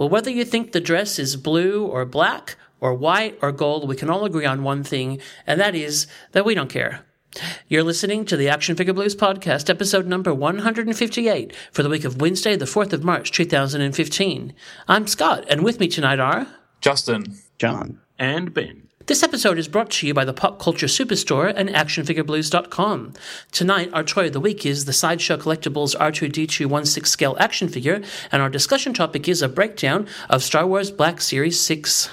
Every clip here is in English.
Well, whether you think the dress is blue or black or white or gold, we can all agree on one thing, and that is that we don't care. You're listening to the Action Figure Blues podcast, episode number 158 for the week of Wednesday, the 4th of March, 2015. I'm Scott, and with me tonight are Justin, John, and Ben. This episode is brought to you by the Pop Culture Superstore and ActionFigureBlues.com. Tonight, our toy of the week is the Sideshow Collectibles R2D2 16 scale action figure, and our discussion topic is a breakdown of Star Wars Black Series 6.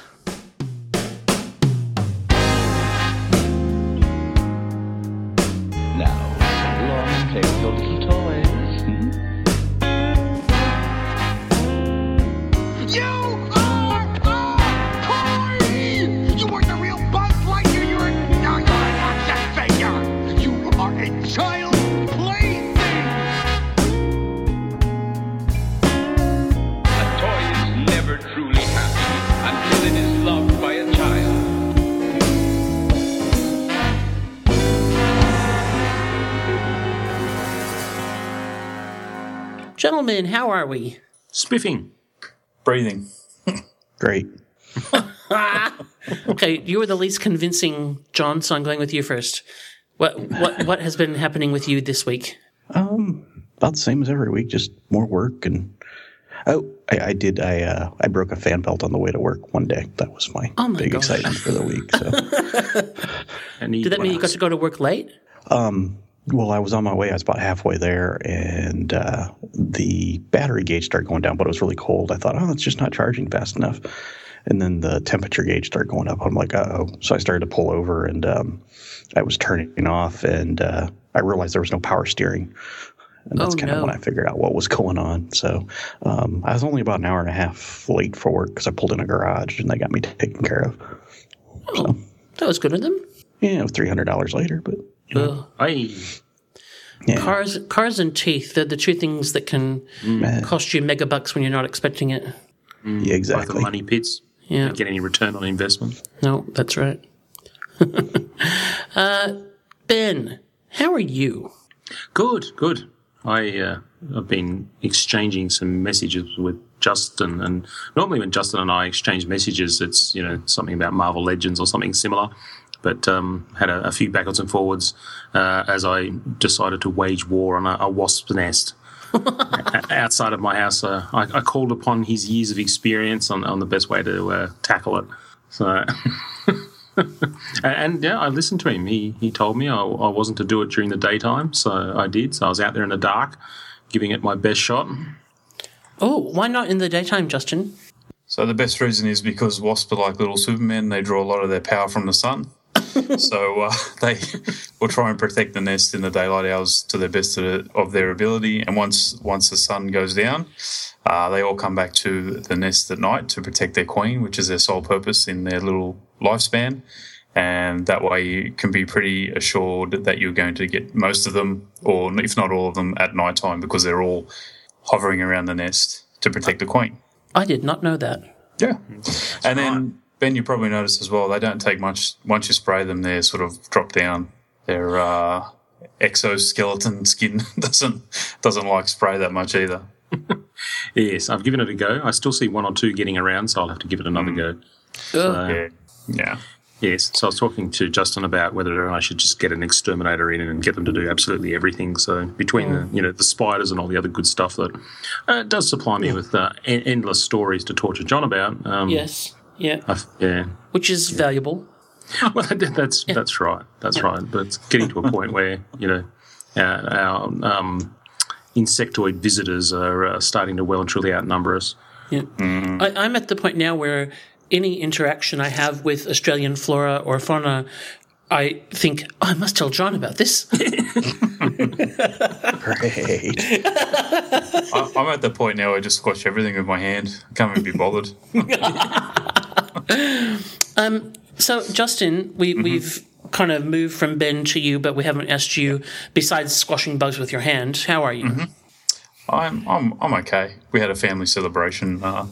Are we? Spiffing. breathing. Great. Okay, you were the least convincing, John, so I'm going with you first. What what what has been happening with you this week? Um, about the same as every week, just more work and. Oh, I, I did. I uh, I broke a fan belt on the way to work one day. That was my, Oh my big gosh. excitement for the week. So, And he, Did that mean you got to go to work late? um, well, I was on my way. I was about halfway there, and uh, the battery gauge started going down, but it was really cold. I thought, oh, it's just not charging fast enough. And then the temperature gauge started going up. I'm like, oh. So I started to pull over, and um, I was turning off, and uh, I realized there was no power steering. And that's Oh, kind of no. when I figured out what was going on. So um, I was only about an hour and a half late for work because I pulled in a garage, and they got me taken care of. Oh, that was good of them. Yeah, three hundred dollars later, but Ugh. Hey, yeah, Cars, cars, and teeth. They're the two things that can eh, cost you mega bucks when you're not expecting it. yeah, both the exactly. money pits. Yeah. Don't get any return on investment. No, that's right. uh, ben, how are you? Good, good. I uh, I've been exchanging some messages with Justin, and normally when Justin and I exchange messages, it's you know something about Marvel Legends or something similar. But um, had a, a few backwards and forwards uh, as I decided to wage war on a, a wasp's nest outside of my house. Uh, I, I called upon his years of experience on, on the best way to uh, tackle it. So. And, and yeah, I listened to him. He he told me I, I wasn't to do it during the daytime, so I did. So I was out there in the dark, giving it my best shot. Oh, why not in the daytime, Justin? So the best reason is because wasps are like little Supermen. They draw a lot of their power from the sun. So uh, they will try and protect the nest in the daylight hours to the best of, of their ability. And once once the sun goes down, uh, they all come back to the nest at night to protect their queen, which is their sole purpose in their little lifespan. And that way, you can be pretty assured that you're going to get most of them, or if not all of them, at night time because they're all hovering around the nest to protect the queen. I did not know that. Yeah. and then, Ben, you probably noticed as well, they don't take much. Once you spray them, they're sort of drop down. Their uh, exoskeleton skin doesn't doesn't like spray that much either. Yes, I've given it a go. I still see one or two getting around, so I'll have to give it another go. Ugh. Yeah. Yeah. Yes, so I was talking to Justin about whether I should just get an exterminator in and get them to do absolutely everything. So between the you know the spiders and all the other good stuff that uh, does supply me with uh, en- endless stories to torture John about. Um, Yes. Yeah. I've- yeah. Which is valuable. Well, that- that's that's right. That's right. But it's getting to a point where you know our, our um, insectoid visitors are uh, starting to well and truly outnumber us. Yeah. I, I'm at the point now where any interaction I have with Australian flora or fauna, I think, oh, I must tell John about this. Great. I, I'm at the point now where I just squash everything with my hand. I can't even be bothered. so, Justin, we, we've kind of moved from Ben to you, but we haven't asked you, besides squashing bugs with your hand, how are you? I'm I'm I'm okay. We had a family celebration uh,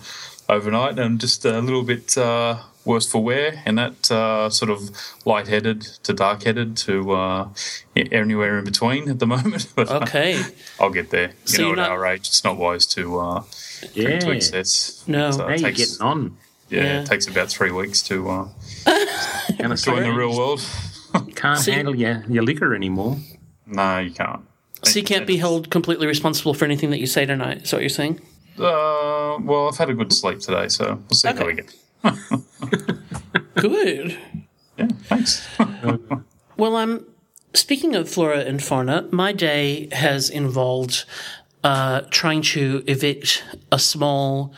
overnight, and just a little bit uh, worse for wear, and that uh, sort of light-headed to dark-headed to uh, anywhere in between at the moment. But uh, Okay. I'll get there. You So know, at not- our age, it's not wise to uh, Yeah. drink to excess. No. So How it you takes, getting on? Yeah, Yeah. it takes about three weeks to uh, Can I join the real world. Can't See- handle your, your liquor anymore. no, you can't. So you can't be held completely responsible for anything that you say tonight. Is that what you're saying? Uh, well, I've had a good sleep today, so we'll see how we get. Good. Yeah, thanks. Well, um, speaking of flora and fauna, my day has involved uh, trying to evict a small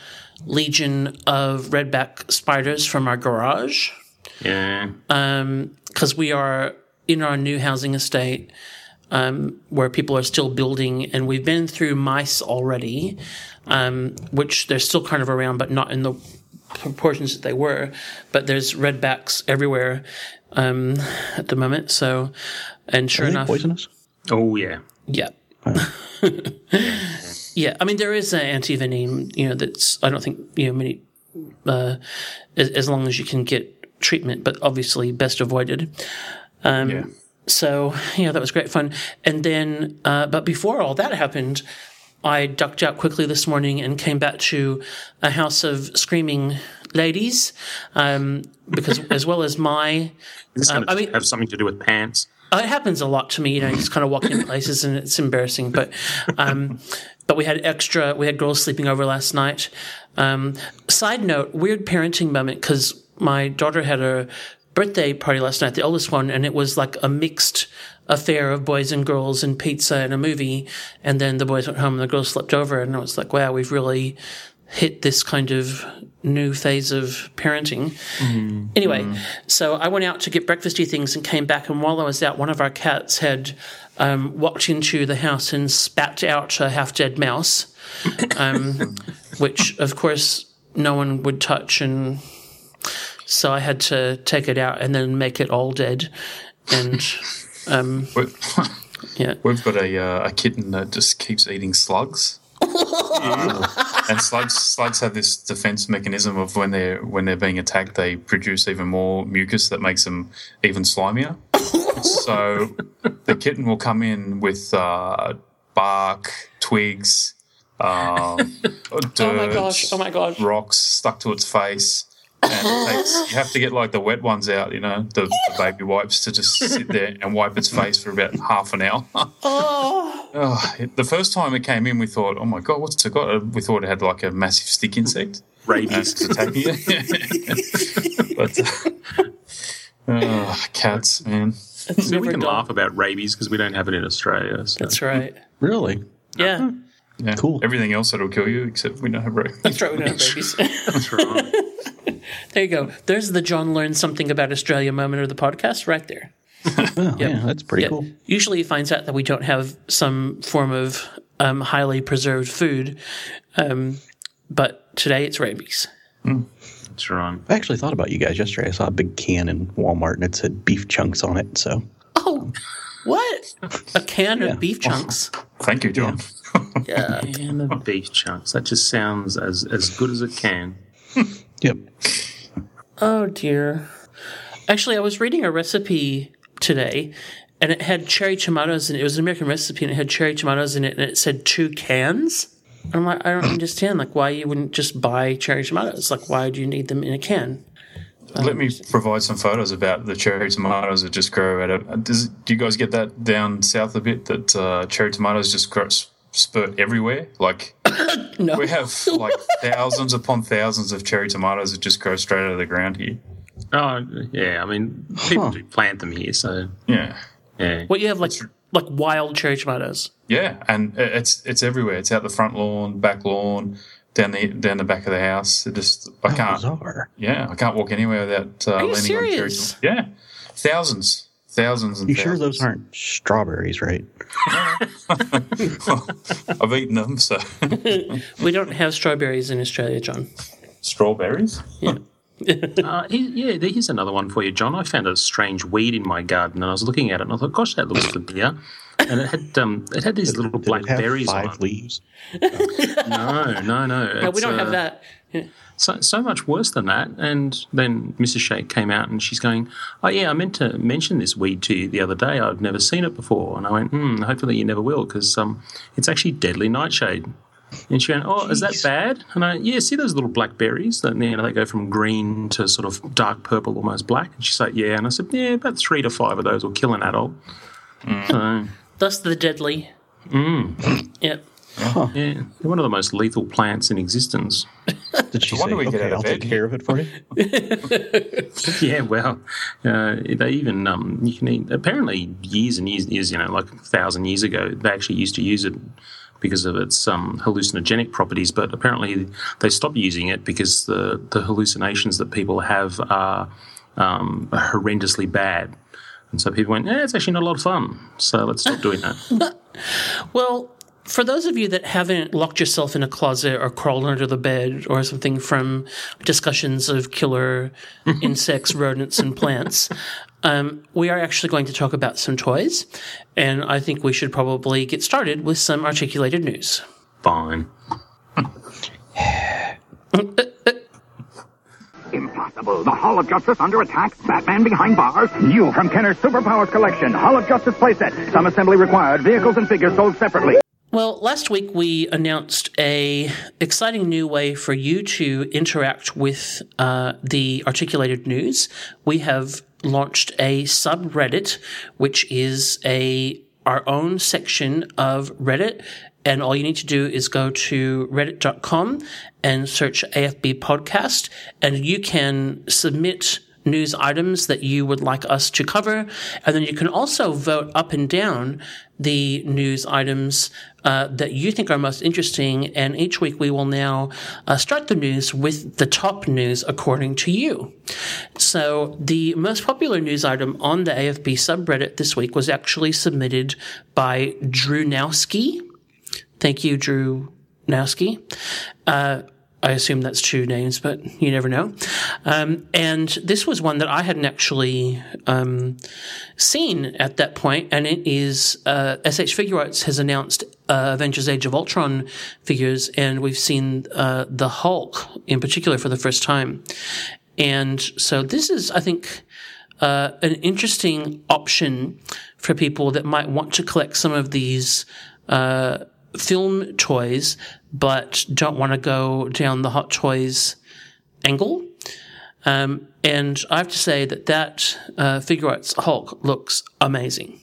legion of redback spiders from our garage Yeah. Um, because we are in our new housing estate um, where people are still building, and we've been through mice already, um, which they're still kind of around, but not in the proportions that they were. But there's redbacks everywhere um, at the moment. So, and sure Are they enough, poisonous? oh, yeah. yeah. yeah, I mean there is an anti-venom, you know, that's I don't think you know many uh, as, as long as you can get treatment, but obviously best avoided. Um, yeah. So yeah, that was great fun. And then, uh, but before all that happened, I ducked out quickly this morning and came back to a house of screaming ladies, um, because as well as my Um, I mean- have something to do with pants? uh, it happens a lot to me, you know, you just kind of walk in places and it's embarrassing. But, um, but we had extra, we had girls sleeping over last night. Um, side note, weird parenting moment because my daughter had a birthday party last night, the oldest one, and it was like a mixed affair of boys and girls and pizza and a movie. And then the boys went home and the girls slept over. And I was like, wow, we've really hit this kind of new phase of parenting. Anyway, so I went out to get breakfasty things and came back. And while I was out, one of our cats had um, walked into the house and spat out a half dead mouse, um, which, of course, no one would touch. And so I had to take it out and then make it all dead. And um, We- yeah. We've got a, uh, a kitten that just keeps eating slugs. and slugs slugs have this defense mechanism of when they're when they're being attacked, they produce even more mucus that makes them even slimier. so the kitten will come in with uh, bark, twigs, um, dirt, Oh my gosh. Oh my gosh. rocks stuck to its face. And it takes, you have to get like the wet ones out, you know, the, the baby wipes to just sit there and wipe its face for about half an hour. Oh, it- the first time it came in, we thought, "Oh my god, what's it got?" We thought it had like a massive stick insect Rabies. that's attacking it. but uh, oh, cats, man. It's So we can dull. laugh about rabies because we don't have it in Australia. So. That's right. Really? Yeah. Yeah. Cool. Everything else that'll kill you, except we don't have rabies. That's right. We don't have babies. That's right. there you go. There's the John learned something about Australia moment of the podcast right there. Oh, Yeah, that's pretty Yeah. cool. Usually he finds out that we don't have some form of um, highly preserved food. Um, but today it's rabies. That's right. I actually thought about you guys yesterday. I saw a big can in Walmart and it said beef chunks on it. So Oh, what? A can Yeah. of beef chunks. Thank you, John. Yeah. And the beef chunks. That just sounds as, as good as it can. yep. Oh dear. Actually, I was reading a recipe today, and it had cherry tomatoes and it. It was an American recipe, and it had cherry tomatoes in it, and it said two cans. I'm like, I don't understand, like why you wouldn't just buy cherry tomatoes. Like, why do you need them in a can? Let me provide some photos about the cherry tomatoes that just grow out of. Does, do you guys get that down south a bit? That uh, cherry tomatoes just grow, spurt everywhere. Like No. we have like thousands upon thousands of cherry tomatoes that just grow straight out of the ground here. Oh, yeah. I mean, people Huh. do plant them here. So, Yeah. yeah. What you have like like wild cherry tomatoes. Yeah, and it's it's everywhere. It's out the front lawn, back lawn, down the down the back of the house. It just I How can't. bizarre. Yeah, I can't walk anywhere without uh, Are you leaning on cherry. serious? Yeah, thousands, thousands, and You sure those aren't strawberries, right? I've eaten them. So We don't have strawberries in Australia, John. strawberries. Uh, yeah, here's another one for you, John. I found a strange weed in my garden, and I was looking at it, and I thought, "Gosh, that looks familiar." And it had um, it had these little Did black it have berries on five it. leaves? No, no, no. No, we don't have uh, that. So, so much worse than that. And then Mrs. Shake came out and she's going, Oh, yeah, I meant to mention this weed to you the other day. I've never seen it before. And I went, Hmm, hopefully you never will because um, it's actually deadly nightshade. And she went, Oh, is that bad? And I, yeah, see those little black berries that you know, they go from green to sort of dark purple, almost black? And she's like, Yeah. And I said, Yeah, about three to five of those will kill an adult. So, Thus the deadly. Mm. Yep. yeah, they're one of the most lethal plants in existence. Did she say, we get okay, out I'll bed." take care of it for you? Yeah, well, uh, they even um, you can eat. Apparently, years and years, years, you know, like a thousand years ago, they actually used to use it because of its um, hallucinogenic properties. But apparently, they stopped using it because the the hallucinations that people have are um, horrendously bad. And so people went, "Yeah, it's actually not a lot of fun. So let's stop doing that." Well, for those of you that haven't locked yourself in a closet or crawled under the bed or something from discussions of killer insects, rodents, and plants, um, we are actually going to talk about some toys. And I think we should probably get started with some articulated news. Fine. Impossible. The Hall of Justice under attack. Batman behind bars. New from Kenner's Superpowers collection. Hall of Justice playset. Some assembly required. Vehicles and figures sold separately. Well, last week we announced a exciting new way for you to interact with uh, the articulated news. We have launched a subreddit, which is a our own section of Reddit. And all you need to do is go to reddit.com and search AFB podcast, and you can submit news items that you would like us to cover. And then you can also vote up and down the news items uh, that you think are most interesting. And each week we will now uh, start the news with the top news according to you. So the most popular news item on the AFB subreddit this week was actually submitted by Drew Nowski. Thank you, Drew Nowski. Uh, I assume that's two names, but you never know. Um, and this was one that I hadn't actually um, seen at that point, and it is uh, SH Figuarts has announced uh, Avengers: Age of Ultron figures, and we've seen uh, the Hulk in particular for the first time. And so this is, I think, uh, an interesting option for people that might want to collect some of these uh, film toys, but don't want to go down the Hot Toys angle. Um, and I have to say that that uh, Figuarts Hulk looks amazing.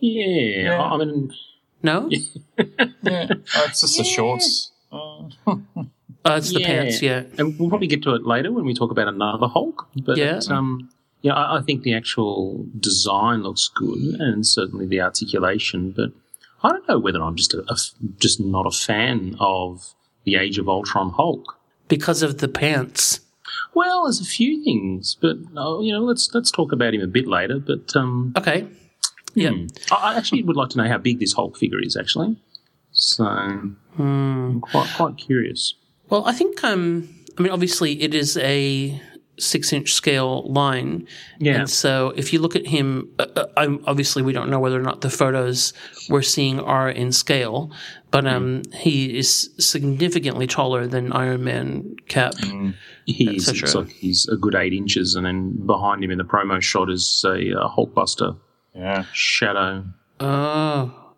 Yeah, I I mean, No, Yeah, uh, it's just the shorts. Uh, uh, it's the pants. Yeah, and we'll probably get to it later when we talk about another Hulk. But Yeah. um, yeah, I, I think the actual design looks good, and certainly the articulation. But I don't know whether I'm just a, a just not a fan of the Age of Ultron Hulk. because of the pants. Well, there's a few things, but uh, you know, let's let's talk about him a bit later. But um, Okay. Yeah. hmm. I, I actually would like to know how big this Hulk figure is. Actually, so I'm quite quite curious. Well, I think um, I mean obviously it is a six-inch scale line, Yeah. and so if you look at him, uh, uh, I'm, obviously we don't know whether or not the photos we're seeing are in scale, but um, he is significantly taller than Iron Man, Cap. He's, et cetera. it's like he's a good eight inches, and then behind him in the promo shot is a, uh Hulkbuster yeah. shadow. Oh,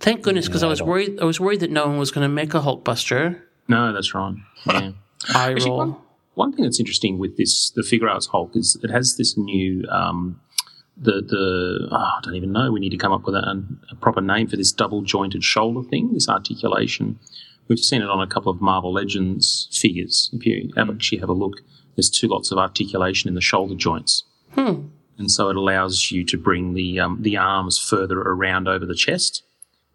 thank goodness, because I was worried. I was worried that no one was going to make a Hulkbuster. No, that's right. Yeah. Eye Actually, roll. one, one thing that's interesting with this, the Figuarts Hulk, is it has this new, um, the the oh, I don't even know. We need to come up with a, a proper name for this double jointed shoulder thing, this articulation. We've seen it on a couple of Marvel Legends figures. If you actually have a look, there's two lots of articulation in the shoulder joints. and so it allows you to bring the um, the arms further around over the chest,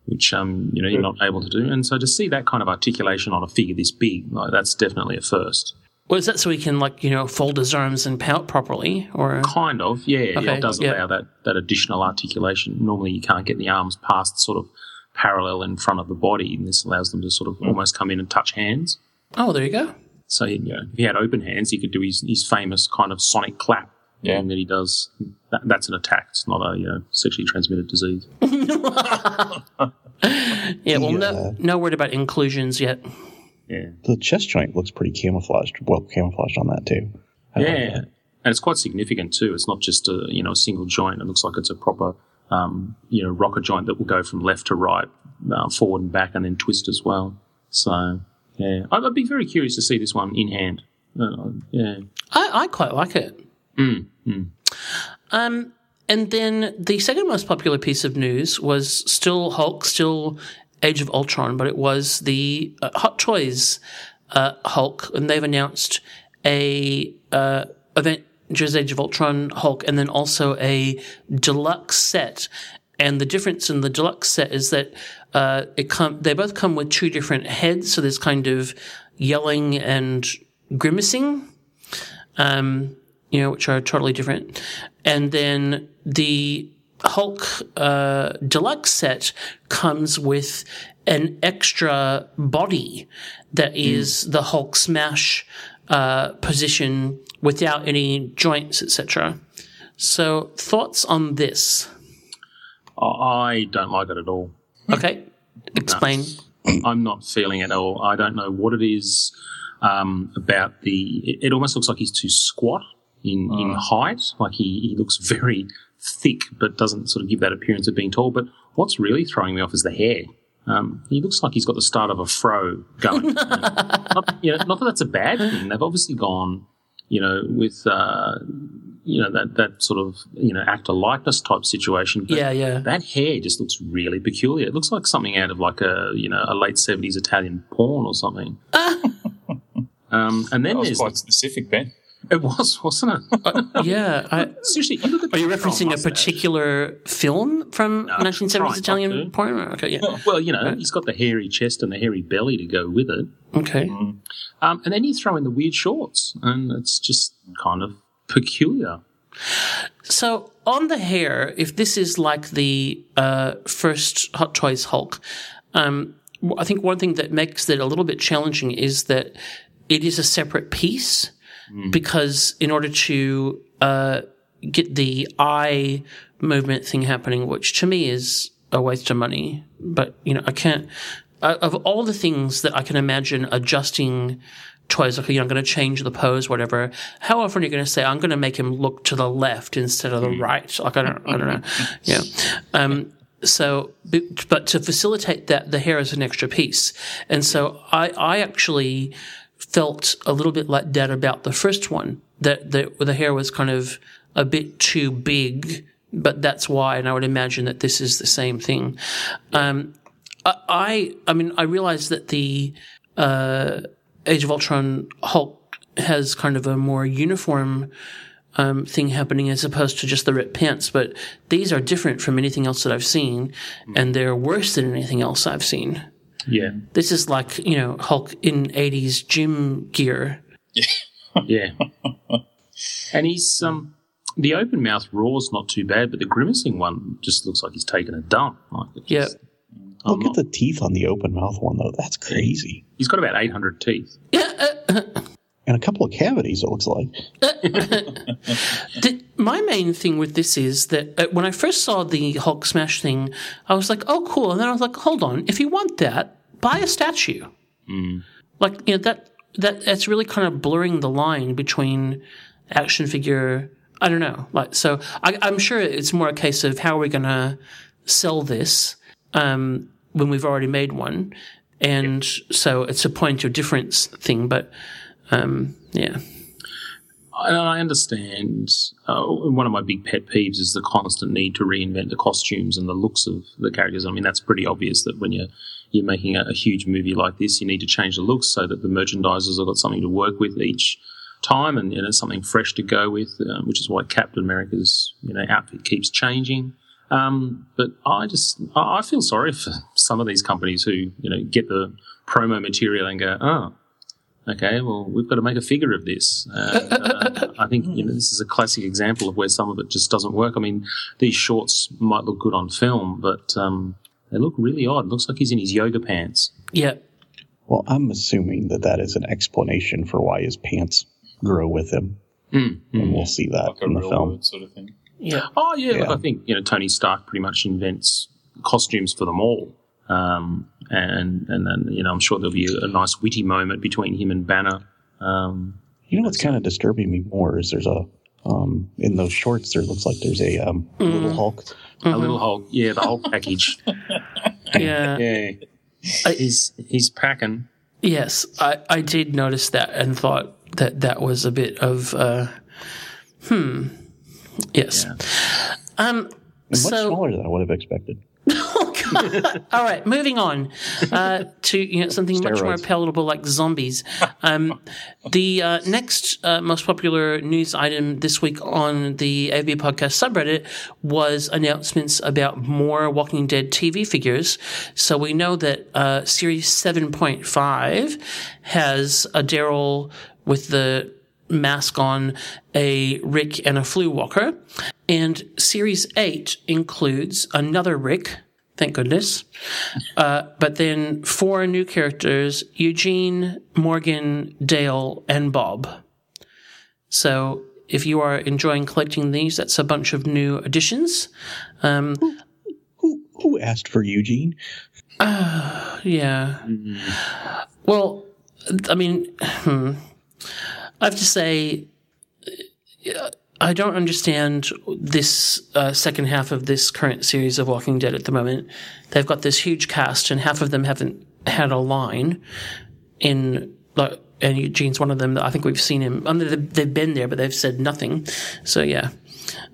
which um, you know you're not able to do. And so to see that kind of articulation on a figure this big, like, that's definitely a first. Well, is that so he can like you know fold his arms and pout properly, or Kind of, yeah. yeah Okay, it does yeah. allow that that additional articulation. Normally, you can't get the arms past sort of parallel in front of the body, and this allows them to sort of almost come in and touch hands. oh, there you go. So you know, if he had open hands, he could do his, his famous kind of sonic clap. Yeah. that he does. That, that's an attack. It's not a you know, sexually transmitted disease. Yeah, well, no, uh, no word about inclusions yet. Yeah. The chest joint looks pretty camouflaged, well camouflaged on that too. I like Yeah, that. and it's quite significant too. It's not just a you know a single joint. It looks like it's a proper um, you know rocker joint that will go from left to right, uh, forward and back, and then twist as well. So yeah, I'd, I'd be very curious to see this one in hand. Uh, yeah, I, I quite like it. Mm, Um, and then the second most popular piece of news was still Hulk, still Age of Ultron, but it was the uh, Hot Toys uh, Hulk, and they've announced a uh, Avengers Age of Ultron Hulk, and then also a deluxe set. And the difference in the deluxe set is that uh, it come they both come with two different heads, so there's kind of yelling and grimacing um, you know, which are totally different. And then the Hulk uh, deluxe set comes with an extra body that is the Hulk smash uh, position without any joints, etc. So, thoughts on this? I, don't like it at all. Okay, explain. I'm not feeling it at all. I don't know what it is um, about the. It, it almost looks like he's too squat in in height. Like he, he looks very thick, but doesn't sort of give that appearance of being tall. But what's really throwing me off is the hair. Um, he looks like he's got the start of a fro going. Not, you know, not that that's a bad thing. They've obviously gone, you know, with uh, you know that that sort of you know actor likeness type situation. But Yeah, yeah. that hair just looks really peculiar. It looks like something out of like a you know a late seventies Italian porn or something. um, and then That was there's quite specific, Ben. It was wasn't it? Yeah, I, Seriously, you look at are you referencing a particular film from No, 1970s try Italian porn? Okay, yeah. Well, you know, he's got the hairy chest and the hairy belly to go with it. Okay. Um, and then you throw in the weird shorts, and it's just kind of peculiar. So on the hair, if this is like the uh, first Hot Toys Hulk, um, I think one thing that makes it a little bit challenging is that it is a separate piece because in order to uh, get the eye movement thing happening, which to me is a waste of money, but you know I can't. Uh, of all the things that I can imagine adjusting toys, like you know, I'm going to change the pose, whatever. How often are you going to say, "I'm going to make him look to the left instead of the right"? Like I don't, I don't know. Yeah. Um, so, but to facilitate that, the hair is an extra piece, and so I, I actually felt a little bit let down about the first one. That the the hair was kind of a bit too big, but that's why. And I would imagine that this is the same thing. Um, I, I, I mean, I realize that the uh, Age of Ultron Hulk has kind of a more uniform um, thing happening as opposed to just the ripped pants, but these are different from anything else that I've seen, and they're worse than anything else I've seen. Yeah, This is like, you know, Hulk in 80s gym gear. yeah. yeah. and he's um, the open mouth roar's not too bad, but the grimacing one just looks like he's taking a dump. Like Yeah. I'm Look not- at the teeth on the open mouth one though. That's crazy. He's got about 800 teeth. Yeah, And a couple of cavities. It looks like. The, my main thing with this is that uh, when I first saw the Hulk smash thing, I was like, "Oh, cool!" And then I was like, "Hold on, if you want that, buy a statue." Like you know that that that's really kind of blurring the line between action figure. I don't know. Like so, I, I'm sure it's more a case of how are we going to sell this um, when we've already made one, and so it's a point of difference thing. But um, yeah, And I understand. Uh, one of my big pet peeves is the constant need to reinvent the costumes and the looks of the characters. I mean, that's pretty obvious that when you're you're making a, a huge movie like this, you need to change the looks so that the merchandisers have got something to work with each time and you know something fresh to go with, uh, which is why Captain America's you know outfit keeps changing. Um, but I just I I feel sorry for some of these companies who you know get the promo material and go, oh, okay, well, we've got to make a figure of this. And, uh, I think you know this is a classic example of where some of it just doesn't work. I mean, these shorts might look good on film, but um, they look really odd. It looks like he's in his yoga pants. yeah. Well, I'm assuming that that is an explanation for why his pants grow with him, Mm, and we'll see that Like a in the real film. world sort of thing. Yeah. Oh yeah, look, I think you know Tony Stark pretty much invents costumes for them all. Um, and and then you know I'm sure there'll be a, a nice witty moment between him and Banner. Um, You know what's kind of disturbing me more is there's a um, in those shorts there looks like there's a um, little Hulk. A little Hulk, yeah, the whole package. Yeah. yeah, he's he's packing. Yes, I, I did notice that and thought that that was a bit of, uh, hmm. Yes. Um, And much so, smaller than I would have expected. all right, moving on uh, to you know something much more palatable like zombies. Um, the uh, next uh, most popular news item this week on the AFB podcast subreddit was announcements about more Walking Dead TV figures. So we know that uh, Series seven point five has a Daryl with the mask on, a Rick, and a Flu Walker. And Series 8 includes another Rick, thank goodness. Uh, but then four new characters Eugene, Morgan, Dale, and Bob. So if you are enjoying collecting these, that's a bunch of new additions. Um, Who who asked for Eugene? Yeah. Well, I mean, hmm. I have to say, uh, I don't understand this uh, second half of this current series of Walking Dead at the moment. They've got this huge cast, and half of them haven't had a line in. Like, and Eugene's one of them. That I think we've seen him. I mean, they've- been there, but they've said nothing. So yeah,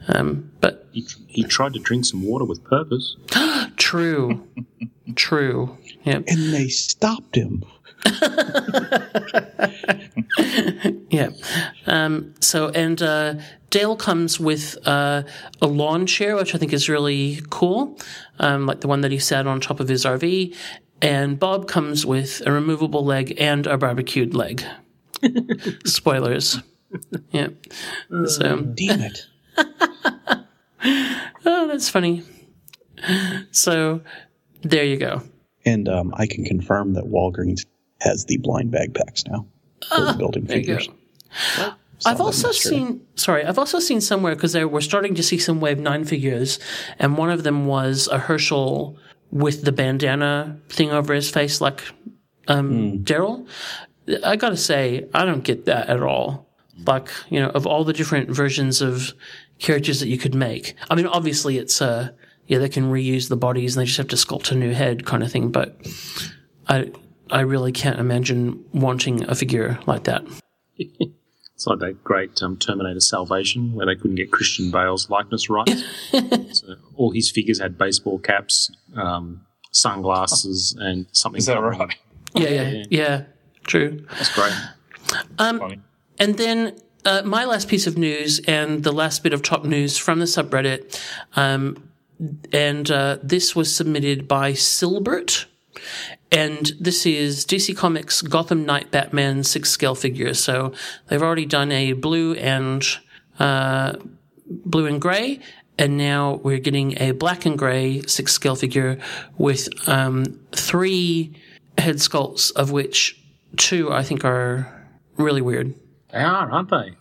um, but He, he tried to drink some water with purpose. true, true. Yeah. And they stopped him. Yeah. Um, so, and uh, Dale comes with uh, a lawn chair, which I think is really cool, um, like the one that he sat on top of his RV. And Bob comes with a removable leg and a barbecued leg. Spoilers. Yeah. So, Damn it. oh, that's funny. So, there you go. And um, I can confirm that Walgreens has the blind bag packs now for the building There you figures. go. Saw I've also seen, sorry, I've also seen somewhere because we're starting to see some Wave 9 figures, and one of them was a Hershel with the bandana thing over his face, like um, Daryl. I gotta say, I don't get that at all. Like, you know, of all the different versions of characters that you could make. I mean, obviously it's, uh, yeah, they can reuse the bodies and they just have to sculpt a new head kind of thing, but I, I really can't imagine wanting a figure like that. It's like that great um, Terminator Salvation where they couldn't get Christian Bale's likeness right. so all his figures had baseball caps, um, sunglasses, and something. Is that covering right? them. Yeah, yeah, yeah, true. That's great. Funny. And then uh, my last piece of news and the last bit of top news from the subreddit, um, and uh, this was submitted by Silbert. And this is DC Comics Gotham Knight Batman six scale figure. So they've already done a blue and uh, blue and gray, and now we're getting a black and gray six scale figure with um, three head sculpts, of which two I think are really weird. They are, aren't they?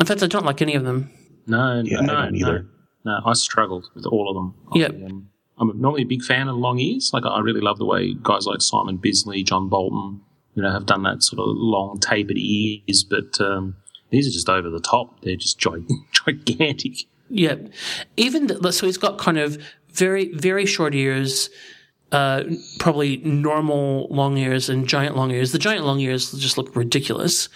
In fact, I don't like any of them. No, Yeah, I no, don't either. No, no, I struggled with all of them. Yeah. Um, I'm normally a big fan of long ears. Like I really love the way guys like Simon Bisley, John Bolton, you know, have done that sort of long tapered ears. But um, these are just over the top. They're just gigantic. Yeah, even the, so he's got kind of very very short ears, uh, probably normal long ears and giant long ears. The giant long ears just look ridiculous.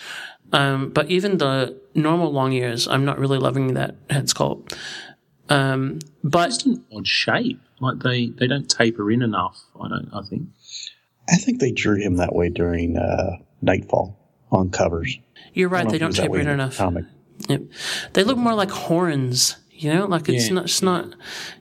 Um, but even the normal long ears, I'm not really loving that head sculpt. Um, but Just an odd shape. Like they, they don't taper in enough. I don't. I think. I think they drew him that way during uh, Knightfall on covers. you're I right; know they don't taper in enough. Comic. Yep. They look more like horns, you know, like it's Yeah. not, it's not,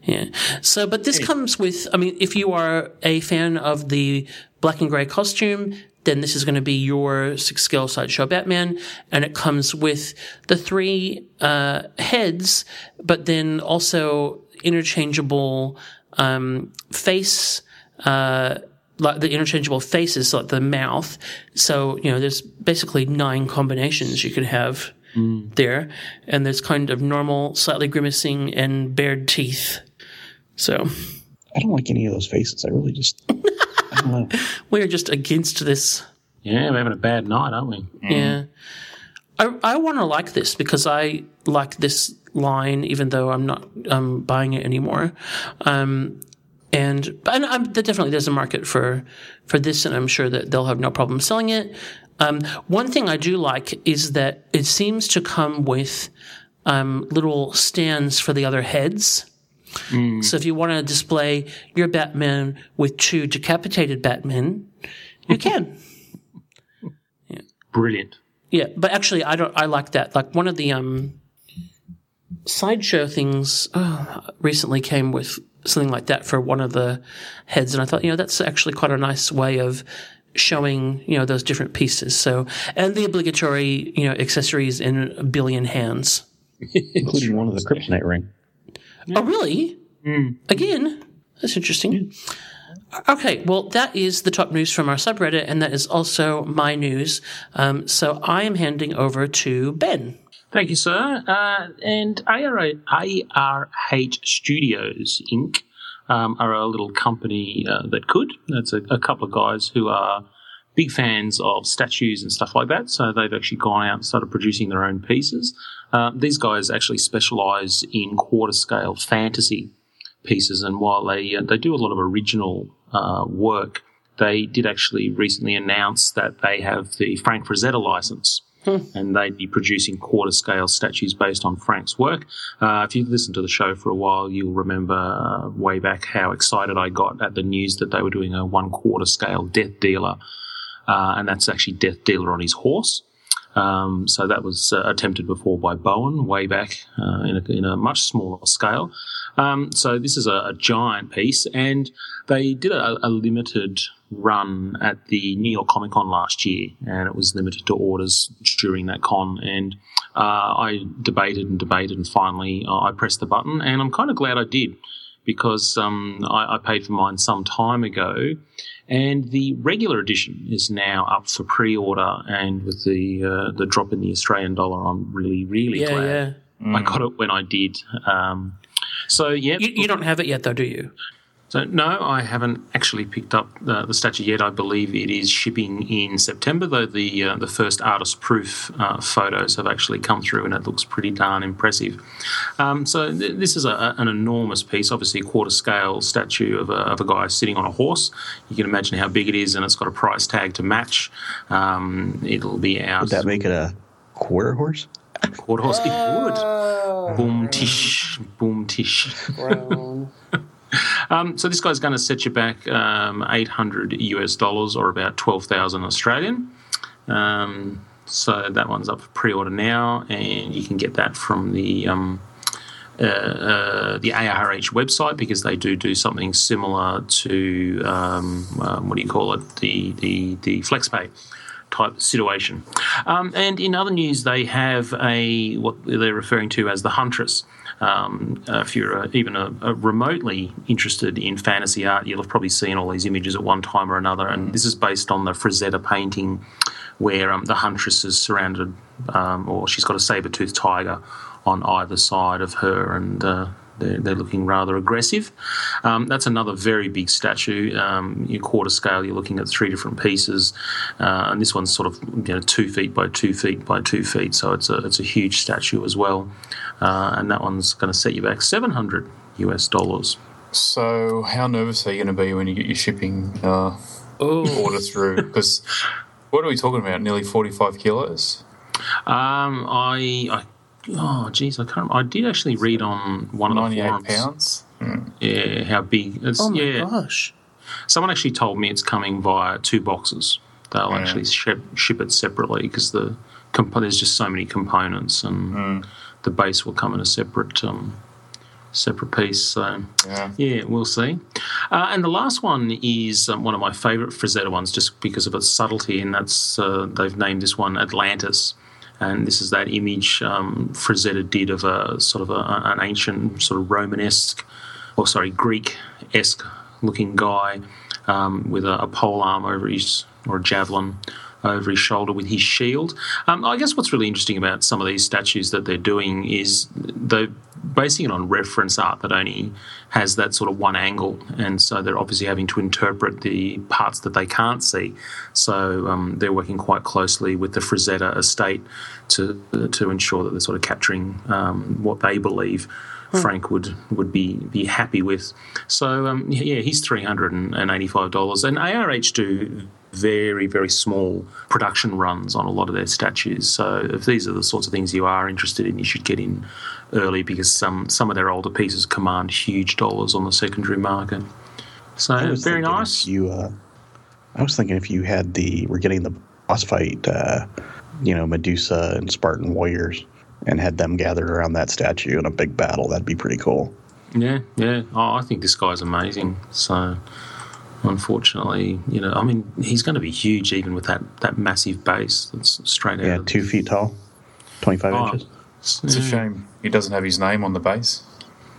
yeah. So, but this comes with, I mean, if you are a fan of the black and gray costume, then this is going to be your six scale sideshow Batman, and it comes with the three uh, heads, but then also interchangeable um, face. Uh, like the interchangeable faces, like the mouth. So, you know, there's basically nine combinations you could have there. And there's kind of normal, slightly grimacing, and bared teeth. So, I don't like any of those faces. I really just, I don't know. We're just against this. Yeah, we're having a bad night, aren't we? Yeah. I, I want to like this because I like this line, even though I'm not um, buying it anymore. Um, and and I'm, there definitely there's a market for for this, and I'm sure that they'll have no problem selling it. Um, one thing I do like is that it seems to come with um, little stands for the other heads. So if you want to display your Batman with two decapitated Batmen, you can. Brilliant. Yeah, but actually, I don't. I like that. Like one of the um, sideshow things uh, recently came with something like that for one of the heads, and I thought, you know, that's actually quite a nice way of showing, you know, those different pieces. So, and the obligatory, you know, accessories in a billion hands. Including one of the kryptonite ring. Oh, really? Again? That's interesting. Okay, well, that is the top news from our subreddit, and that is also my news. Um, so I am handing over to Ben. Thank you, sir. Uh, and ARH Studios Inc. Um, are a little company uh, that could. That's a, a couple of guys who are big fans of statues and stuff like that. So they've actually gone out and started producing their own pieces. Uh, these guys actually specialise in quarter scale fantasy pieces, and while they uh, they do a lot of original uh, work, they did actually recently announce that they have the Frank Frazetta license. And they'd be producing quarter scale statues based on Frank's work. Uh, if you've listened to the show for a while, you'll remember uh, way back how excited I got at the news that they were doing a one quarter scale Death Dealer. Uh, and that's actually Death Dealer on his horse. Um, so that was uh, attempted before by Bowen way back uh, in, a, in a much smaller scale. Um, so this is a, a giant piece, and they did a, a limited run at the New York Comic Con last year, and it was limited to orders during that con. And uh, I debated and debated, and finally uh, I pressed the button, and I'm kind of glad I did because um, I, I paid for mine some time ago, and the regular edition is now up for pre-order. And with the uh, the drop in the Australian dollar, I'm really really Yeah, glad yeah. I got it when I did. Um, so yeah, You, you don't have it yet, though, do you? So no, I haven't actually picked up the, the statue yet. I believe it is shipping in September, though the uh, the first artist proof uh, photos have actually come through, and it looks pretty darn impressive. Um, so th- this is a, an enormous piece, obviously a quarter scale statue of a, of a guy sitting on a horse. You can imagine how big it is, and it's got a price tag to match. Um, it'll be out. Would that make it a quarter horse? quarter horse? It would. Boom tish, boom tish. Um, so this guy's going to set you back um, 800 US dollars or about 12,000 Australian. Um, so that one's up for pre-order now, and you can get that from the um, uh, uh, the ARH website because they do do something similar to um, um, what do you call it the the the FlexPay type situation. Um, and in other news, they have a what they're referring to as the Huntress. Um, if you're uh, even a, a remotely interested in fantasy art, you'll have probably seen all these images at one time or another. And this is based on the Frazetta painting, where um, the Huntress is surrounded, um, or she's got a saber-toothed tiger on either side of her, and uh, they're, they're looking rather aggressive. Um, that's another very big statue. Um, your quarter scale, you're looking at three different pieces, uh, and this one's sort of you know two feet by two feet by two feet, so it's a it's a huge statue as well. Uh, and that one's going to set you back 700 US dollars. So, how nervous are you going to be when you get your shipping uh, order through? Because what are we talking about? Nearly 45 kilos? Um, I, I oh geez, I can't. I did actually read on one of the 98 forums. pounds? Yeah, how big? It's, Oh my yeah, gosh. someone actually told me it's coming via two boxes. They'll Yeah. actually ship, ship it separately because the comp- there's just so many components, and the base will come in a separate um, separate piece. So Yeah. yeah, we'll see. Uh, and the last one is um, one of my favourite Frazetta ones, just because of its subtlety, and that's uh, they've named this one Atlantis. And this is that image um, Frazetta did of a sort of a, an ancient, sort of Romanesque, or sorry, Greek-esque looking guy um, with a, a pole arm over his, or a javelin over his shoulder with his shield. Um, I guess what's really interesting about some of these statues that they're doing is they're basing it on reference art that only has that sort of one angle, and so they're obviously having to interpret the parts that they can't see. So um, they're working quite closely with the Frazetta estate to to ensure that they're sort of capturing um, what they believe. Frank would would be be happy with. So um, yeah, he's three hundred and eighty five dollars, and ARH do very very small production runs on a lot of their statues. So if these are the sorts of things you are interested in, you should get in early because some some of their older pieces command huge dollars on the secondary market. So very nice. You, uh, I was thinking if you had the we're getting the boss fight, uh, you know, Medusa and Spartan warriors, and had them gathered around that statue in a big battle, that'd be pretty cool. Yeah, yeah. Oh, I think this guy's amazing. So, unfortunately, you know, I mean, he's going to be huge even with that, that massive base that's straight out. Yeah, two feet tall, twenty-five Oh, inches. It's a shame he doesn't have his name on the base.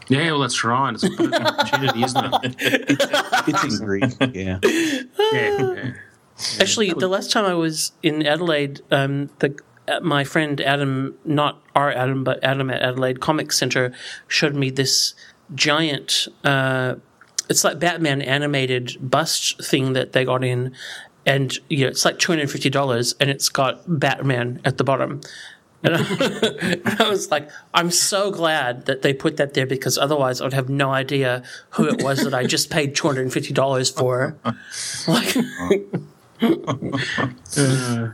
Yeah, well, that's right. It's a bit of an opportunity, isn't it? It's in Greek. Yeah. Yeah, yeah. Actually, the last time I was in Adelaide, um, the uh, my friend Adam, not our Adam, but Adam at Adelaide Comic Centre, showed me this giant. Uh, it's like Batman animated bust thing that they got in, and you know it's like two hundred fifty dollars, and it's got Batman at the bottom. And I, and I was like, I'm so glad that they put that there because otherwise I would have no idea who it was that I just paid two hundred and fifty dollars for. Like, uh,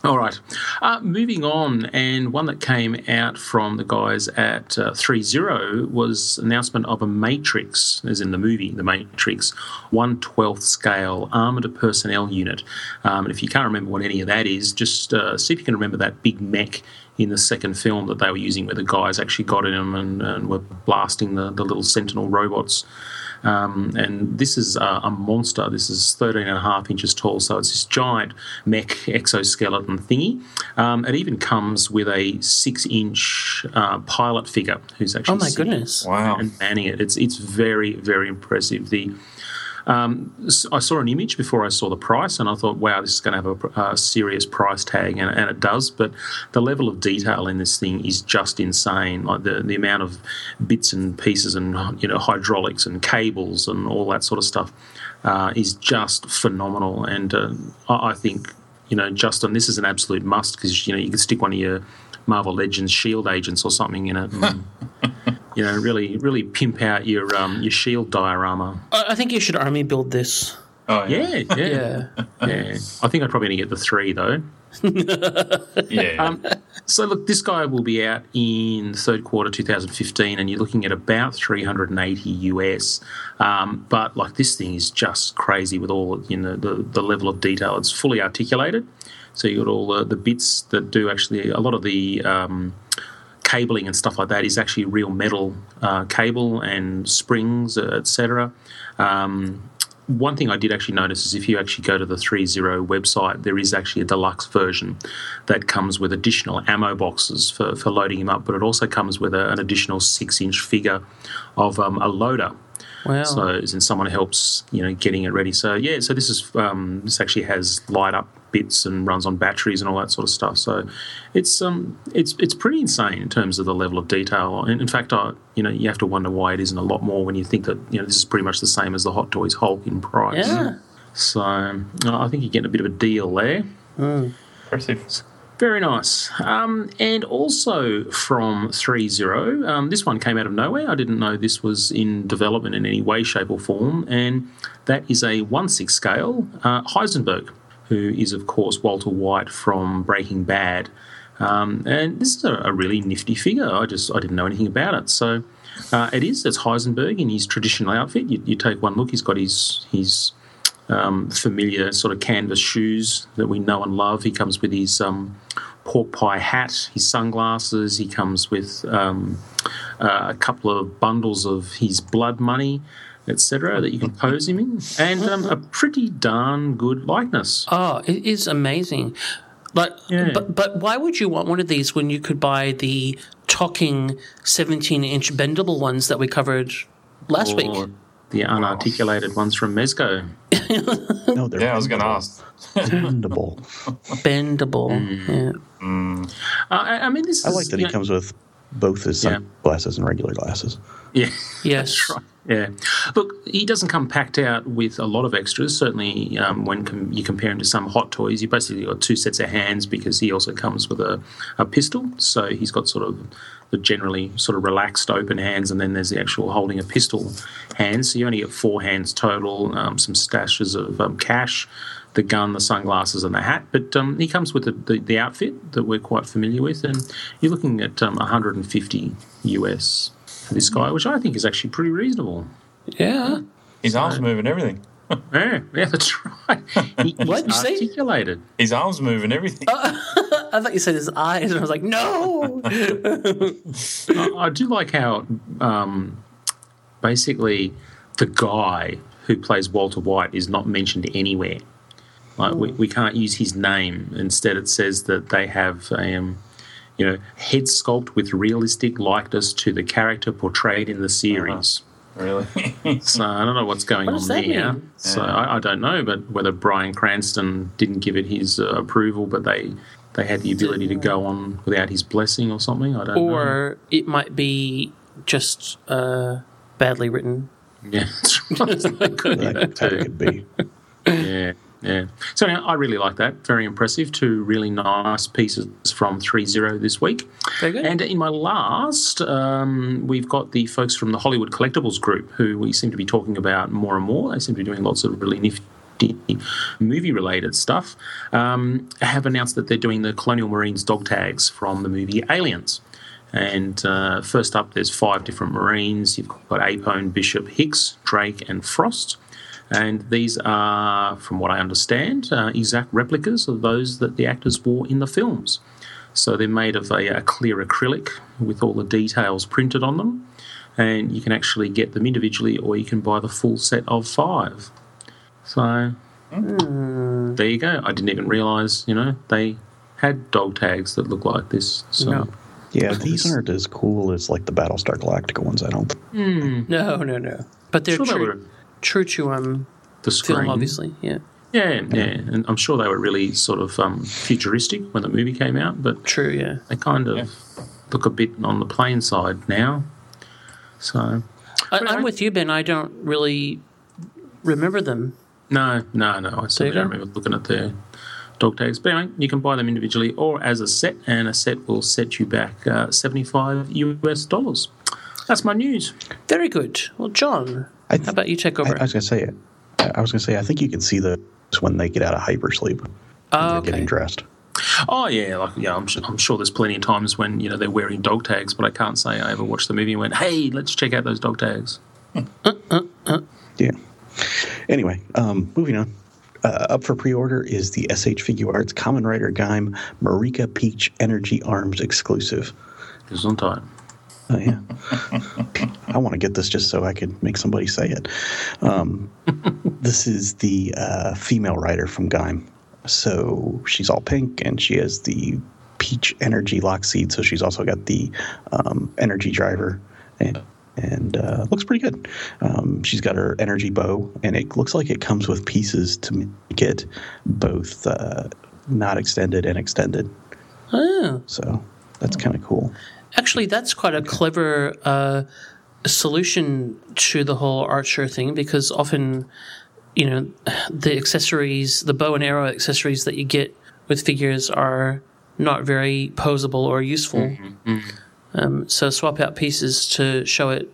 All right. Uh, moving on, and one that came out from the guys at uh, threezero was announcement of a Matrix, as in the movie The Matrix, 112th scale armoured personnel unit. Um, and if you can't remember what any of that is, just uh, see if you can remember that big mech in the second film that they were using where the guys actually got in them and, and were blasting the, the little sentinel robots. Um, and this is uh, a monster. This is 13 and a half inches tall, so it's this giant mech exoskeleton thingy. Um, it even comes with a six inch uh, pilot figure who's actually oh my goodness! Wow. and manning it. It's it's very very impressive. The um, I saw an image before I saw the price, and I thought, wow, this is going to have a, a serious price tag, and, and it does. But the level of detail in this thing is just insane. Like the, the amount of bits and pieces, and you know, hydraulics and cables and all that sort of stuff uh, is just phenomenal. And uh, I, I think you know, Justin, this is an absolute must because you know you can stick one of your Marvel Legends Shield agents or something in it. And, You know, really, really pimp out your um, your shield diorama. I I think you should army build this. Oh Yeah, yeah, Yeah. yeah. I think I'd probably only get the three though. yeah. Um, so look, this guy will be out in third quarter 2015, and you're looking at about 380 US. Um, but like this thing is just crazy with all you know the the level of detail. It's fully articulated, so you got all the, the bits that do actually a lot of the. Um, cabling and stuff like that is actually real metal uh, cable and springs, uh, etc. Um, one thing I did actually notice is if you actually go to the threezero website, there is actually a deluxe version that comes with additional ammo boxes for, for loading them up, but it also comes with a, an additional six inch figure of um, a loader. Wow. So, in someone helps, you know, getting it ready. So, yeah, so this is um, this actually has light up bits and runs on batteries and all that sort of stuff. So, it's um, it's it's pretty insane in terms of the level of detail. And in fact, I, you know, you have to wonder why it isn't a lot more when you think that you know this is pretty much the same as the Hot Toys Hulk in price. yeah. So, um, I think you're getting a bit of a deal there. Impressive. Very nice. Um, and also from threezero, um, this one came out of nowhere. I didn't know this was in development in any way, shape, or form. And that is a 1 6 scale uh, Heisenberg, who is, of course, Walter White from Breaking Bad. Um, and this is a, a really nifty figure. I just I didn't know anything about it. So uh, it is. It's Heisenberg in his traditional outfit. You, you take one look. He's got his his um, familiar sort of canvas shoes that we know and love. He comes with his um, pork pie hat, his sunglasses. He comes with um, uh, a couple of bundles of his blood money, etc., that you can pose him in, and um, a pretty darn good likeness. Oh, it is amazing. Like, Yeah. but but why would you want one of these when you could buy the talking seventeen-inch bendable ones that we covered last Or week? the unarticulated ones from Mezco. No, they're Yeah, I was going to ask. bendable. Bendable. Mm. Yeah. Uh, I, I mean, this I is like that he know- comes with both his Yeah. sunglasses and regular glasses. Yeah. Yes. That's right. Yeah. Look, he doesn't come packed out with a lot of extras. Certainly, um, when com- you compare him to some hot toys, you basically got two sets of hands because he also comes with a, a pistol. So he's got sort of the generally sort of relaxed open hands, and then there's the actual holding a pistol hands. So you only get four hands total, um, some stashes of um, cash, the gun, the sunglasses, and the hat. But um, he comes with the, the, the outfit that we're quite familiar with, and you're looking at um, 150 US for this guy, which I think is actually pretty reasonable. Yeah. His arms move and everything. Yeah, yeah, that's right. He, he's What'd you say? articulated. His arms move and everything. I thought you said his eyes, and I was like, no. I, I do like how um, basically the guy who plays Walter White is not mentioned anywhere. Like we, we can't use his name. Instead, it says that they have a um, you know head sculpt with realistic likeness to the character portrayed in the series. really? So I don't know what's going What on there. mean? So I, I don't know, but whether Bryan Cranston didn't give it his uh, approval, but they they had the ability to go on without his blessing or something. I don't know. or it might be just uh, badly written. Yeah, that's right. That could be. Yeah, yeah. So I really like that. Very impressive. Two really nice pieces from threezero this week. Very good. And in my last, um, we've got the folks from the Hollywood Collectibles Group, who we seem to be talking about more and more. They seem to be doing lots of really nifty movie related stuff. Um, have announced that they're doing the Colonial Marines dog tags from the movie Aliens. And uh, first up, there's five different Marines. You've got Apone, Bishop, Hicks, Drake, and Frost. And these are, from what I understand, uh, exact replicas of those that the actors wore in the films. So they're made of a, a clear acrylic with all the details printed on them. And you can actually get them individually or you can buy the full set of five. So there you go. I didn't even realise, you know, they had dog tags that look like this. So No. Yeah, these aren't as cool as like the Battlestar Galactica ones. I don't. No, no, no. But they're Sure true, were true to um, the screen. film, obviously. Yeah. Yeah, yeah, and I'm sure they were really sort of um, futuristic when the movie came out, but True, yeah. they kind of look a bit on the plain side now. So I, I'm with you, Ben. I don't really remember them. no, no, no. I certainly you don't remember looking at their dog tags. But anyway, you can buy them individually or as a set, and a set will set you back uh, 75 US dollars. That's my news. Very good. Well, John, I th- how about you take I, over? I was gonna say it. I was gonna say I think you can see the when they get out of hypersleep. oh, they're okay. getting dressed. Oh yeah, like yeah, I'm, su- I'm sure there's plenty of times when you know they're wearing dog tags, but I can't say I ever watched the movie and went, "Hey, let's check out those dog tags." Yeah. Anyway, um, moving on. Uh, up for pre-order is the SH Figure Arts Kamen Rider Gaim Marika Peach Energy Arms exclusive. It's on time. Oh yeah. I want to get this just so I could make somebody say it. Um, this is the uh, female rider from Gaim. So she's all pink and she has the peach energy Lockseed. So she's also got the um, energy driver and and uh, looks pretty good. Um, she's got her energy bow and it looks like it comes with pieces to make it both uh, not extended and extended. Oh. So that's kind of cool. Actually, that's quite a clever uh, solution to the whole archer thing because often, you know, the accessories, the bow and arrow accessories that you get with figures are not very posable or useful. Um, so swap out pieces to show it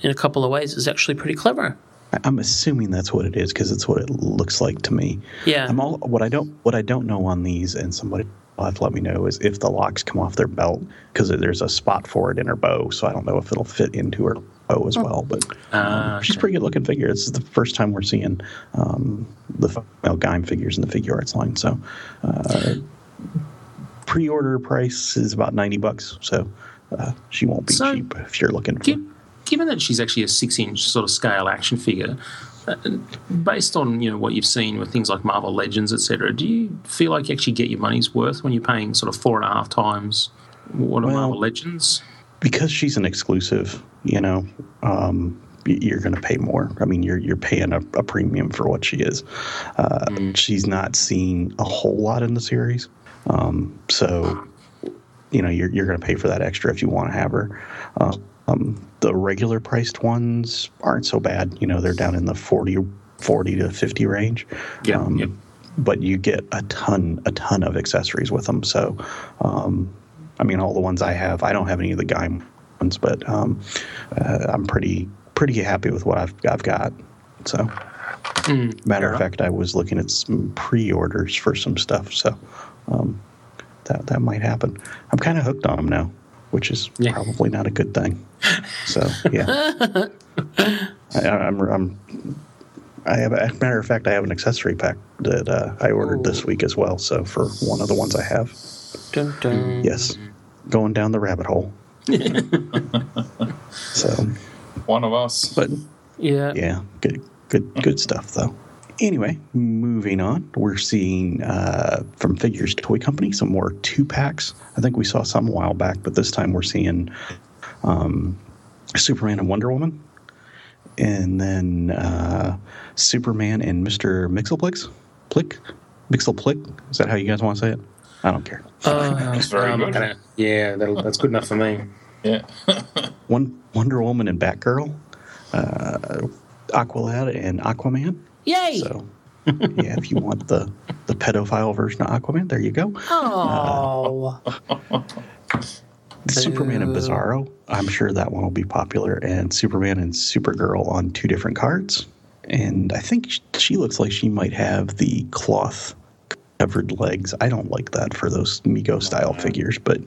in a couple of ways is actually pretty clever. I'm assuming that's what it is because it's what it looks like to me. Yeah. I'm all what I don't what I don't know on these, and somebody will have to let me know is if the locks come off their belt because there's a spot for it in her bow, so I don't know if it'll fit into her bow as well. But um, Ah, she's a pretty good looking figure. This is the first time we're seeing um, the female Gaim figures in the Figuarts line. So uh, pre-order price is about ninety bucks. So uh, she won't be So, cheap if you're looking for. Given that she's actually a six-inch sort of scale action figure, uh, based on you know what you've seen with things like Marvel Legends, etc., do you feel like you actually get your money's worth when you're paying sort of four and a half times what are Well- Marvel Legends? because she's an exclusive, you know, um, you're going to pay more. I mean, you're you're paying a, a premium for what she is. Uh, She's not seen a whole lot in the series, um, so you know you're you're going to pay for that extra if you want to have her. Uh, um, the regular priced ones aren't so bad. You know, they're down in the 40, 40 to fifty range. Yeah, Um, yeah. But you get a ton a ton of accessories with them. So, um, I mean, all the ones I have, I don't have any of the guy ones, but um, uh, I'm pretty pretty happy with what I've I've got. So. Matter of fact, I was looking at some pre-orders for some stuff, so um, that that might happen. I'm kind of hooked on them now, which is Yeah. probably not a good thing. So yeah, I, I'm, I'm I have as a matter of fact, I have an accessory pack that uh, I ordered this week as well. So for one of the ones I have, Dun, dun. yes, going down the rabbit hole. so, One of us. but Yeah. yeah, good, good, good stuff though. Anyway, moving on, we're seeing uh, from Figures Toy Company some more two packs. I think we saw some a while back, but this time we're seeing um, Superman and Wonder Woman, and then uh, Superman and Mister Mixelplix, Plick, Mixelplick. Is that how you guys want to say it? I don't care. That's very Um, good. kinda- yeah, that'll, that's good enough for me. Yeah. One Wonder Woman and Batgirl, uh, Aqualad and Aquaman. Yay! So, yeah, if you want the the pedophile version of Aquaman, there you go. Oh. Superman and Bizarro, I'm sure that one will be popular, and Superman and Supergirl on two different cards. And I think she looks like she might have the cloth covered legs. I don't like that for those Mego style figures, but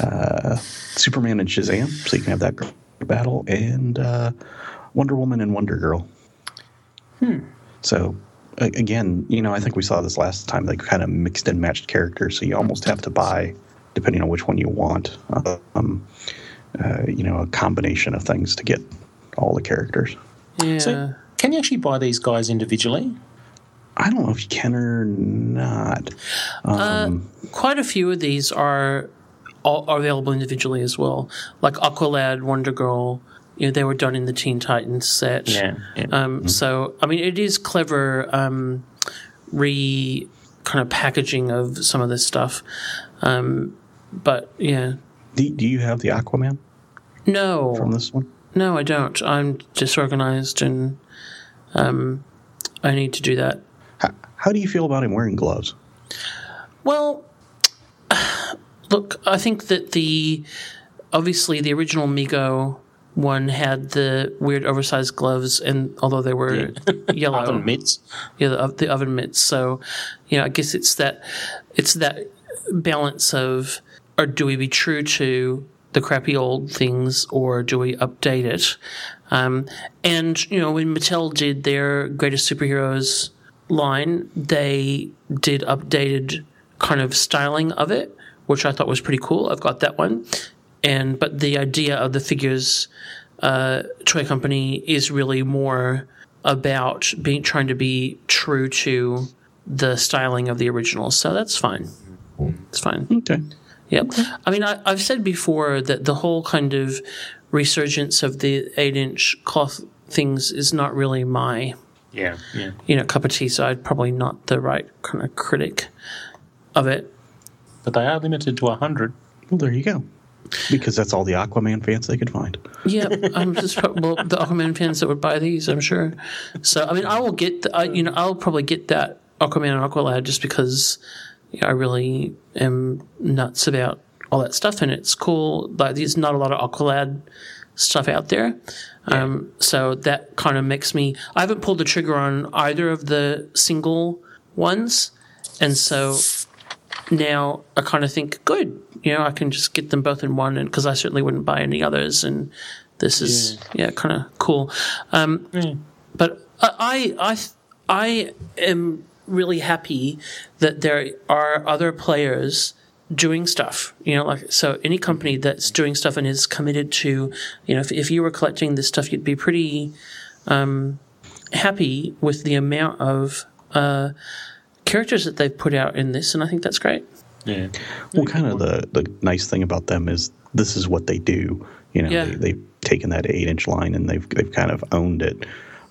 uh, Superman and Shazam, so you can have that battle, and uh, Wonder Woman and Wonder Girl. So again, you know, I think we saw this last time. They kind of mixed and matched characters, so you almost have to buy, depending on which one you want, um, uh, you know, a combination of things to get all the characters. yeah. So, can you actually buy these guys individually? I don't know if you can or not. Um, Quite a few of these are, are available individually as well. Like Aqualad, Wonder Girl, you know, they were done in the Teen Titans set. Yeah, yeah. Um, So, I mean, it is clever um, re kind of packaging of some of this stuff. Um, but yeah, do, do you have the Aquaman no, from this one? no, I don't. I'm disorganized and um, I need to do that. How, how do you feel about him wearing gloves? Well, look, I think that the obviously the original Mego one had the weird oversized gloves, and although they were yellow, Oven mitts. yeah, the, the oven mitts. So, you know, I guess it's that it's that balance of, or do we be true to the crappy old things, or do we update it? Um, and you know, when Mattel did their greatest superheroes line, they did updated kind of styling of it, which I thought was pretty cool. I've got that one, and but the idea of the figures uh, toy company is really more about being trying to be true to the styling of the original. So that's fine. It's fine. Okay. Yep. I mean, I, I've said before that the whole kind of resurgence of the eight-inch cloth things is not really my Yeah, yeah. you know cup of tea. So I'm probably not the right kind of critic of it. But they are limited to 100. Well, there you go. Because that's all the Aquaman fans they could find. Yeah, I'm just well, the Aquaman fans that would buy these, I'm sure. So I mean, I will get, the, I, you know, I'll probably get that Aquaman and Aqualad just because you know, I really am nuts about all that stuff, and it's cool. Like, there's not a lot of Aqualad stuff out there, um, so that kind of makes me. I haven't pulled the trigger on either of the single ones, and so now I kind of think, good, you know, I can just get them both in one, and because I certainly wouldn't buy any others, and this is yeah, kind of cool. Um, But I, I, I am really happy that there are other players doing stuff. You know, like so, any company that's doing stuff and is committed to, you know, if, if you were collecting this stuff, you'd be pretty um, happy with the amount of uh, characters that they've put out in this, and I think that's great. Yeah. Well, kind of the, the nice thing about them is this is what they do. You know, Yeah. they, they've taken that eight inch line and they've they've kind of owned it,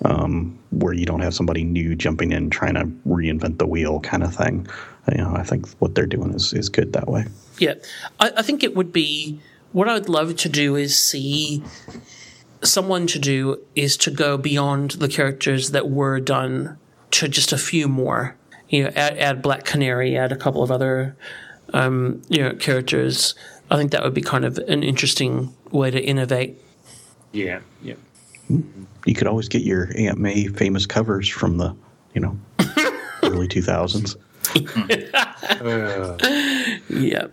um, where you don't have somebody new jumping in trying to reinvent the wheel kind of thing. You know, I think what they're doing is, is good that way. Yeah, I, I think it would be what I would love to do is see someone to do is to go beyond the characters that were done to just a few more. You know, add, add Black Canary, add a couple of other um, you know characters. I think that would be kind of an interesting way to innovate. Yeah, yeah. You could always get your Aunt May famous covers from the, you know, early 2000s. Yeah,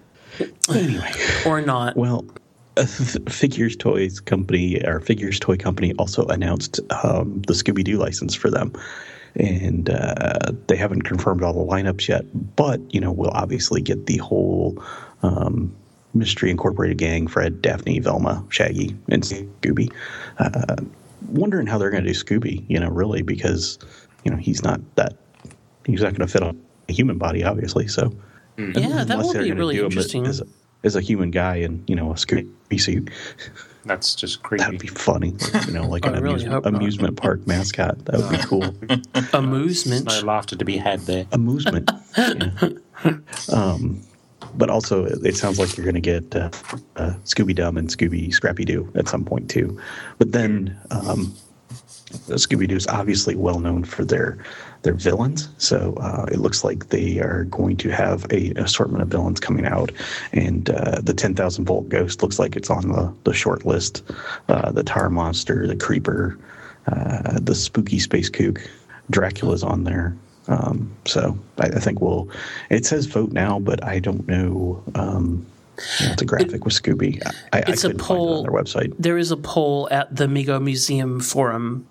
Anyway, or not. well, a th- Figures Toys Company, or Figures Toy Company, also announced um, the Scooby Doo license for them. And uh, they haven't confirmed all the lineups yet, but, you know, we'll obviously get the whole um, Mystery Incorporated gang Fred, Daphne, Velma, Shaggy, and Scooby. Uh, wondering how they're going to do Scooby, you know, really, because, you know, he's not that, he's not going to fit on a human body, obviously. So, Yeah, that would be really interesting. As a, as a human guy in, you know, a Scooby suit. That's just creepy. That'd be funny. You know, like an really amusement, not. amusement park mascot. That would be cool. Amusement. no laughter to be had there. Amusement. Yeah. Um, but also, it it sounds like you're going to get uh, uh, Scooby Dum and Scooby Scrappy Doo at some point too. But then um, Scooby Doo is obviously well known for their their villains, so uh, it looks like they are going to have a assortment of villains coming out, and uh, the ten thousand volt ghost looks like it's on the the short list. Uh, the Tar Monster, the Creeper, uh, the Spooky Space Kook, Dracula's on there. Um, so I, I think we'll. It says vote now, but I don't know. Um, it's a graphic with Scooby. I, I It's a couldn't it poll. on their website. There is a poll at the Mego Museum forum,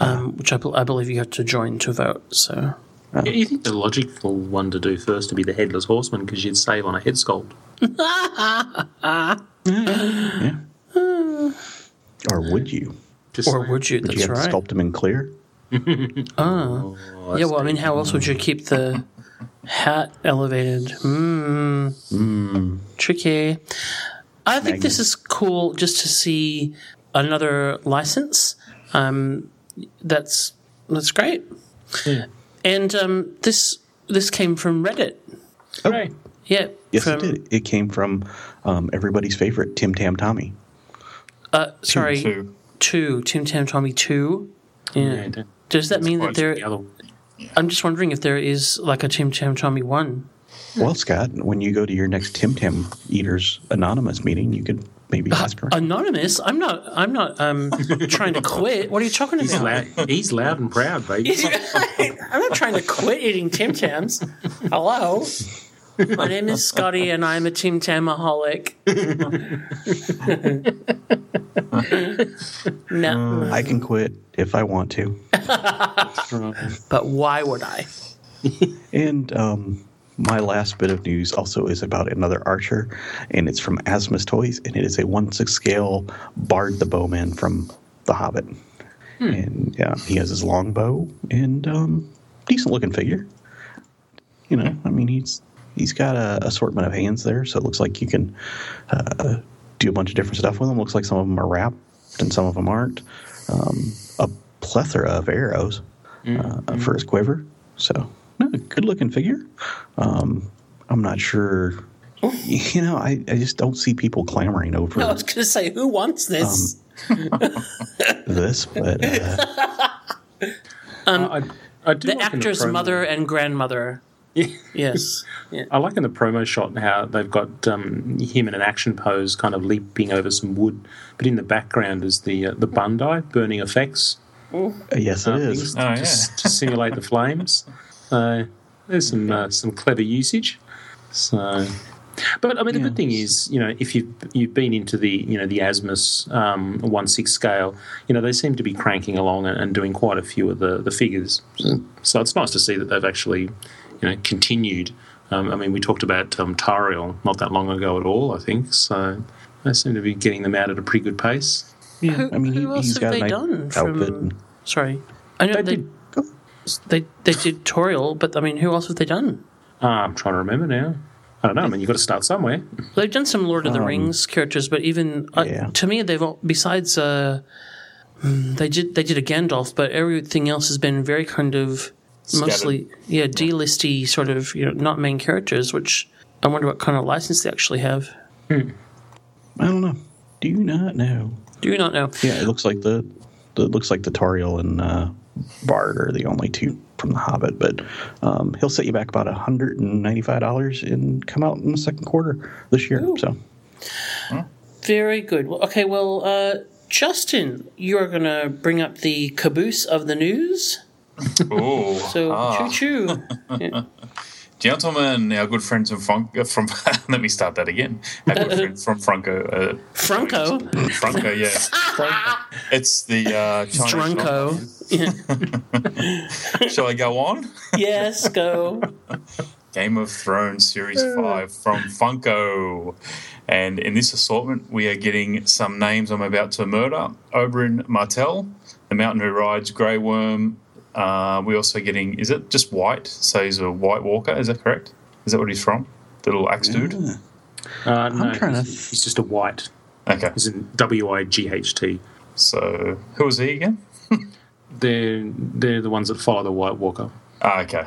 um, which I, I believe you have to join to vote. So Yeah, you think the logical one to do first to be the headless horseman because you'd save on a head sculpt. Yeah, Or would you? Just or would you? Would That's you have right. to sculpt them in clear? Oh, yeah. Well, I mean, how else would you keep the hat elevated? Hmm. Tricky. I think this is cool just to see another license. Um, that's that's great. And um, this this came from Reddit. Hooray. Yeah. Yes, from, it did. It came from um, everybody's favorite Tim Tam Tommy. Uh, sorry, Two. two Tim Tam Tommy two. Yeah, Yeah. don't- Does that mean that there? the other I'm just wondering if there is like a Tim Tam Tommy one. Well, Scott, when you go to your next Tim Tam Eaters Anonymous meeting, you could maybe ask her. Anonymous. I'm not. I'm not um, trying to quit. What are you talking He's about? loud, he's loud and proud, baby. I'm not trying to quit eating Tim Tams. Hello. My name is Scotty, and I'm a Tim Tamaholic. no, I can quit if I want to. but why would I? And um, my last bit of news also is about another archer, and it's from Asmus Toys, and it is a 1 6 scale Bard the Bowman from The Hobbit. And yeah, he has his long bow and um, decent looking figure. You know, I mean, he's he's got a assortment of hands there, so it looks like you can uh, do a bunch of different stuff with them. Looks like some of them are wrapped and some of them aren't. Um, a plethora of arrows uh, for his quiver. So, no, good looking figure. Um, I'm not sure. You know, I, I just don't see people clamoring over it. I was going to say, who wants this? this, but uh, I, I do the like actor's promo- mother and grandmother. Yes. Yeah. I like in the promo shot how they've got um, him in an action pose, kind of leaping over some wood, but in the background is the uh, the Bandai burning effects yes, it uh, is. things Oh, yeah. to, s- to simulate the flames. So there's some uh, some clever usage. So, but I mean, the good thing is, you know, if you've you've been into the you know the Asmus um, one six scale, you know they seem to be cranking along and, and doing quite a few of the the figures. So it's nice to see that they've actually you know continued. Um, I mean, we talked about um, Tauriel not that long ago at all, I think. So they seem to be getting them out at a pretty good pace. Who, I mean, he- who else he's have got they a nice done? outfit From, sorry, I know They they did- they they did Tauriel, but I mean, who else have they done? Ah, I'm trying to remember now. I don't know. I mean, you've got to start somewhere. They've done some Lord of the Rings characters, but even uh, yeah. to me, they've all, besides uh, mm, they did they did a Gandalf, but everything else has been very kind of mostly yeah D-listy sort of you know not main characters, which I wonder what kind of license they actually have. I don't know. Do you not know? Do you not know? Yeah, it looks like the, the it looks like the Tauriel and uh, Bard are the only two from the Hobbit, but um, he'll set you back about hundred and ninety five dollars and come out in the second quarter this year. So Very good. Well, okay, well, uh, Justin, you're going to bring up the caboose of the news. Oh, So, ah. choo choo. Yeah. Gentlemen, our good friends from Franco. uh, From let me start that again. Our good friends from Franco. Uh, Franco. Franco, yeah. It's the uh, Chinese Drunko. Yeah. Shall I go on? yes, go. Game of Thrones Series 5 from Funko. And in this assortment, we are getting some names I'm about to murder Oberyn Martell, the mountain who rides Grey Worm. Uh, we're also getting, is it just white? So he's a White Walker, is that correct? Is that what he's from? The little axe dude? Uh, no, trying to he's, he's just a white. Okay. He's in W I G H T. So who was he again? They're they're the ones that follow the White Walker. Ah, okay.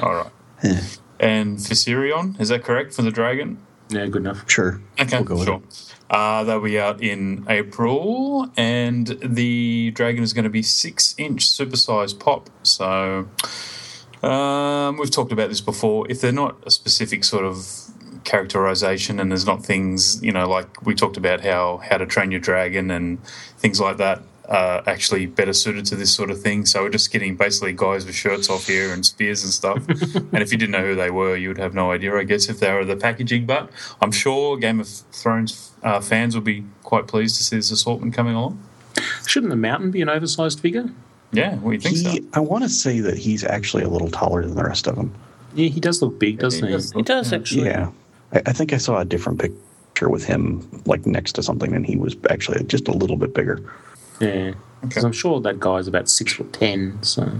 All right. Yeah. And Viserion, is that correct for the dragon? Yeah, good enough. sure, Okay, we'll go with sure. Uh, they'll be out in April, and the dragon is going to be six inch supersized pop. So um, we've talked about this before. If they're not a specific sort of characterization, and there's not things you know like we talked about how how to train your dragon and things like that. Uh, actually, better suited to this sort of thing. So we're just getting basically guys with shirts off here and spears and stuff. and if you didn't know who they were, you would have no idea, I guess, if they were the packaging. But I'm sure Game of Thrones uh, fans will be quite pleased to see this assortment coming along. Shouldn't the mountain be an oversized figure? Yeah, what do you think He, so? I want to say that he's actually a little taller than the rest of them. Yeah, he does look big, doesn't he? does It does, actually. Yeah, I, I think I saw a different picture with him like next to something, and he was actually just a little bit bigger. Yeah, because I'm sure that guy's about six foot ten. So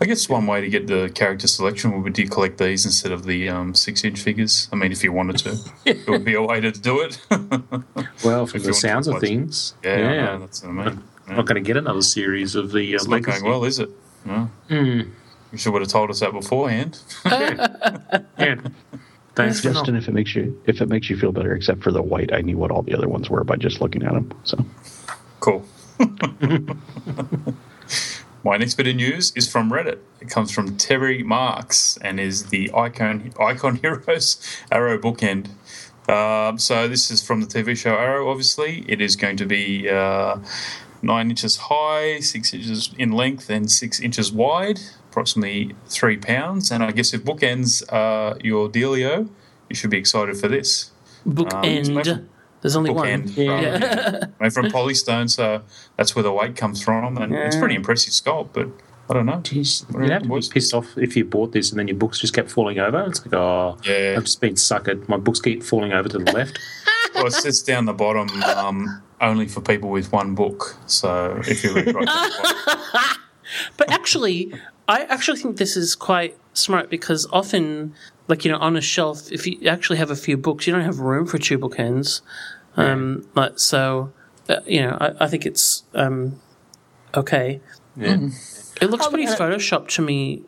I guess one way to get the character selection would be to collect these instead of the um, six inch figures. I mean, if you wanted to, it would be a way to do it. well, If from the sounds of watch- things, yeah, yeah, know, that's what I mean. I'm not going to get another series of the uh, It's not going well, is it? No. Hmm. You should would have told us that beforehand. Yeah. Thanks Justin, if it makes you if it makes you feel better, except for the white, I knew what all the other ones were by just looking at them. So Cool. My next bit of news is from Reddit. It comes from Terry Marks and is the Icon Icon Heroes Arrow bookend. Um, so this is from the TV show Arrow. Obviously, it is going to be uh, nine inches high, six inches in length, and six inches wide, approximately three pounds. And I guess if bookends are your dealio, you should be excited for this. Book Um, it's made end. from- There's only bookend one. rather Yeah. than- made from polystone, so that's where the weight comes from, and it's pretty impressive sculpt. But I don't know. Jeez, you'd have to be pissed off if you bought this and then your books just kept falling over. It's like, oh, Yeah. I've just been suckered. My books keep falling over to the left. Well, it sits down the bottom um, only for people with one book. So if you read right down the But actually, I actually think this is quite smart because often, like you know, on a shelf, if you actually have a few books, you don't have room for two bookends. Um, but so, uh, you know, I, I think it's um, okay. Yeah. It looks pretty photoshopped to me,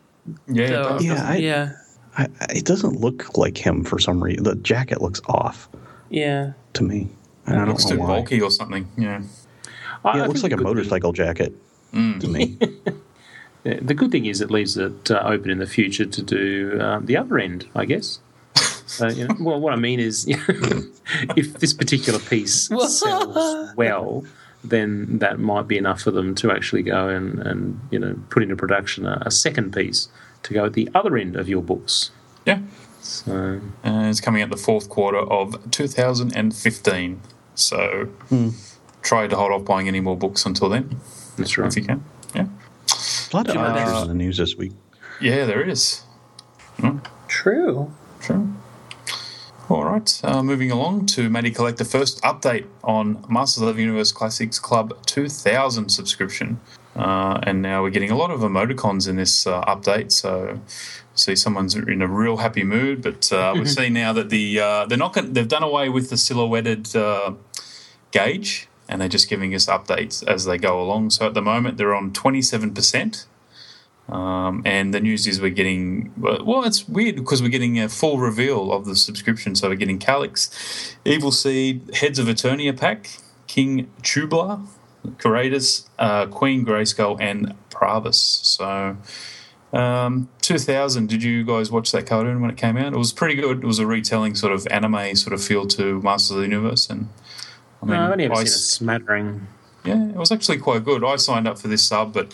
yeah, it though. does. Yeah, I- yeah, I, I- it doesn't look like him for some reason. The jacket looks off yeah. to me. And I it don't looks know too why. bulky or something. Yeah, Yeah, I it looks like a the good thing- motorcycle jacket to me. Yeah, the good thing is it leaves it uh, open in the future to do um, the other end, I guess. So, you know, well, what I mean is, if this particular piece sells well, then that might be enough for them to actually go and, and you know put into production a, a second piece to go at the other end of your books. yeah. So Uh, it's coming out the fourth quarter of 2015. So try to hold off buying any more books until then, that's right. if you can. Yeah, A lot of Uh, actors in the news this week. yeah, there is. True. Sure. All right, uh, moving along to Matty Collector first update on Masters of the Universe Classics Club 2000 subscription. Uh, and now we're getting a lot of emoticons in this uh, update. So, see, someone's in a real happy mood. But uh, we see now that the uh, they're not going they've done away with the silhouetted uh, gauge, and they're just giving us updates as they go along. So at the moment they're on 27 percent Um, and the news is we're getting well. It's weird because we're getting a full reveal of the subscription. So we're getting Kalix, Evil Seed, Heads of Eternia pack, King Chooblah, Curatus, uh, Queen Grayskull, and Pravus. So. Um, 2000. Did you guys watch that cartoon when it came out? It was pretty good. It was a retelling sort of anime sort of feel to Masters of the Universe, and I No, I've only ever I seen a s- smattering. yeah, it was actually quite good. I signed up for this sub, but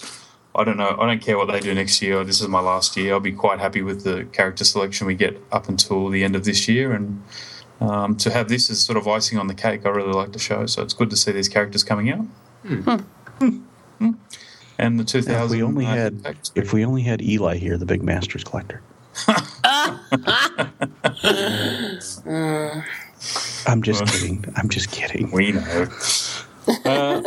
I don't know. I don't care what they do next year. This is my last year. I'll be quite happy with the character selection we get up until the end of this year, and um, to have this as sort of icing on the cake, I really like the show. So it's good to see these characters coming out. Hmm. And the 2000. If we only uh, had impact. if we only had Eli here, the big Masters collector. I'm just kidding. I'm just kidding. We know. uh,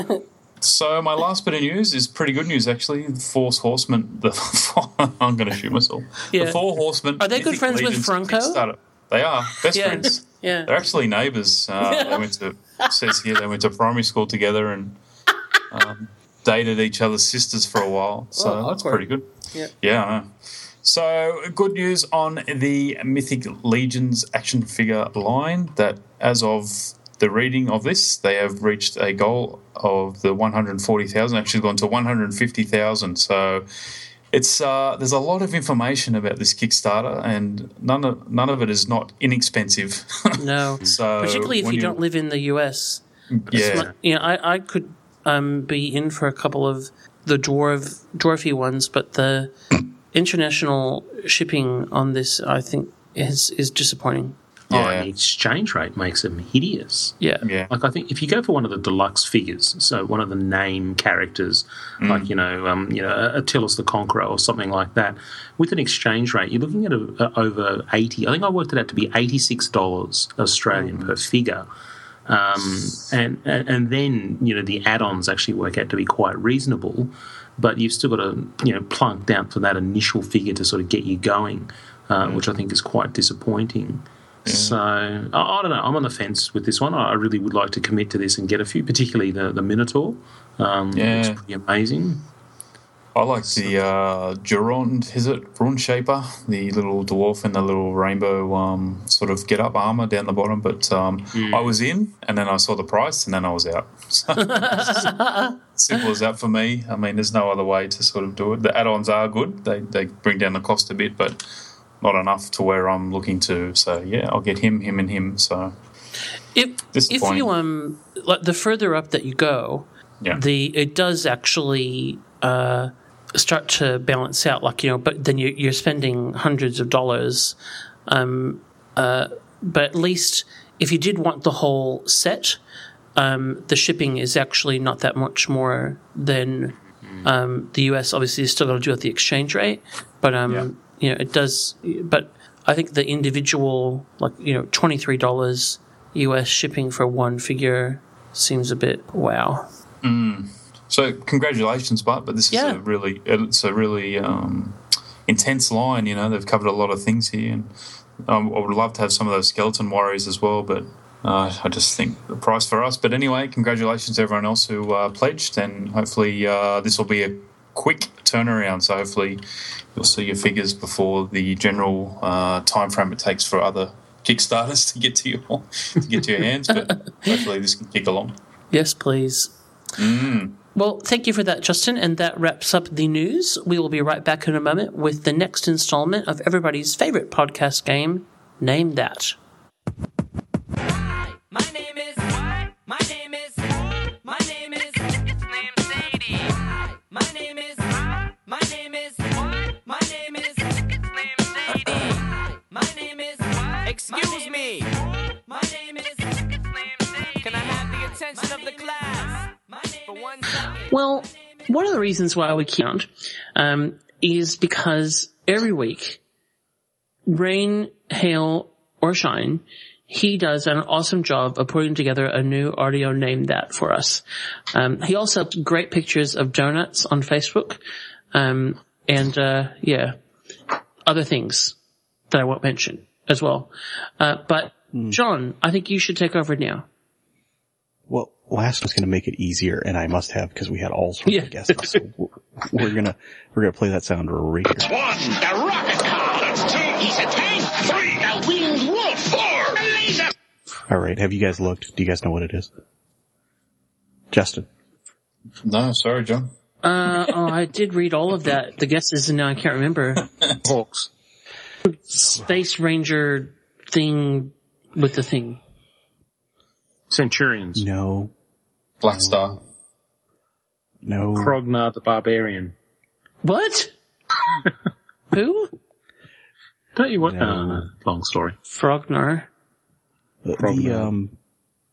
so my last bit of news is pretty good news actually. The Force Horsemen. The I'm going to shoot myself. Yeah. The Four Horsemen. Are they good Mythic friends with Franco? Kickstarter. They are best Yeah. friends. Yeah. They're actually neighbours. Uh, they went to says here they went to primary school together and um, dated each other's sisters for a while. So Oh, that's pretty good. Yeah. Yeah. I know. So good news on the Mythic Legions action figure line that as of the reading of this, they have reached a goal of the 140,000, actually gone to 150,000. So it's uh, there's a lot of information about this Kickstarter, and none of none of it is not inexpensive. No. so Particularly if when you, don't live in the US. yeah, Like, you know, I, I could um, be in for a couple of the dwarf dwarfy ones, but the international shipping on this, I think, is is disappointing. Oh, Yeah. and the exchange rate makes them hideous. Yeah. yeah, Like I think if you go for one of the deluxe figures, so one of the name characters, Mm. like you know, um, you know, Attillus the Conqueror or something like that, with an exchange rate, you're looking at a, a, over eighty. I think I worked it out to be eighty six dollars Australian Mm. per figure. Um, and, and and then you know the add-ons actually work out to be quite reasonable, but you've still got to you know plunk down for that initial figure to sort of get you going, uh, which I think is quite disappointing. So I, I don't know. I'm on the fence with this one. I I really would like to commit to this and get a few, particularly the the Minotaur. Um, Yeah. looks pretty amazing. I like the uh, Durand, is it Rune Shaper, the little dwarf in the little rainbow um, sort of get up armor down the bottom. But um, I was in, and then I saw the price, and then I was out. So, simple as that for me. I mean, there's no other way to sort of do it. The add-ons are good; they they bring down the cost a bit, but not enough to where I'm looking to. So yeah, I'll get him, him, and him. So If if you um like the further up that you go, yeah, the it does actually uh, start to balance out. Like you know, but then you, you're spending hundreds of dollars. Um, uh, but at least if you did want the whole set, um, the shipping is actually not that much more than um, the US. Obviously, you still got to do with the exchange rate, but um, Yeah. you know it does. But I think the individual, like you know, twenty three dollars US shipping for one figure seems a bit wow. So congratulations, Bart. But this Yeah. is a really it's a really um, intense line. You know, they've covered a lot of things here, and um, I would love to have some of those skeleton warriors as well. But uh, I just think the price for us. But anyway, congratulations to everyone else who uh, pledged, and hopefully uh, this will be a quick turnaround. So hopefully you'll see your figures before the general uh, time frame it takes for other Kickstarters to get to your to get to your hands. But hopefully this can kick along. Yes, please. Well, thank you for that, Justin. And that wraps up the news. We will be right back in a moment with the next installment of everybody's favorite podcast game, Name That. My name is. My name is. My name is. It's named Sadie. My name is. My name is. My name is. It's named Sadie. My name is. Excuse me. My name is. It's named Sadie. Can I have the attention of the class for one second? Well, one of the reasons why we count um, is because every week, rain, hail, or shine, he does an awesome job of putting together a new audio name that for us. Um, he also has great pictures of donuts on Facebook, um, and uh, yeah, other things that I won't mention as well. Uh, but John, I think you should take over now. Well, last was going to make it easier, and I must have because we had all sorts Yeah. of guesses. So we're- we're gonna we're gonna play that sound right here. One, the rocket car. That's two. He's a tank. Three, the winged wolf. Four, a laser. All right, have you guys looked? Do you guys know what it is? Justin. No, sorry, John. Uh, oh, I did read all of that. The guesses, and now I can't remember. Hawks. Space Ranger thing with the thing. Centurions. No, Black Star. no. Krognar the Barbarian. What? Who? Don't you want? No. No, no, long story. Frognar. The, the um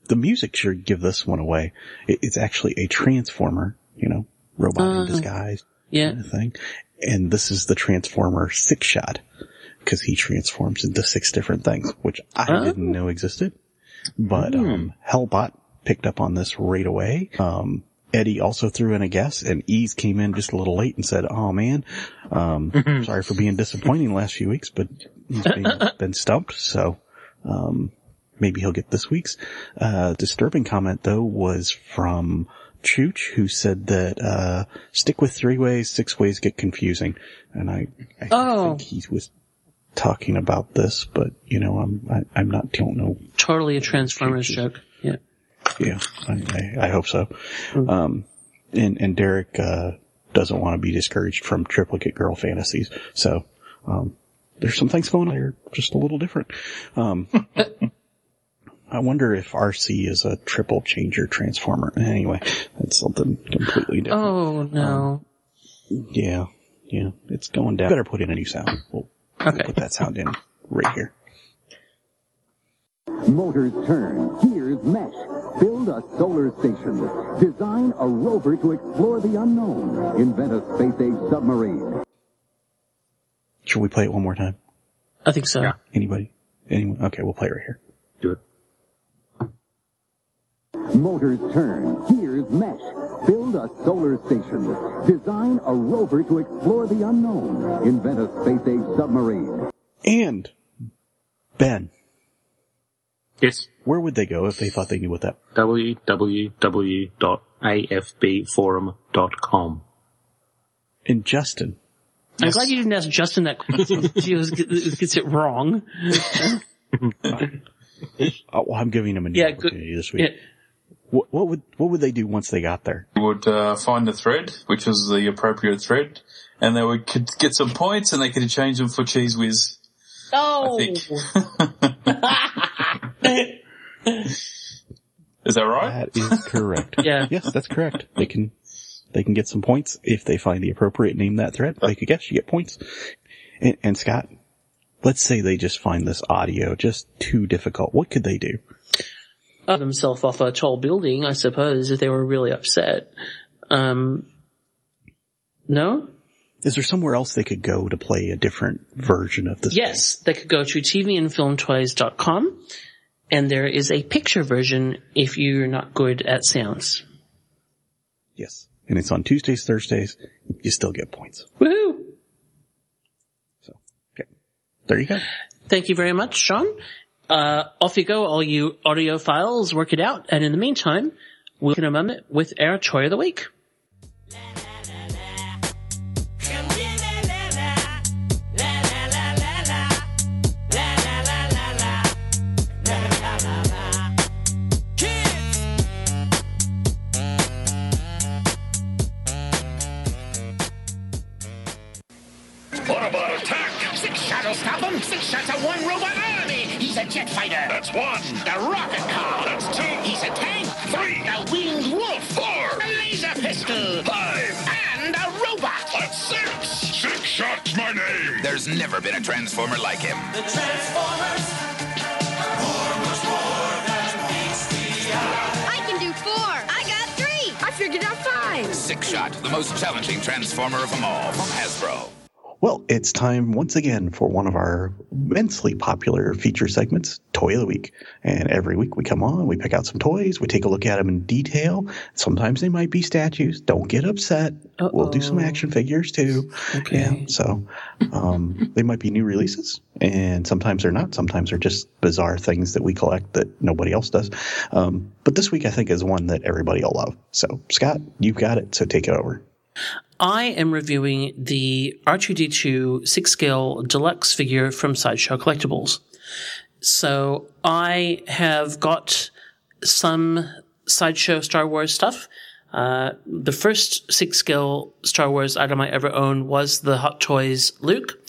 the music should give this one away. It, it's actually a transformer, you know, robot Uh, in disguise Yeah. kind of thing. And this is the Transformer Sixshot because he transforms into six different things, which I Oh. didn't know existed. But um, Hellbot picked up on this right away. Um, Eddie also threw in a guess, and Ease came in just a little late and said, "Oh man, um, sorry for being disappointing the last few weeks, but he's been, been stumped, so um, maybe he'll get this week's." Uh, disturbing comment though was from Chooch, who said that uh, stick with three ways, six ways get confusing, and I, I Oh. think he was talking about this, but you know, I'm I, I'm not don't know Totally a Transformers joke. Yeah. yeah, I, I, I hope so. Um, and, and Derek, uh, doesn't want to be discouraged from triplicate girl fantasies. So, um, there's some things going on there just a little different. Um, I wonder if RC is a triple changer transformer. Anyway, that's something completely different. Oh no. Yeah, yeah, it's going down. Better put in a new sound. We'll Okay. put that sound in right here. Motors turn. Here's Mesh. Build a solar station. Design a rover to explore the unknown. Invent a space-age submarine. Should we play it one more time? I think so. Yeah. Anybody? Anyone? Okay, we'll play it right here. Do it. Motors turn. Here's Mesh. Build a solar station. Design a rover to explore the unknown. Invent a space-age submarine. And Ben, Yes. where would they go if they thought they knew what that? www.afbforum.com. And Justin, I'm glad you didn't ask Justin that question. he gets it wrong. oh, well, I'm giving him a new Yeah, good. opportunity this week. Yeah. What, what would what would they do once they got there? They would uh, find the thread, which was the appropriate thread, and they would could get some points, and they could change them for cheese whiz. Oh. I think. Is that right? That is correct. Yeah. Yes, that's correct. They can they can get some points if they find the appropriate name that thread. Make a guess, you get points. And, and Scott, let's say they just find this audio just too difficult. What could they do? Uh, themselves off a tall building, I suppose, if they were really upset. Um, no? Is there somewhere else they could go to play a different version of this? Yes, they could go to tvandfilmtoys.com and there is a picture version if you're not good at sounds. Yes. And it's on Tuesdays, Thursdays. You still get points. Woohoo! So, okay. There you go. Thank you very much, Sean. Uh, off you go, all you audio files, work it out. And in the meantime, we'll in a moment with our Toy of the Week. Six shots at one robot! He's a jet fighter! That's one! The rocket car! That's two! He's a tank! Three! The winged wolf! Four! A laser pistol! Five! And a robot! That's six! Six shots my name! There's never been a Transformer like him. The Transformers. More, much more than meets the eye. I can do four. I got three. I figured out five. Sixshot, the most challenging Transformer of them all, from Hasbro. Well, it's time once again for one of our immensely popular feature segments, Toy of the Week. And every week we come on, we pick out some toys, we take a look at them in detail. Sometimes they might be statues. Don't get upset. We'll do some action figures too. Okay. Yeah, so um, they might be new releases, and sometimes they're not. Sometimes they're just bizarre things that we collect that nobody else does. Um, but this week, I think, is one that everybody will love. So, Scott, you've got it. So take it over. I am reviewing the R2D2 six scale deluxe figure from Sideshow Collectibles. So I have got some Sideshow Star Wars stuff. Uh, the first six scale Star Wars item I ever owned was the Hot Toys Luke,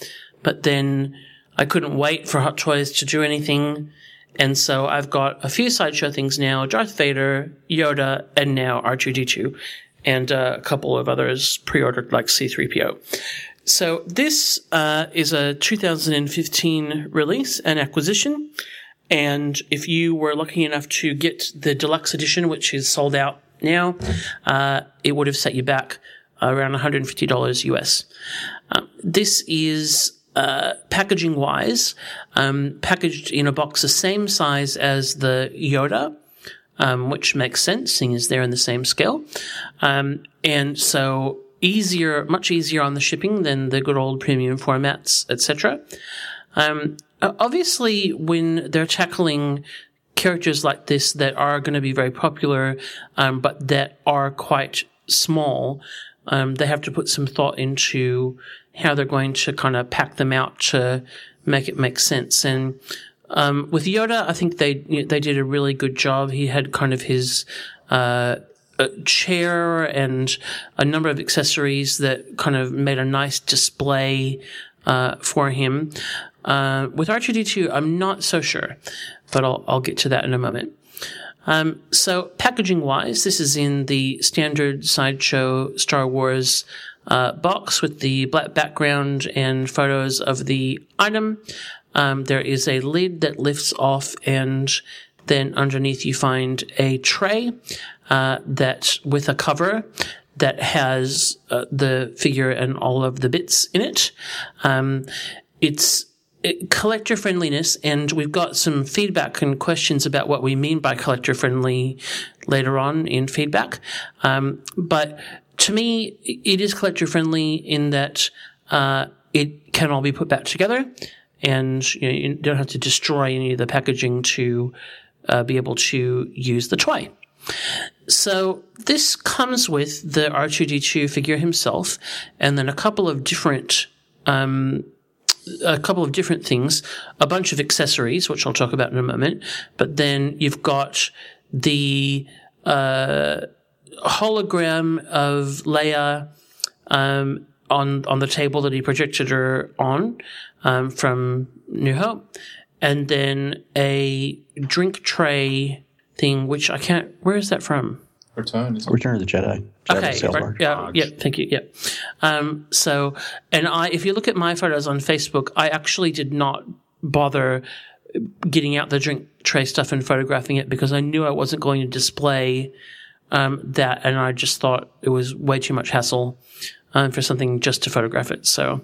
but then I couldn't wait for Hot Toys to do anything. And so I've got a few sideshow things now Darth Vader, Yoda, and now R2D2, and uh, a couple of others pre ordered like C3PO. So this uh, is a 2015 release and acquisition. And if you were lucky enough to get the deluxe edition, which is sold out now, uh, it would have set you back around $150 US. Um, this is uh, packaging wise, um, packaged in a box the same size as the Yoda, um, which makes sense, seeing as they're in the same scale. Um, and so easier, much easier on the shipping than the good old premium formats, etc. Um, obviously, when they're tackling characters like this that are going to be very popular, um, but that are quite small, um, they have to put some thought into how they're going to kind of pack them out to make it make sense. And um, with Yoda, I think they they did a really good job. He had kind of his uh, chair and a number of accessories that kind of made a nice display uh, for him. Uh, with R2D2, I'm not so sure, but I'll, I'll get to that in a moment. Um, so packaging wise, this is in the standard sideshow Star Wars uh, box with the black background and photos of the item. Um, there is a lid that lifts off, and then underneath you find a tray uh, that with a cover that has uh, the figure and all of the bits in it. Um, it's it, collector friendliness, and we've got some feedback and questions about what we mean by collector friendly later on in feedback. Um, but to me, it is collector friendly in that uh, it can all be put back together, and you, know, you don't have to destroy any of the packaging to uh, be able to use the toy. So this comes with the R2D2 figure himself, and then a couple of different, um, a couple of different things, a bunch of accessories, which I'll talk about in a moment. But then you've got the uh, hologram of Leia um, on on the table that he projected her on um, from New Hope, and then a drink tray thing, which I can't. Where is that from? Return. Is Return of the Jedi. Jabba Okay, right, barge. yeah, yeah, thank you. Yeah. Um, so, and I, if you look at my photos on Facebook, I actually did not bother getting out the drink tray stuff and photographing it because I knew I wasn't going to display um, that, and I just thought it was way too much hassle um, for something just to photograph it. So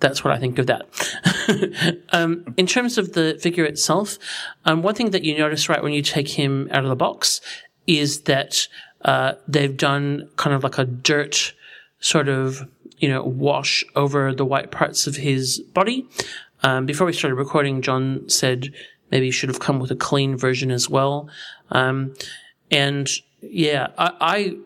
that's what I think of that. um, in terms of the figure itself, um, one thing that you notice right when you take him out of the box is that uh, they've done kind of like a dirt sort of you know wash over the white parts of his body. Um, before we started recording, John said maybe he should have come with a clean version as well. Um, and yeah, I, I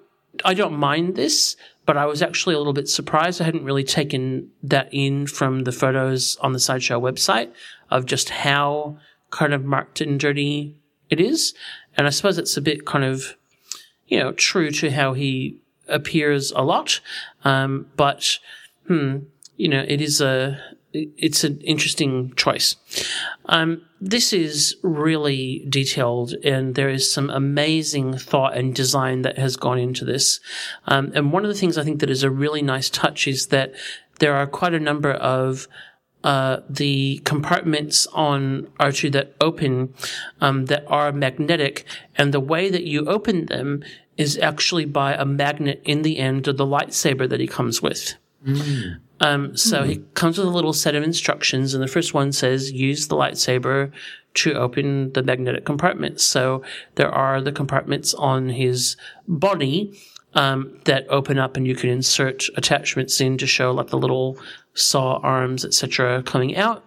I don't mind this, but I was actually a little bit surprised. I hadn't really taken that in from the photos on the sideshow website of just how kind of marked and dirty it is. And I suppose it's a bit kind of, you know, true to how he appears a lot. Um, but, hmm, you know, it is a, it's an interesting choice. Um, this is really detailed, and there is some amazing thought and design that has gone into this. Um, and one of the things I think that is a really nice touch is that there are quite a number of uh, the compartments on R2 that open um, that are magnetic, and the way that you open them is actually by a magnet in the end of the lightsaber that he comes with. Um, so he comes with a little set of instructions, and the first one says use the lightsaber to open the magnetic compartments. So there are the compartments on his body um, that open up, and you can insert attachments in to show like the little saw arms, etc., coming out.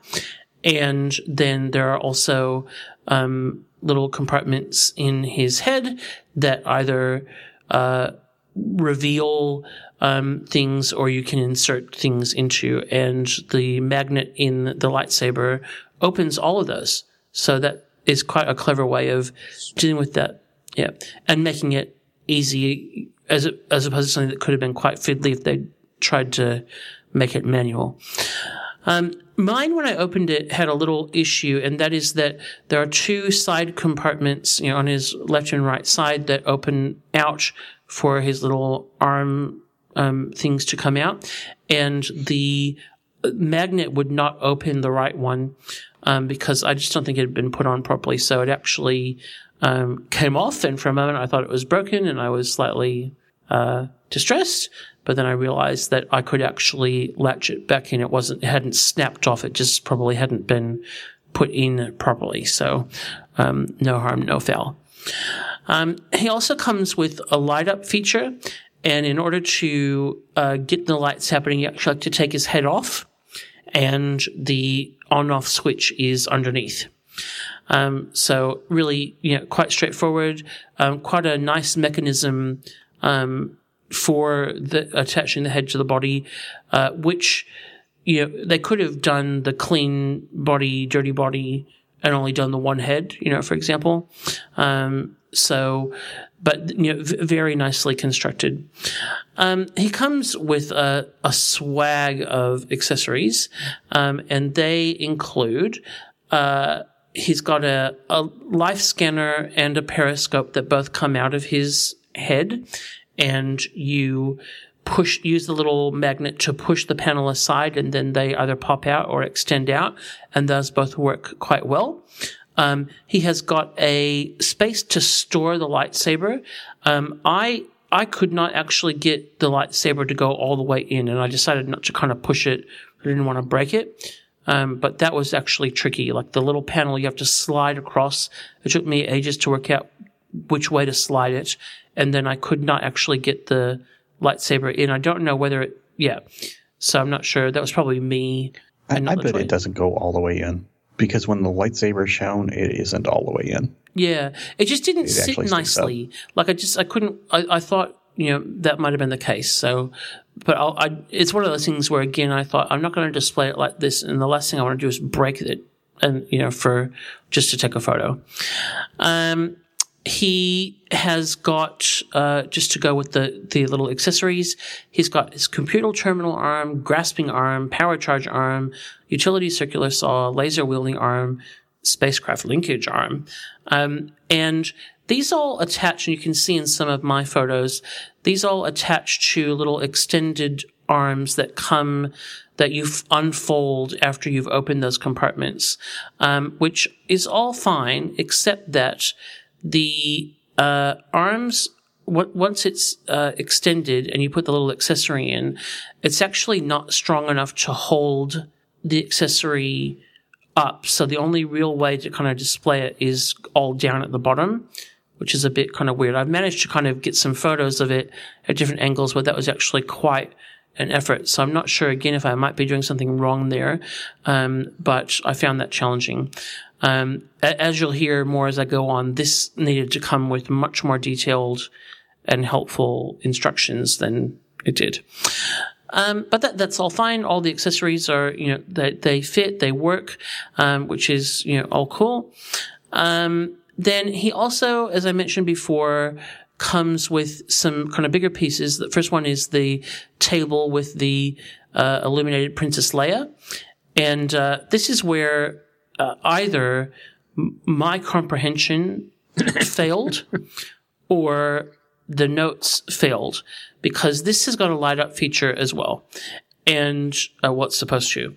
And then there are also um, little compartments in his head that either uh, reveal um, things or you can insert things into. And the magnet in the lightsaber opens all of those. So that is quite a clever way of dealing with that. Yeah. And making it easy as, as opposed to something that could have been quite fiddly if they tried to make it manual. Um, mine, when I opened it, had a little issue, and that is that there are two side compartments, you know, on his left and right side that open out for his little arm um, things to come out, and the magnet would not open the right one um, because I just don't think it had been put on properly. So it actually um, came off, and for a moment I thought it was broken, and I was slightly uh, distressed. But then I realized that I could actually latch it back in. It wasn't, it hadn't snapped off. It just probably hadn't been put in properly. So, um, no harm, no foul. Um, he also comes with a light up feature. And in order to uh, get the lights happening, you actually have to take his head off. And the on off switch is underneath. Um, so really, you know, quite straightforward. Um, quite a nice mechanism um, for the, attaching the head to the body, uh, which you know they could have done the clean body, dirty body, and only done the one head. You know, for example. Um, so, but you know, v- very nicely constructed. Um, he comes with a, a swag of accessories, um, and they include. Uh, he's got a, a life scanner and a periscope that both come out of his head and you push use the little magnet to push the panel aside and then they either pop out or extend out and those both work quite well um, he has got a space to store the lightsaber um, i i could not actually get the lightsaber to go all the way in and i decided not to kind of push it i didn't want to break it um, but that was actually tricky like the little panel you have to slide across it took me ages to work out which way to slide it and then I could not actually get the lightsaber in. I don't know whether it, yeah. So I'm not sure. That was probably me. I, I bet it doesn't go all the way in because when the lightsaber is shown, it isn't all the way in. Yeah, it just didn't It sit actually sticks up. nicely. Like I just I couldn't. I, I thought you know that might have been the case. So, but I'll, I it's one of those things where again I thought I'm not going to display it like this, and the last thing I want to do is break it, and you know for just to take a photo. Um, he has got uh, just to go with the the little accessories. He's got his computer terminal arm, grasping arm, power charge arm, utility circular saw, laser wielding arm, spacecraft linkage arm, um, and these all attach. And you can see in some of my photos, these all attach to little extended arms that come that you unfold after you've opened those compartments, um, which is all fine except that the uh, arms once it's uh, extended and you put the little accessory in, it's actually not strong enough to hold the accessory up. So the only real way to kind of display it is all down at the bottom, which is a bit kind of weird. I've managed to kind of get some photos of it at different angles, but that was actually quite an effort. So I'm not sure again if I might be doing something wrong there, um, but I found that challenging. Um, as you'll hear more as I go on, this needed to come with much more detailed and helpful instructions than it did. Um, but that, that's all fine. All the accessories are, you know, they, they fit, they work, um, which is, you know, all cool. Um, then he also, as I mentioned before, comes with some kind of bigger pieces. The first one is the table with the uh, illuminated Princess Leia. And uh, this is where uh, either my comprehension failed or the notes failed because this has got a light up feature as well and uh, what's supposed to.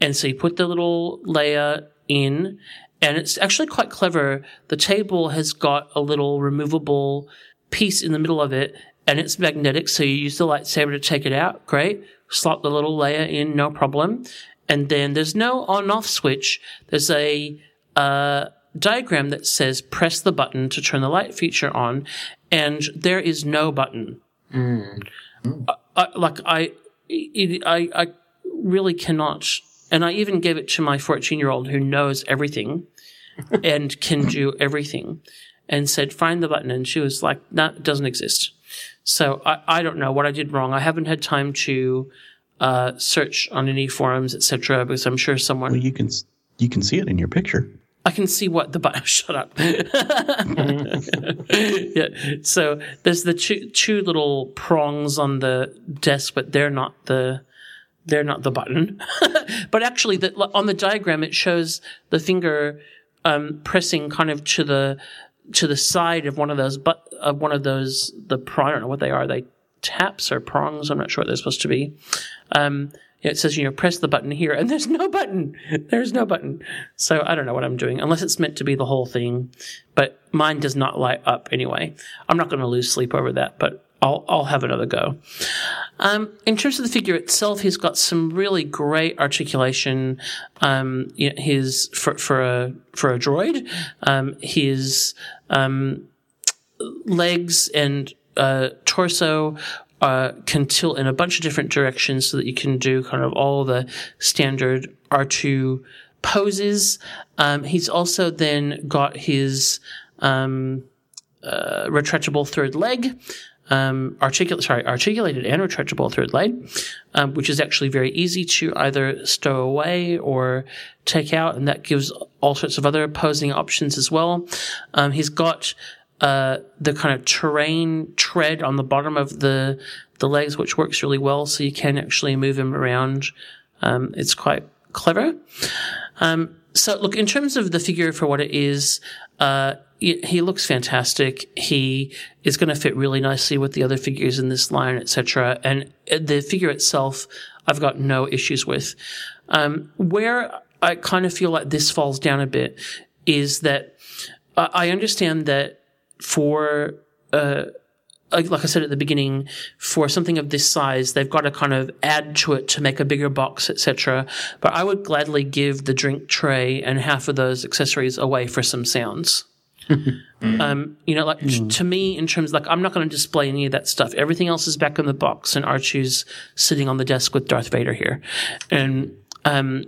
And so you put the little Leia in and it's actually quite clever. The table has got a little removable piece in the middle of it and it's magnetic. So you use the lightsaber to take it out. Great. slot the little Leia in, no problem. And then there's no on off switch. There's a uh, diagram that says press the button to turn the light feature on, and there is no button. I, I, like I, it, I, I really cannot. And I even gave it to my 14 year old who knows everything and can do everything and said, find the button. And she was like, that doesn't exist. So I, I don't know what I did wrong. I haven't had time to uh, search on any forums, etc. Because I'm sure someone Well, you can you can see it in your picture. I can see what the button. Shut up. yeah. So there's the two, two little prongs on the desk, but they're not the they're not the button. but actually, the, on the diagram, it shows the finger um, pressing kind of to the to the side of one of those but of one of those the prong. I don't know what they are. They taps or prongs. I'm not sure what they're supposed to be. Um, it says you know press the button here, and there's no button. There's no button. So I don't know what I'm doing unless it's meant to be the whole thing. But mine does not light up anyway. I'm not going to lose sleep over that, but I'll I'll have another go. Um, in terms of the figure itself, he's got some really great articulation. Um, you know, his for for a for a droid, um, his um, legs and uh, torso uh, can tilt in a bunch of different directions so that you can do kind of all the standard R2 poses. Um, he's also then got his um, uh, retractable third leg. Um, sorry, articulated and retractable third leg, um, which is actually very easy to either stow away or take out, and that gives all sorts of other posing options as well. Um, he's got uh, the kind of terrain tread on the bottom of the the legs, which works really well, so you can actually move him around. Um, it's quite clever. Um, so, look, in terms of the figure for what it is, uh, he looks fantastic. He is going to fit really nicely with the other figures in this line, etc. And the figure itself, I've got no issues with. Um, where I kind of feel like this falls down a bit is that I understand that for uh, like like I said at the beginning, for something of this size, they've got to kind of add to it to make a bigger box, etc. But I would gladly give the drink tray and half of those accessories away for some sounds. Um, you know, like t- to me, in terms like I'm not going to display any of that stuff. Everything else is back in the box, and Archie's sitting on the desk with Darth Vader here, and um,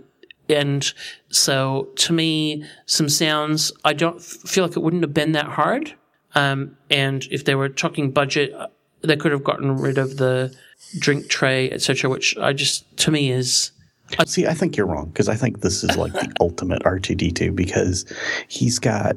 and so to me, some sounds I don't feel like it wouldn't have been that hard. Um, and if they were talking budget, uh, they could have gotten rid of the drink tray, etc. Which I just to me is I- See, I think you're wrong because I think this is like the ultimate R2D2 because he's got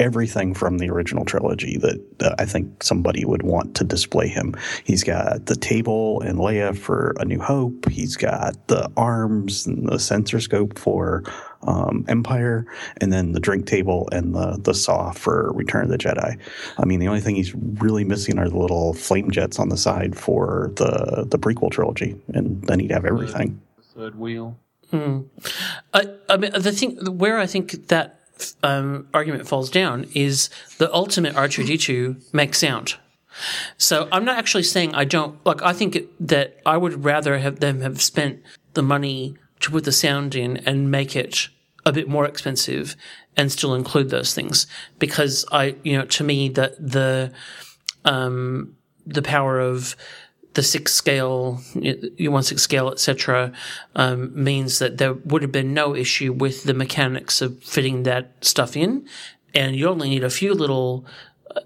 everything from the original trilogy that uh, I think somebody would want to display him. He's got the table and Leia for A New Hope. He's got the arms and the sensor scope for um, Empire, and then the drink table and the the saw for Return of the Jedi. I mean, the only thing he's really missing are the little flame jets on the side for the the prequel trilogy, and then he'd have everything. Third wheel. I, I mean, the thing where I think that um, argument falls down is the ultimate R2D2 makes sound. So I'm not actually saying I don't like. I think it, that I would rather have them have spent the money to put the sound in and make it a bit more expensive and still include those things because I, you know, to me that the um, the power of the six scale, you one six scale, etc., um, means that there would have been no issue with the mechanics of fitting that stuff in, and you only need a few little,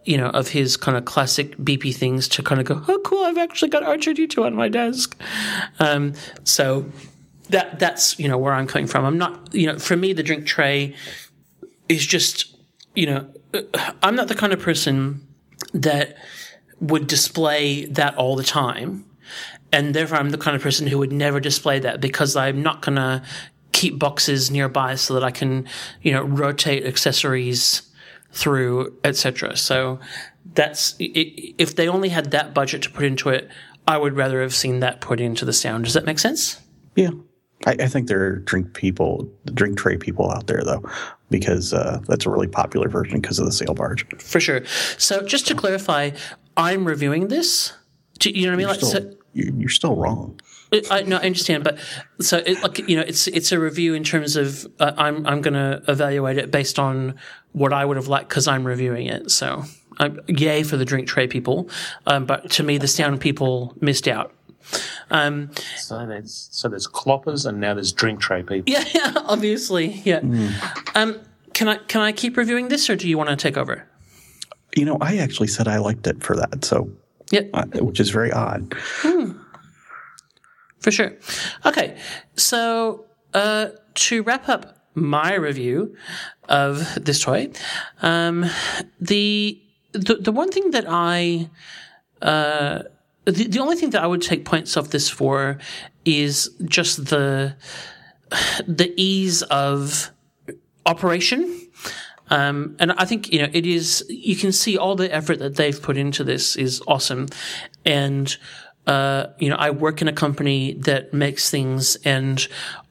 you know, of his kind of classic BP things to kind of go, oh, cool, I've actually got R2D2 on my desk. Um, so that that's you know where I'm coming from. I'm not, you know, for me the drink tray is just, you know, uh, I'm not the kind of person that would display that all the time. And therefore, I'm the kind of person who would never display that because I'm not to keep boxes nearby so that I can, you know, rotate accessories through, etc. So that's if they only had that budget to put into it, I would rather have seen that put into the sound. Does that make sense? Yeah. I, I think there are drink people, drink tray people out there though, because uh, that's a really popular version because of the sail barge. For sure. So just to clarify, I'm reviewing this. Do you know what I mean? You're Like, still, so- you- you're still wrong. I, I, no, I understand, but so it, like you know, it's it's a review in terms of uh, I'm I'm going to evaluate it based on what I would have liked because I'm reviewing it. So, um, yay for the drink tray people, um, but to me, the sound people missed out. Um, So there's so there's cloppers and now there's drink tray people. yeah, yeah, obviously, yeah. Um, can I can I keep reviewing this, or do you want to take over? You know, I actually said I liked it for that, so Yeah, uh, which is very odd. for sure. Okay, so uh, to wrap up my review of this toy, um, the, the the one thing that I uh, the, the only thing that I would take points off this for is just the the ease of operation. Um, and I think you know it is. You can see all the effort that they've put into this is awesome, and uh, you know I work in a company that makes things, and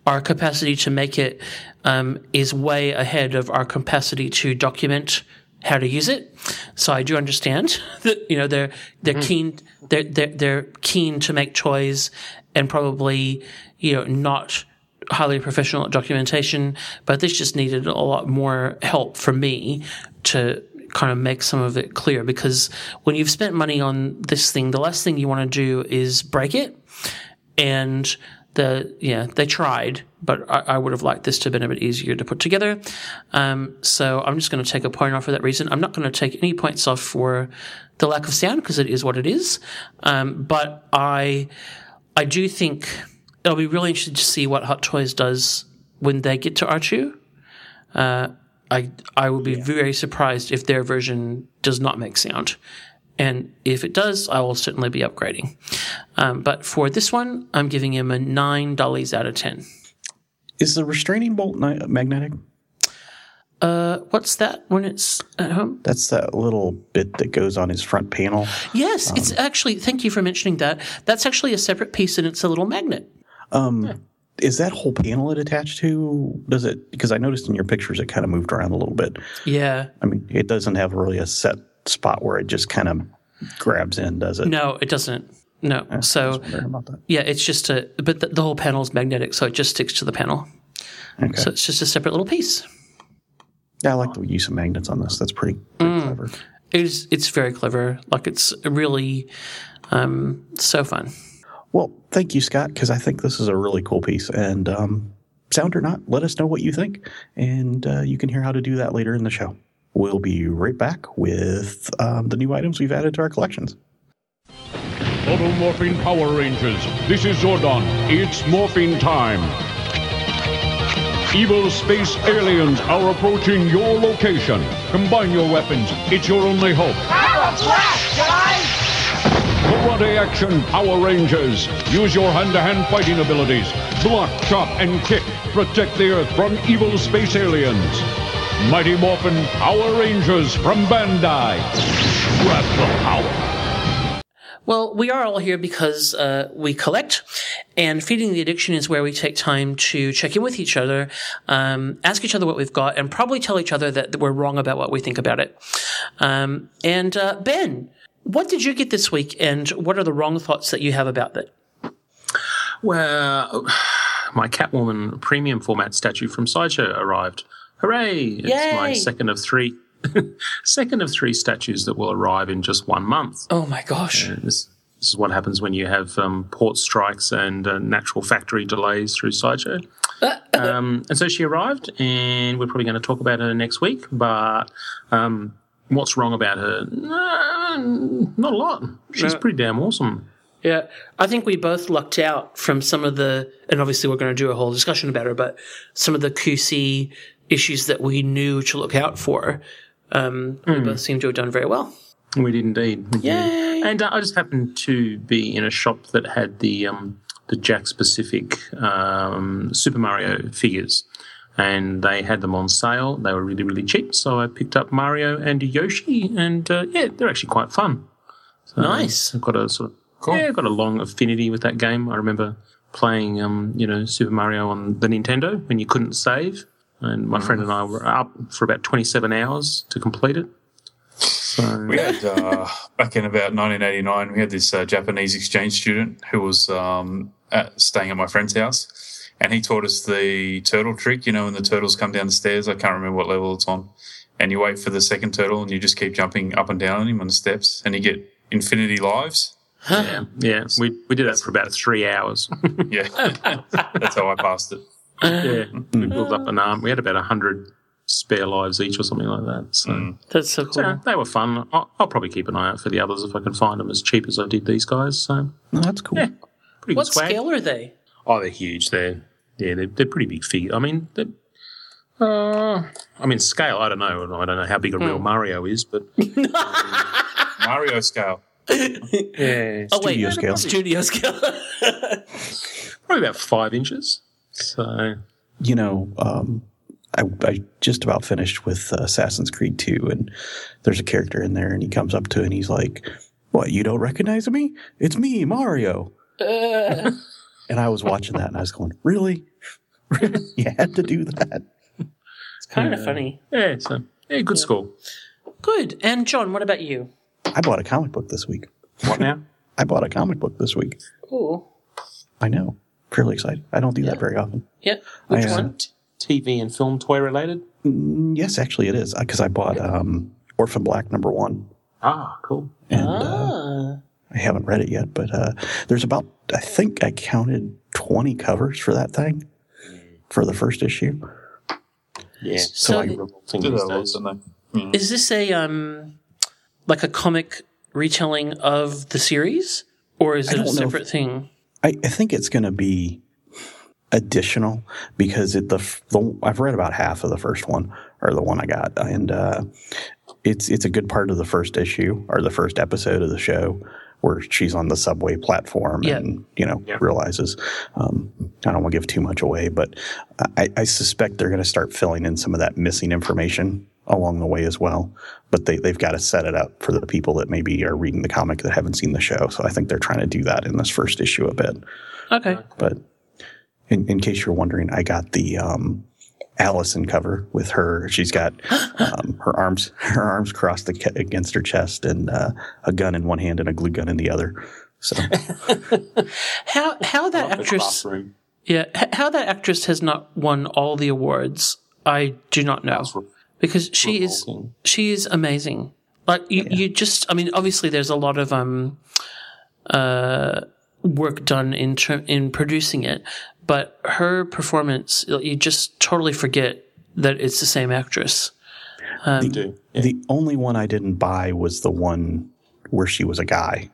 our capacity to make it um, is way ahead of our capacity to document how to use it. So I do understand that you know they're they're mm. keen they're, they're they're keen to make toys and probably you know not highly professional at documentation, but this just needed a lot more help from me to kind of make some of it clear because when you've spent money on this thing, the last thing you want to do is break it. And the yeah, they tried, but I, I would have liked this to have been a bit easier to put together. Um, so I'm just going to take a point off for that reason. I'm not going to take any points off for the lack of sound because it is what it is. Um, but I I do think it'll be really interesting to see what Hot Toys does when they get to R2. Uh, I I would be very surprised if their version does not make sound. And if it does, I will certainly be upgrading. Um, but for this one, I'm giving him a nine dollars out of ten. Is the restraining bolt ni- magnetic? Uh, what's that when it's at home? That's that little bit that goes on his front panel. Yes, it's actually. Thank you for mentioning that. That's actually a separate piece, and it's a little magnet. Um, Is that whole panel it attached to? Does it? Because I noticed in your pictures it kind of moved around a little bit. Yeah. I mean, it doesn't have really a set spot where it just kind of grabs in, does it? No, it doesn't. No. So Wondering about that. yeah, it's just a. But the, the whole panel is magnetic, so it just sticks to the panel. Okay. So it's just a separate little piece. yeah, I like the use of magnets on this. That's pretty, pretty clever. It is. It's very clever. Like it's really um, so fun. Well, thank you, Scott, because I think this is a really cool piece. And um, sound or not, let us know what you think, and uh, you can hear how to do that later in the show. We'll be right back with um, the new items we've added to our collections. Automorphing Power Rangers, this is Zordon. It's morphing time. Evil space aliens are approaching your location. Combine your weapons. It's your only hope. Power blast, guys! Karate Action Power Rangers. Use your hand-to-hand fighting abilities. Block, chop, and kick. Protect the Earth from evil space aliens. Mighty Morphin Power Rangers from Bandai. Grab the power. Well, we are all here because uh, we collect, and feeding the addiction is where we take time to check in with each other, um, ask each other what we've got, and probably tell each other that we're wrong about what we think about it. Um, and uh, Ben, what did you get this week, and what are the wrong thoughts that you have about it? Well, my Catwoman premium format statue from Sideshow arrived. Hooray! It's my second of three, second of three statues that will arrive in just one month. Oh my gosh! This, this is what happens when you have um, port strikes and uh, natural factory delays through Sideshow. um, and so she arrived, and we're probably going to talk about her next week. But um, what's wrong about her? Uh, not a lot. She's No. pretty damn awesome. Yeah, I think we both lucked out from some of the, and obviously we're going to do a whole discussion about her, but some of the QC issues that we knew to look out for. Um, We both seem to have done very well. We did indeed. We did. Yay! And uh, I just happened to be in a shop that had the um, the Jakks Pacific um, Super Mario figures, and they had them on sale. They were really really cheap, so I picked up Mario and Yoshi, and uh, yeah, they're actually quite fun. So Nice. I've got a sort of yeah, I've got a long affinity with that game. I remember playing um, you know Super Mario on the Nintendo when you couldn't save, and my friend and I were up for about twenty seven hours to complete it. So We had uh, back in about 1989, we had this uh, Japanese exchange student who was um, at, staying at my friend's house, and he taught us the turtle trick. You know, when the turtles come down the stairs, I can't remember what level it's on, and you wait for the second turtle, and you just keep jumping up and down on him on the steps, and you get infinity lives. yeah, yeah, we we did that for about three hours. Yeah, that's how I passed it. Yeah, mm. we built up an arm. We had about hundred spare lives each or something like that. So, mm. That's so cool. so, yeah, they were fun. I'll, I'll probably keep an eye out for the others if I can find them as cheap as I did these guys. So No, that's cool. Yeah. pretty what good swag. scale are they? Oh, they're huge. They're yeah, they're, they're pretty big figure. I mean, uh, I mean scale. I don't know. I don't know how big a real mm. Mario is, but Mario scale. yeah, Oh wait, Studio scale. Studio scale. probably about five inches. So You know, um, I, I just about finished with uh, Assassin's Creed 2, and there's a character in there, and he comes up to and he's like, What, you don't recognize me? It's me, Mario. and I was watching that and I was going, Really? Really? you had to do that? it's kind of funny. yeah, so yeah, good score. Good. And John, what about you? I bought a comic book this week. What now? I bought a comic book this week. Ooh. I know. Fairly excited. I don't do that very often. Yeah. Which I, uh, one? TV and film toy related. Mm, Yes, actually, it is because I bought um, Orphan Black number one, Ah, cool. and uh, Ah. I haven't read it yet. But uh, there's about I think I counted twenty covers for that thing for the first issue. Yeah, So- like revolting these days. lots, don't? Is this a um like a comic retelling of the series? Or is it a don't if- separate thing? I, I think it's going to be additional because it the, the I've read about half of the first one or the one I got, and uh, it's it's a good part of the first issue or the first episode of the show where she's on the subway platform Yeah. and you know Yeah. realizes um, I don't want to give too much away, but I, I suspect they're going to start filling in some of that missing information along the way as well. But they they've got to set it up for the people that maybe are reading the comic that haven't seen the show. So I think they're trying to do that in this first issue a bit. Okay. But in, in case you're wondering, I got the um, Alison cover with her. She's got um, her arms her arms crossed ag- against her chest and uh, a gun in one hand and a glue gun in the other. So How how that The actress. Yeah, how that actress has not won all the awards, I do not know. Re- Because she is she is amazing. Like you, you just I mean obviously there's a lot of um uh work done in ter- in producing it, but her performance you just totally forget that it's the same actress. You do. Yeah. the only one I didn't buy was the one where she was a guy.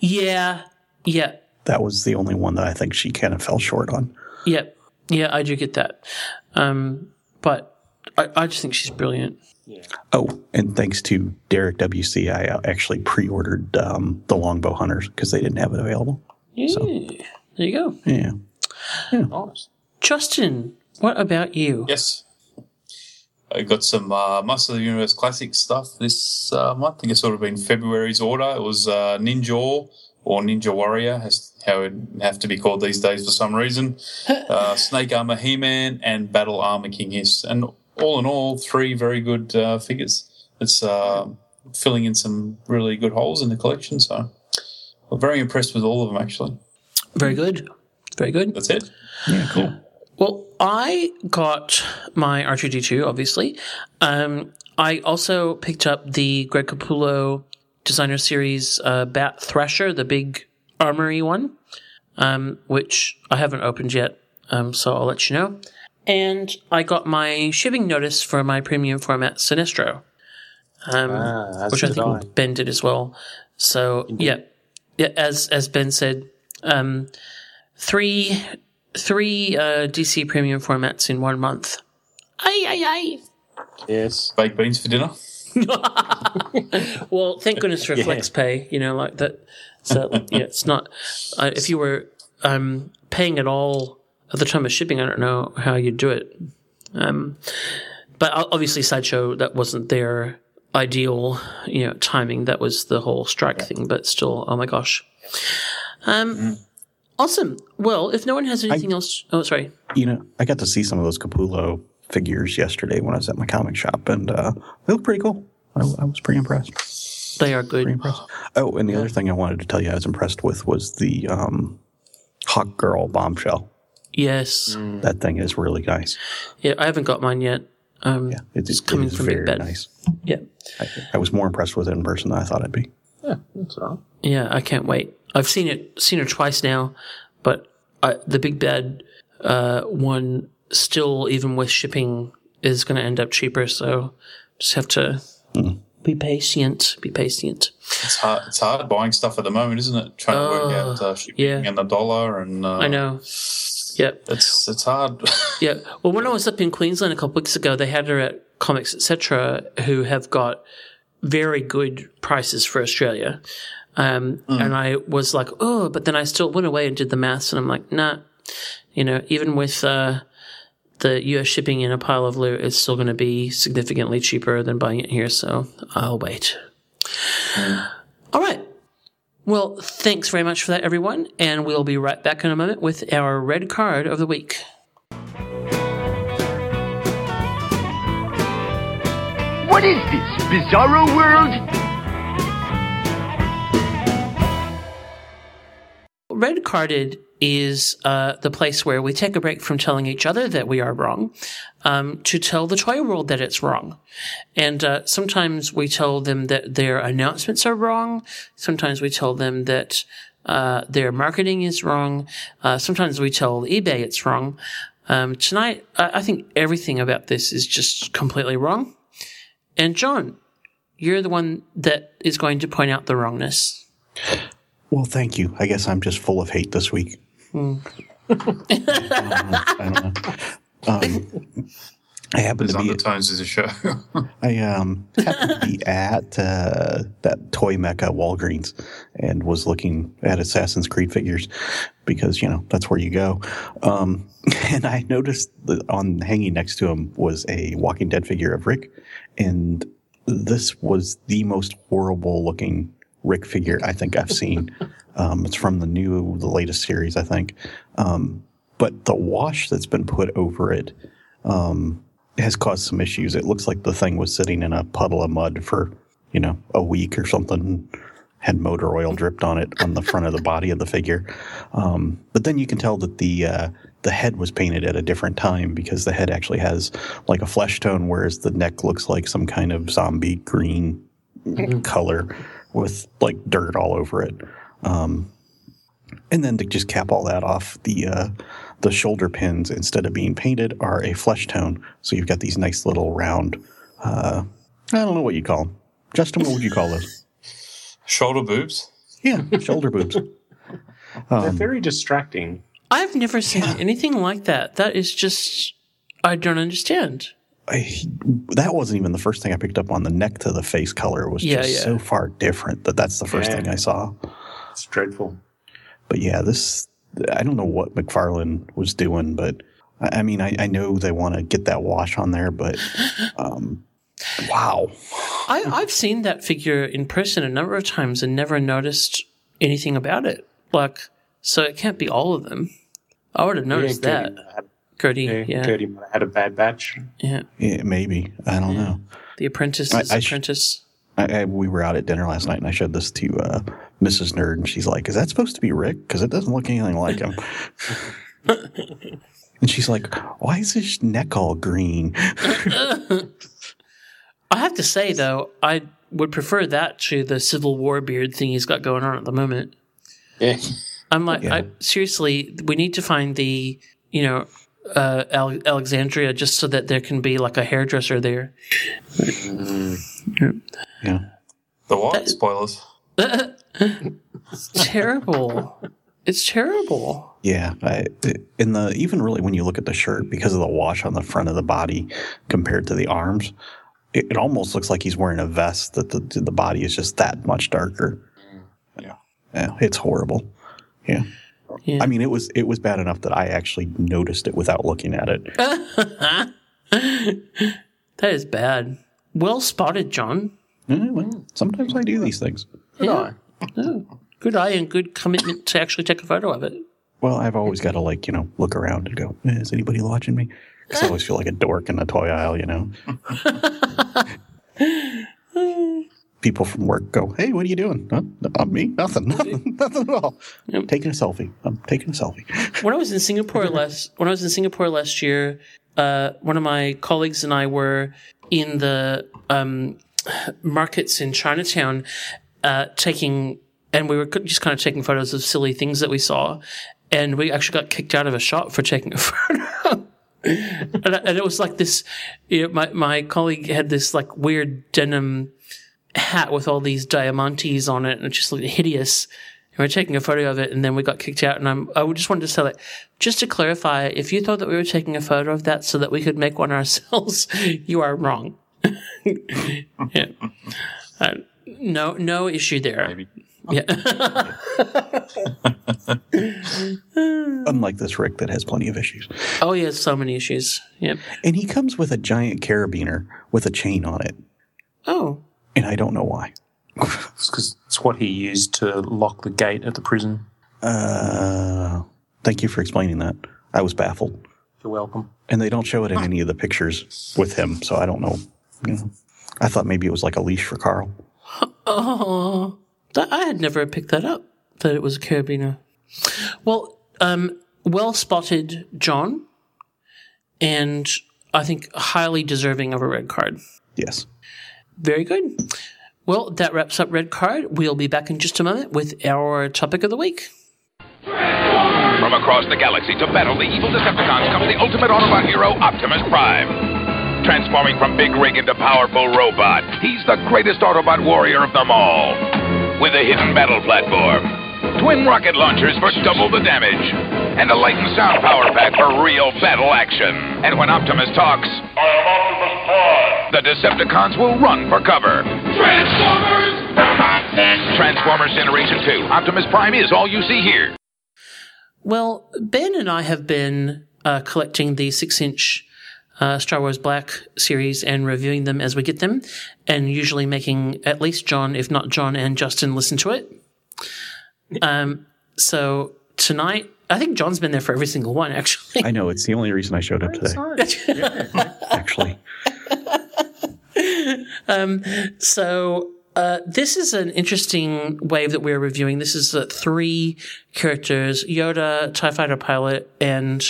Yeah. Yeah. That was the only one that I think she kind of fell short on. Yep. Yeah, I do get that. Um but I, I just think she's brilliant. Oh, and thanks to Derek WC, I uh, actually pre-ordered um, the Longbow Hunters because they didn't have it available. Yeah. There you go. Yeah. Nice. Justin, what about you? Yes. I got some uh, Master of the Universe Classic stuff this uh, month. I think it's sort of been February's order. It was uh, Ninja or Ninja Warrior, as how it have to be called these days for some reason. Uh, Snake Armor He Man and Battle Armor King Hiss. And all in all, three very good uh, figures. It's uh, filling in some really good holes in the collection. So I'm very impressed with all of them, actually. Very good. Very good. That's it. Yeah, cool. Well, I got my R2D2, obviously. Um, I also picked up the Greg Capullo designer series uh, Bat Thrasher, the big armory one, um, which I haven't opened yet, um, so I'll let you know. And I got my shipping notice for my premium format Sinestro, um, Ah, which I did think Ben did as well. So yeah, yeah. As as Ben said, um, three three uh, DC premium formats in one month. Ay ay ay. Yes. Baked beans for dinner. Well, thank goodness for Yeah. FlexPay. You know, like that. So yeah, it's not. Uh, if you were um, paying it all at the time of shipping, I don't know how you'd do it. Um, but obviously, sideshow that wasn't their ideal, you know, timing. That was the whole strike thing. But still, oh my gosh. Um, awesome. Well, if no one has anything else, oh sorry. You know, I got to see some of those Capullo figures yesterday when I was at my comic shop, and uh, they look pretty cool. I, I was pretty impressed. They are good. Oh, and the other thing I wanted to tell you I was impressed with was the um, Hawk Girl bombshell. Yes. That thing is really nice. Yeah, I haven't got mine yet. Um, Yeah, it's, it's coming it is from very Big Bad. nice. Yeah. I, I was more impressed with it in person than I thought I'd be. Yeah, that's all right. Yeah, I can't wait. I've seen it, seen it twice now, but I, the big bad uh, one still, even with shipping, is going to end up cheaper. So just have to be patient. Be patient. It's hard. It's hard buying stuff at the moment, isn't it? Trying to work out uh, shipping yeah. and the dollar, and uh, I know. Yep. it's it's hard. Yeah. Well, when I was up in Queensland a couple weeks ago, they had her at Comics Etc., who have got very good prices for Australia. Um, And I was like, oh, but then I still went away and did the maths, and I'm like, nah, you know, even with uh, the US shipping in a pile of loot, it's still going to be significantly cheaper than buying it here. So I'll wait. All right. Well, thanks very much for that, everyone. And we'll be right back in a moment with our red card of the week. What is this, Bizarro World? Red carded is uh, the place where we take a break from telling each other that we are wrong um, to tell the toy world that it's wrong. And uh, sometimes we tell them that their announcements are wrong. Sometimes we tell them that uh, their marketing is wrong. Uh, sometimes we tell eBay it's wrong. Um, tonight, I-, I think everything about this is just completely wrong. And John, you're the one that is going to point out the wrongness. Well, thank you. I guess I'm just full of hate this week. I don't know. Um, I happen There's to be undertones to the show. I um happened to be at uh, that toy mecca Walgreens and was looking at Assassin's Creed figures because you know that's where you go. Um, and I noticed that on hanging next to him was a Walking Dead figure of Rick, and this was the most horrible looking Rick figure I think I've seen. Um, it's from the new, the latest series, I think. Um, but the wash that's been put over it um, has caused some issues. It looks like the thing was sitting in a puddle of mud for, you know, a week or something. Had motor oil dripped on it on the front of the body of the figure. Um, but then you can tell that the uh, the head was painted at a different time because the head actually has like a flesh tone, whereas the neck looks like some kind of zombie green color with like dirt all over it. Um, and then to just cap all that off, the uh, the shoulder pins instead of being painted are a flesh tone. So you've got these nice little round. Uh, I don't know what you call them. Justin, what would you call those? Shoulder boobs. Yeah, shoulder boobs. They're very distracting. I've never seen anything like that. That is just, I don't understand. I, that wasn't even the first thing I picked up on. The neck to the face color was Yeah, just yeah. so far different that that's the first Yeah. thing I saw. It's dreadful. But yeah, this I don't know what McFarlane was doing, but I I mean, I, I know they want to get that wash on there, but um, wow, I, I've seen that figure in person a number of times and never noticed anything about it. Like, so it can't be all of them. I would have noticed yeah, that. Gertie, had, Gertie, yeah, yeah. Gertie might have had a bad batch. yeah. yeah, maybe I don't know. The apprentice I- is I sh- apprentice. I, I, we were out at dinner last night, and I showed this to uh, Mrs. Nerd, and she's like, "Is that supposed to be Rick? Because it doesn't look anything like him." and she's like, "Why is his neck all green?" I have to say, though, I would prefer that to the Civil War beard thing he's got going on at the moment. Yeah. I'm like, Yeah. I, seriously, we need to find the, you know, uh, Ale- Alexandria just so that there can be like a hairdresser there. Yeah, The what? Spoilers. It's terrible. it's terrible. yeah. I, in the even really when you look at the shirt, because of the wash on the front of the body compared to the arms, it, it almost looks like he's wearing a vest. That the the body is just that much darker. Mm, yeah. Yeah, it's horrible. Yeah. Yeah. I mean, it was it was bad enough that I actually noticed it without looking at it. That is bad. Well spotted, John. Eh, well, sometimes I do these things. Yeah. Oh, good eye and good commitment to actually take a photo of it. Well, I've always got to like you know look around and go, eh, is anybody watching me? Because I always feel like a dork in the toy aisle, you know. People from work go, "Hey, what are you doing?" Huh? Uh, me? Nothing. Nothing. Nothing at all. Taking a selfie. I'm taking a selfie. when I was in Singapore last when I was in Singapore last year, uh, one of my colleagues and I were in the um, markets in Chinatown, uh, taking and we were just kind of taking photos of silly things that we saw, and we actually got kicked out of a shop for taking a photo. and, and it was like this. You know, my my colleague had this like weird denim hat with all these diamantes on it, and it just looked hideous. And we are taking a photo of it, and then we got kicked out. And I'm, I just wanted to say that, just to clarify, if you thought that we were taking a photo of that so that we could make one ourselves, you are wrong. Yeah. Uh, no, no issue there. Maybe. Yeah. Unlike this Rick that has plenty of issues. oh, he has so many issues. Yep. And he comes with a giant carabiner with a chain on it. Oh, And I don't know why. It's because it's what he used to lock the gate at the prison. Uh, thank you for explaining that. I was baffled. You're welcome. And they don't show it in any of the pictures with him, so I don't know. You know. I thought maybe it was like a leash for Carl. Oh, that, I had never picked that up. That it was a carabiner. Well, um, well spotted, John, and I think highly deserving of a red card. Yes. Very good. Well, that wraps up red card. We'll be back in just a moment with our topic of the week. From across the galaxy to battle the evil Decepticons comes the ultimate Autobot hero, Optimus Prime. Transforming from big rig into powerful robot, he's the greatest Autobot warrior of them all. With a hidden battle platform, twin rocket launchers for double the damage, and a light and sound power pack for real battle action. And when Optimus talks, I am Optimus Prime. The Decepticons will run for cover. Transformers! Transformers Generation 2. Optimus Prime is all you see here. Well, Ben and I have been uh, collecting the six inch uh, Star Wars Black series and reviewing them as we get them, and usually making at least John, if not John and Justin, listen to it. Um, so tonight, I think John's been there for every single one, actually. I know. It's the only reason I showed up today. Actually. Um, so uh, this is an interesting wave that we're reviewing. This is uh, three characters: Yoda, Tie Fighter pilot, and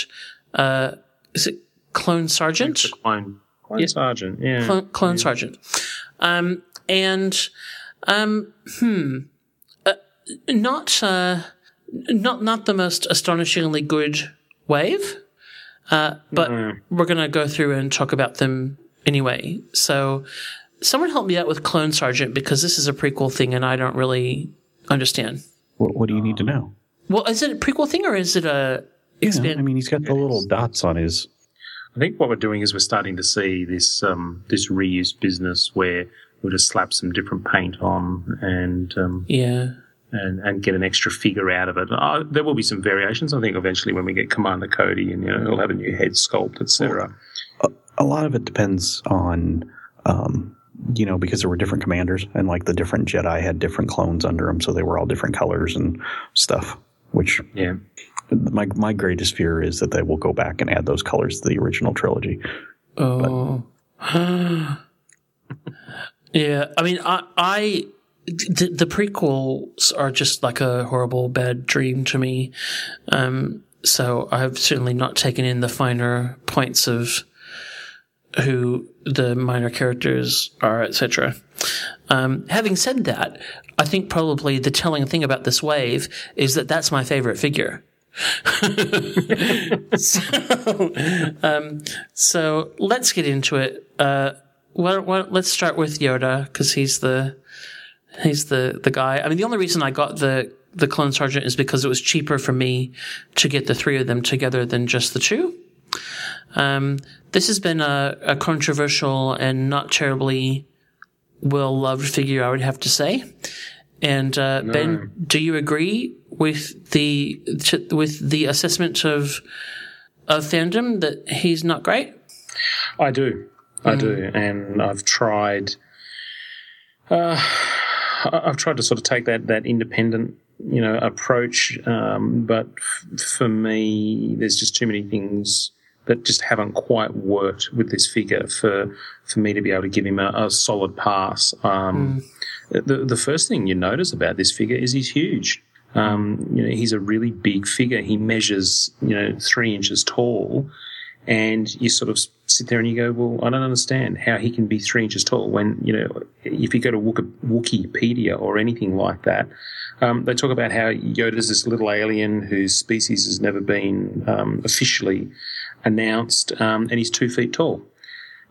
uh, is it Clone Sergeant? It's clone. Clone Yeah. sergeant. Yeah. Clone, Clone Sergeant. Um, and um, hmm, uh, not uh, not not the most astonishingly good wave, uh, but we're gonna go through and talk about them anyway. So, someone help me out with Clone Sergeant because this is a prequel thing and I don't really understand. What, what do you need to know? Well, is it a prequel thing or is it a Yeah. I mean, he's got the little dots on his. I think what we're doing is we're starting to see this um, this reuse business where we'll just slap some different paint on and um, yeah. and and get an extra figure out of it. Uh, there will be some variations. I think eventually when we get Commander Cody and you know he'll have a new head sculpt, etc. A lot of it depends on, um, you know, because there were different commanders and like the different Jedi had different clones under them, so they were all different colors and stuff. Which Yeah. My my greatest fear is that they will go back and add those colors to the original trilogy. Oh. yeah, I mean, I, I the, the prequels are just like a horrible bad dream to me. Um, so I've certainly not taken in the finer points of who the minor characters are, etc. Um, having said that, I think probably the telling thing about this wave is that that's my favorite figure. So, um, so let's get into it. Uh, let's start with Yoda because he's the he's the the guy. I mean, the only reason I got the the clone sergeant is because it was cheaper for me to get the three of them together than just the two. Um, this has been a, a controversial and not terribly well loved figure, I would have to say. And uh, Ben, do you agree with the with the assessment of of fandom that he's not great? I do. I do. And I've tried. Uh, I've tried to sort of take that that independent, you know, approach. Um, but f- for me, there's just too many things that just haven't quite worked with this figure for for me to be able to give him a, a solid pass. Um, the the first thing you notice about this figure is he's huge. Um, you know, he's a really big figure. He measures, you know, three inches tall, and you sort of sit there and you go, well, I don't understand how he can be three inches tall when, you know, if you go to Wikipedia or anything like that, um, they talk about how Yoda's this little alien whose species has never been um, officially announced, um, and he's two feet tall.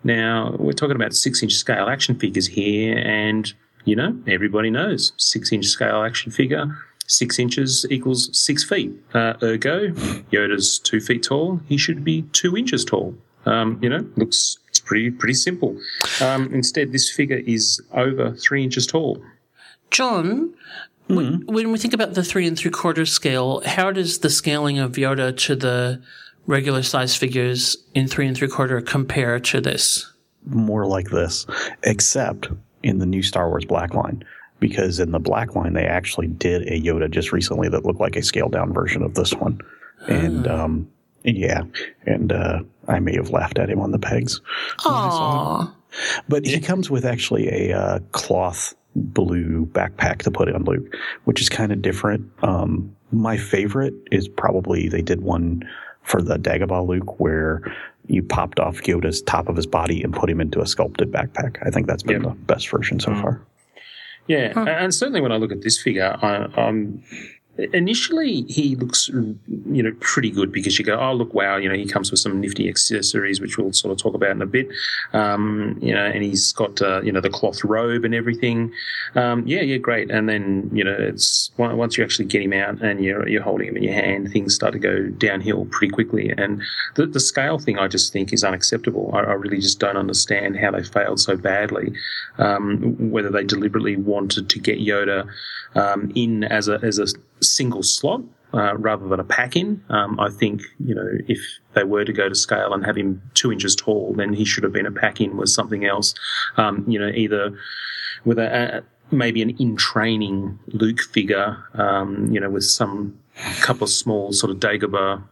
Now, we're talking about six inch scale action figures here, and, you know, everybody knows six inch scale action figure. Six inches equals six feet. Uh, ergo, Yoda's two feet tall. He should be two inches tall. Um, you know, looks it's pretty pretty simple. Um, instead, this figure is over three inches tall. John, when, when we think about the three and three quarter scale, how does the scaling of Yoda to the regular size figures in three and three quarter compare to this? more like this, except in the new Star Wars Black Line. Because in the Black Line, they actually did a Yoda just recently that looked like a scaled down version of this one. And, um, yeah, and, uh, I may have laughed at him on the pegs. Aww. But he comes with actually a uh, cloth blue backpack to put on Luke, which is kind of different. Um, my favorite is probably they did one for the Dagobah Luke where you popped off Yoda's top of his body and put him into a sculpted backpack. I think that's been the best version so mm. far. Yeah, and certainly when I look at this figure, I, I'm initially he looks you know pretty good because you go oh look wow you know he comes with some nifty accessories which we'll sort of talk about in a bit. Um, you know and he's got uh, you know the cloth robe and everything. Um, yeah yeah great. And then you know it's once you actually get him out and you're you're holding him in your hand things start to go downhill pretty quickly. And the, the scale thing I just think is unacceptable. I, I really just don't understand how they failed so badly um, whether they deliberately wanted to get Yoda um, in as a as a single slot uh, rather than a pack in. Um, I think you know if they were to go to scale and have him two inches tall, then he should have been a pack in with something else. Um, you know, either with a, a maybe an in training Luke figure, um, you know, with some couple of small sort of Dagobah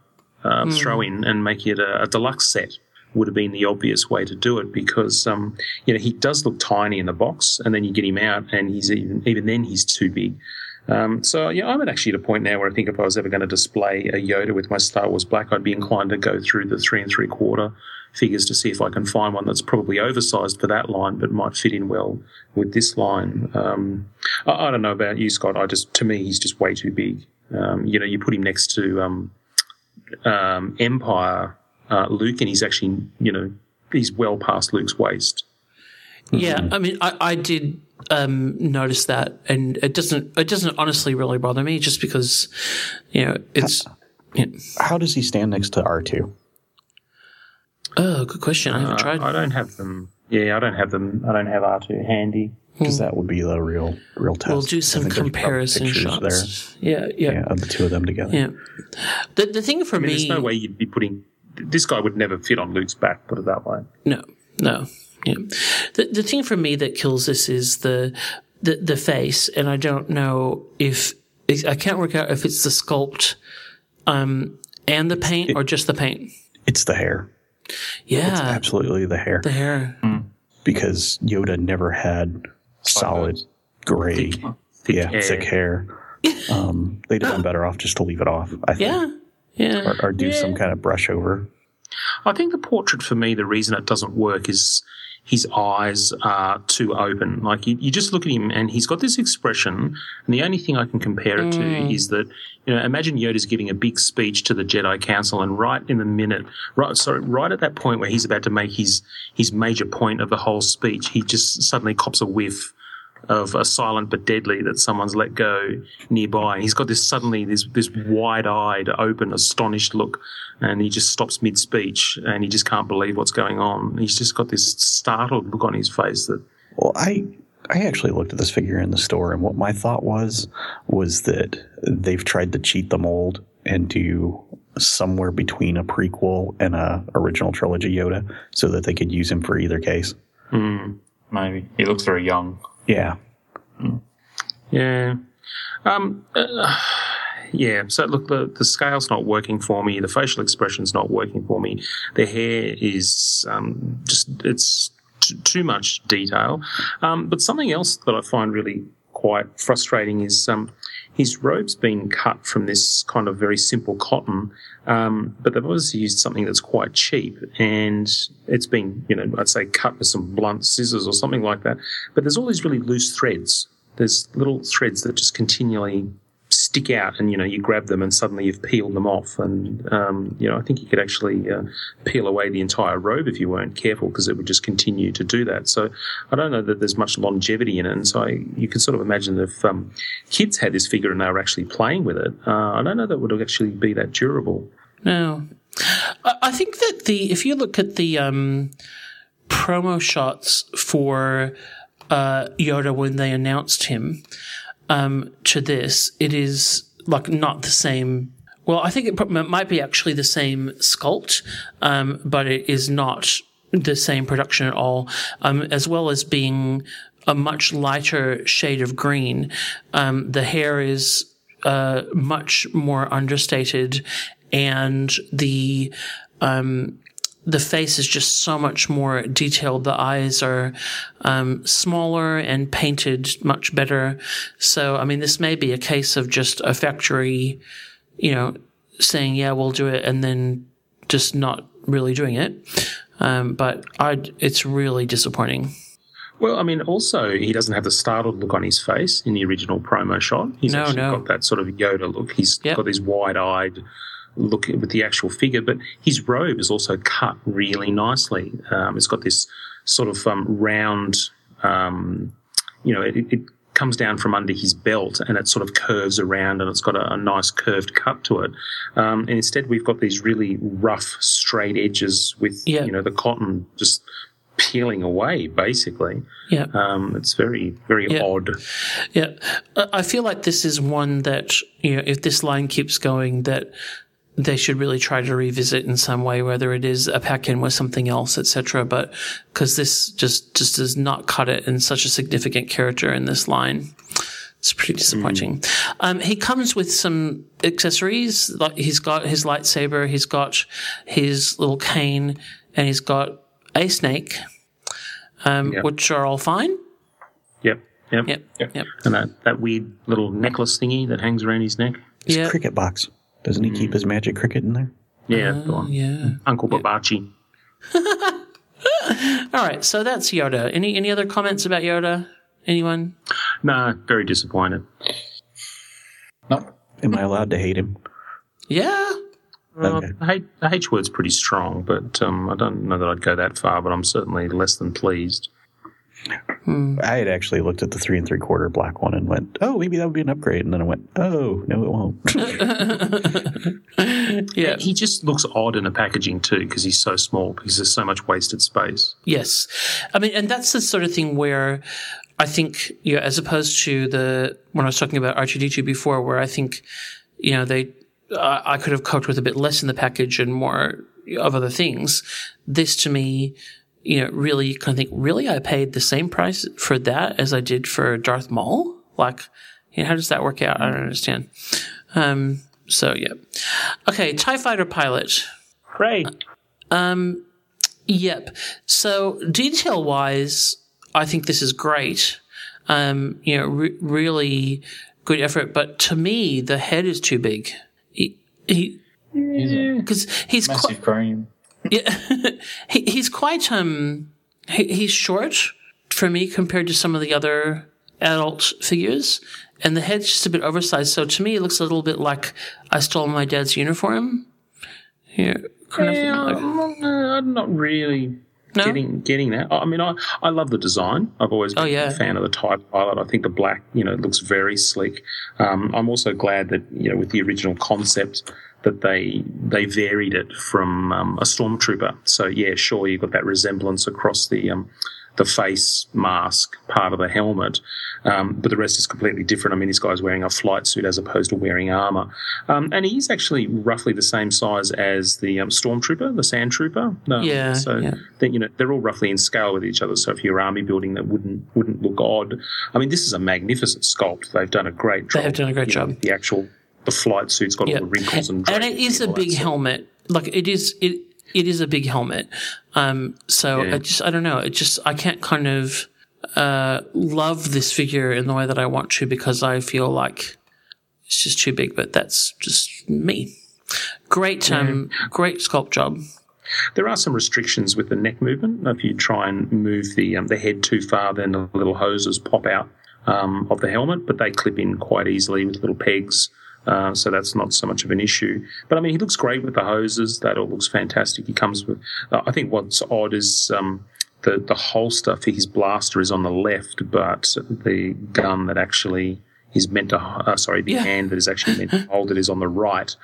um, Mm. throw in and make it a, a deluxe set would have been the obvious way to do it because um, you know he does look tiny in the box, and then you get him out, and he's even even then he's too big. Um, so yeah, I'm actually at a point now where I think if I was ever going to display a Yoda with my Star Wars Black, I'd be inclined to go through the three and three quarter figures to see if I can find one that's probably oversized for that line, but might fit in well with this line. Um, I, I don't know about you, Scott. I just to me he's just way too big. Um, you know, you put him next to um, um, Empire uh, Luke, and he's actually you know he's well past Luke's waist. Yeah, I mean, I, I did um, notice that, and it doesn't it doesn't honestly really bother me, just because you know it's. How does he stand next to R2? Oh, good question. I haven't Uh, tried. I don't have them. Yeah, I don't have them. I don't have R two handy. Because that would be the real real test. We'll do some think comparison pictures shots. Yeah, yeah, yeah, of the two of them together. yeah. The the thing for I mean, me, there's no way you'd be putting this guy would never fit on Luke's back. Put it that way. No, no. Yeah. The the thing for me that kills this is the the the face, and I don't know if I can't work out if it's the sculpt, um, and the paint or just the paint. It's the hair. Yeah, It's absolutely the hair. the hair. Because Yoda never had solid gray, yeah, hair. thick hair. Um, they'd have been better off just to leave it off. I think, Yeah, yeah. or, or do some kind of brush over. I think the portrait for me, the reason it doesn't work is his eyes are too open. Like you, you just look at him and he's got this expression, and the only thing I can compare it to Mm. is that you know, imagine Yoda's giving a big speech to the Jedi Council, and right in the minute, right, sorry, right at that point where he's about to make his his major point of the whole speech, he just suddenly cops a whiff of a silent but deadly that someone's let go nearby. He's got this suddenly this this wide-eyed, open, astonished look, and he just stops mid-speech and he just can't believe what's going on. He's just got this startled look on his face that Well, I I actually looked at this figure in the store, and what my thought was was that they've tried to cheat the mold and do somewhere between a prequel and a original trilogy Yoda, so that they could use him for either case. Hmm. Maybe he looks very young. Yeah, Yeah. Um, uh, Yeah, so look, the, the scale's not working for me. The facial expression's not working for me. The hair is um, just, it's t- too much detail. Um, but something else that I find really quite frustrating is um, his robe's been cut from this kind of very simple cotton, um, but they've obviously used something that's quite cheap, and it's been, you know, I'd say cut with some blunt scissors or something like that. But there's all these really loose threads. There's little threads that just continually stick out, and you know, you grab them, and suddenly you've peeled them off. And um, you know, I think you could actually uh, peel away the entire robe if you weren't careful, because it would just continue to do that. So I don't know that there's much longevity in it, and so I, you can sort of imagine if um, kids had this figure and they were actually playing with it, uh, I don't know that would actually be that durable. No, I think that the if you look at the um, promo shots for uh, Yoda when they announced him um, to this, it is like not the same. Well, I think it might be actually the same sculpt, um, but it is not the same production at all. Um, as well as being a much lighter shade of green, um, the hair is uh, much more understated, and the um, the face is just so much more detailed. The eyes are um, smaller and painted much better. So, I mean, this may be a case of just a factory, you know, saying, "Yeah, we'll do it," and then just not really doing it. Um, but I, it's really disappointing. Well, I mean, also he doesn't have the startled look on his face in the original promo shot. He's No, actually no. got that sort of Yoda look. He's Yep. got these wide-eyed look with the actual figure, but his robe is also cut really nicely. Um, it's got this sort of um, round, um, you know, it, it comes down from under his belt and it sort of curves around and it's got a, a nice curved cut to it. Um, and instead, we've got these really rough, straight edges with, Yeah. you know, the cotton just peeling away, basically. Yeah. Um, it's very, very Yeah. odd. Yeah, I feel like this is one that you know, if this line keeps going, that they should really try to revisit in some way, whether it is a pack in with something else, etc. But because this just just does not cut it in such a significant character in this line. It's pretty disappointing. Um, he comes with some accessories. Like he's got his lightsaber, he's got his little cane, and he's got a snake, um, Yep. which are all fine. Yep. Yep. Yep. Yep. And that, that weird little necklace thingy that hangs around his neck. His Yeah. cricket box. Doesn't he keep his magic cricket in there? Yeah, the one. Yeah. Uncle Babachi. All right, so that's Yoda. Any any other comments about Yoda? Anyone? Nah, very disappointed. No. Am I allowed to hate him? Yeah. Uh, Okay. the, H, the H word's pretty strong, but um, I don't know that I'd go that far, but I'm certainly less than pleased. Hmm. I had actually looked at the three and three quarter black one and went, "Oh, maybe that would be an upgrade." And then I went, "Oh, no, it won't." Yeah. He just looks odd in the packaging too because he's so small because there's so much wasted space. Yes. I mean, and that's the sort of thing where I think, you know, as opposed to the, when I was talking about R2D2 before, where I think, you know, they, I I could have coped with a bit less in the package and more of other things. This to me, you know, really kind of think, really, I paid the same price for that as I did for Darth Maul? Like, you know, how does that work out? I don't understand. Um, so yeah. Okay. TIE fighter pilot. Great. Yep. So detail wise, I think this is great. Um, you know, re- really good effort. But to me, the head is too big. He, he, because he's quite, Massive. Yeah, he, he's quite um, he, he's short for me compared to some of the other adult figures, and the head's just a bit oversized. So to me, it looks a little bit like I stole my dad's uniform. Yeah, kind of Yeah, like- I'm not, really No? getting getting that. I mean, I, I love the design. I've always been Oh, yeah. a fan of the TIE Pilot. I think the black, you know, looks very sleek. Um, I'm also glad that you know with the original concept that they they varied it from um, a stormtrooper. So yeah, sure, you've got that resemblance across the um, the face mask part of the helmet, um, but the rest is completely different. I mean, this guy's wearing a flight suit as opposed to wearing armor, um, and he's actually roughly the same size as the um, stormtrooper, the sand trooper. No, Yeah, so yeah. then you know they're all roughly in scale with each other. So if you're army building, that wouldn't wouldn't look odd. I mean, this is a magnificent sculpt. They've done a great job. They have done a great know, job. the actual the flight suit's got Yeah. all the wrinkles and and it is a big helmet. Like it is it it is a big helmet. Um, so Yeah. I just I don't know. It just I can't kind of uh, love this figure in the way that I want to because I feel like it's just too big. But that's just me. Great, um, great sculpt job. There are some restrictions with the neck movement. If you try and move the um, the head too far, then the little hoses pop out um, of the helmet, but they clip in quite easily with little pegs. Uh, so that's not so much of an issue. But I mean, he looks great with the hoses. That all looks fantastic. He comes with. Uh, I think what's odd is um, the the holster for his blaster is on the left, but the gun that actually is meant to. Uh, sorry, the Yeah. hand that is actually meant to hold it is on the right.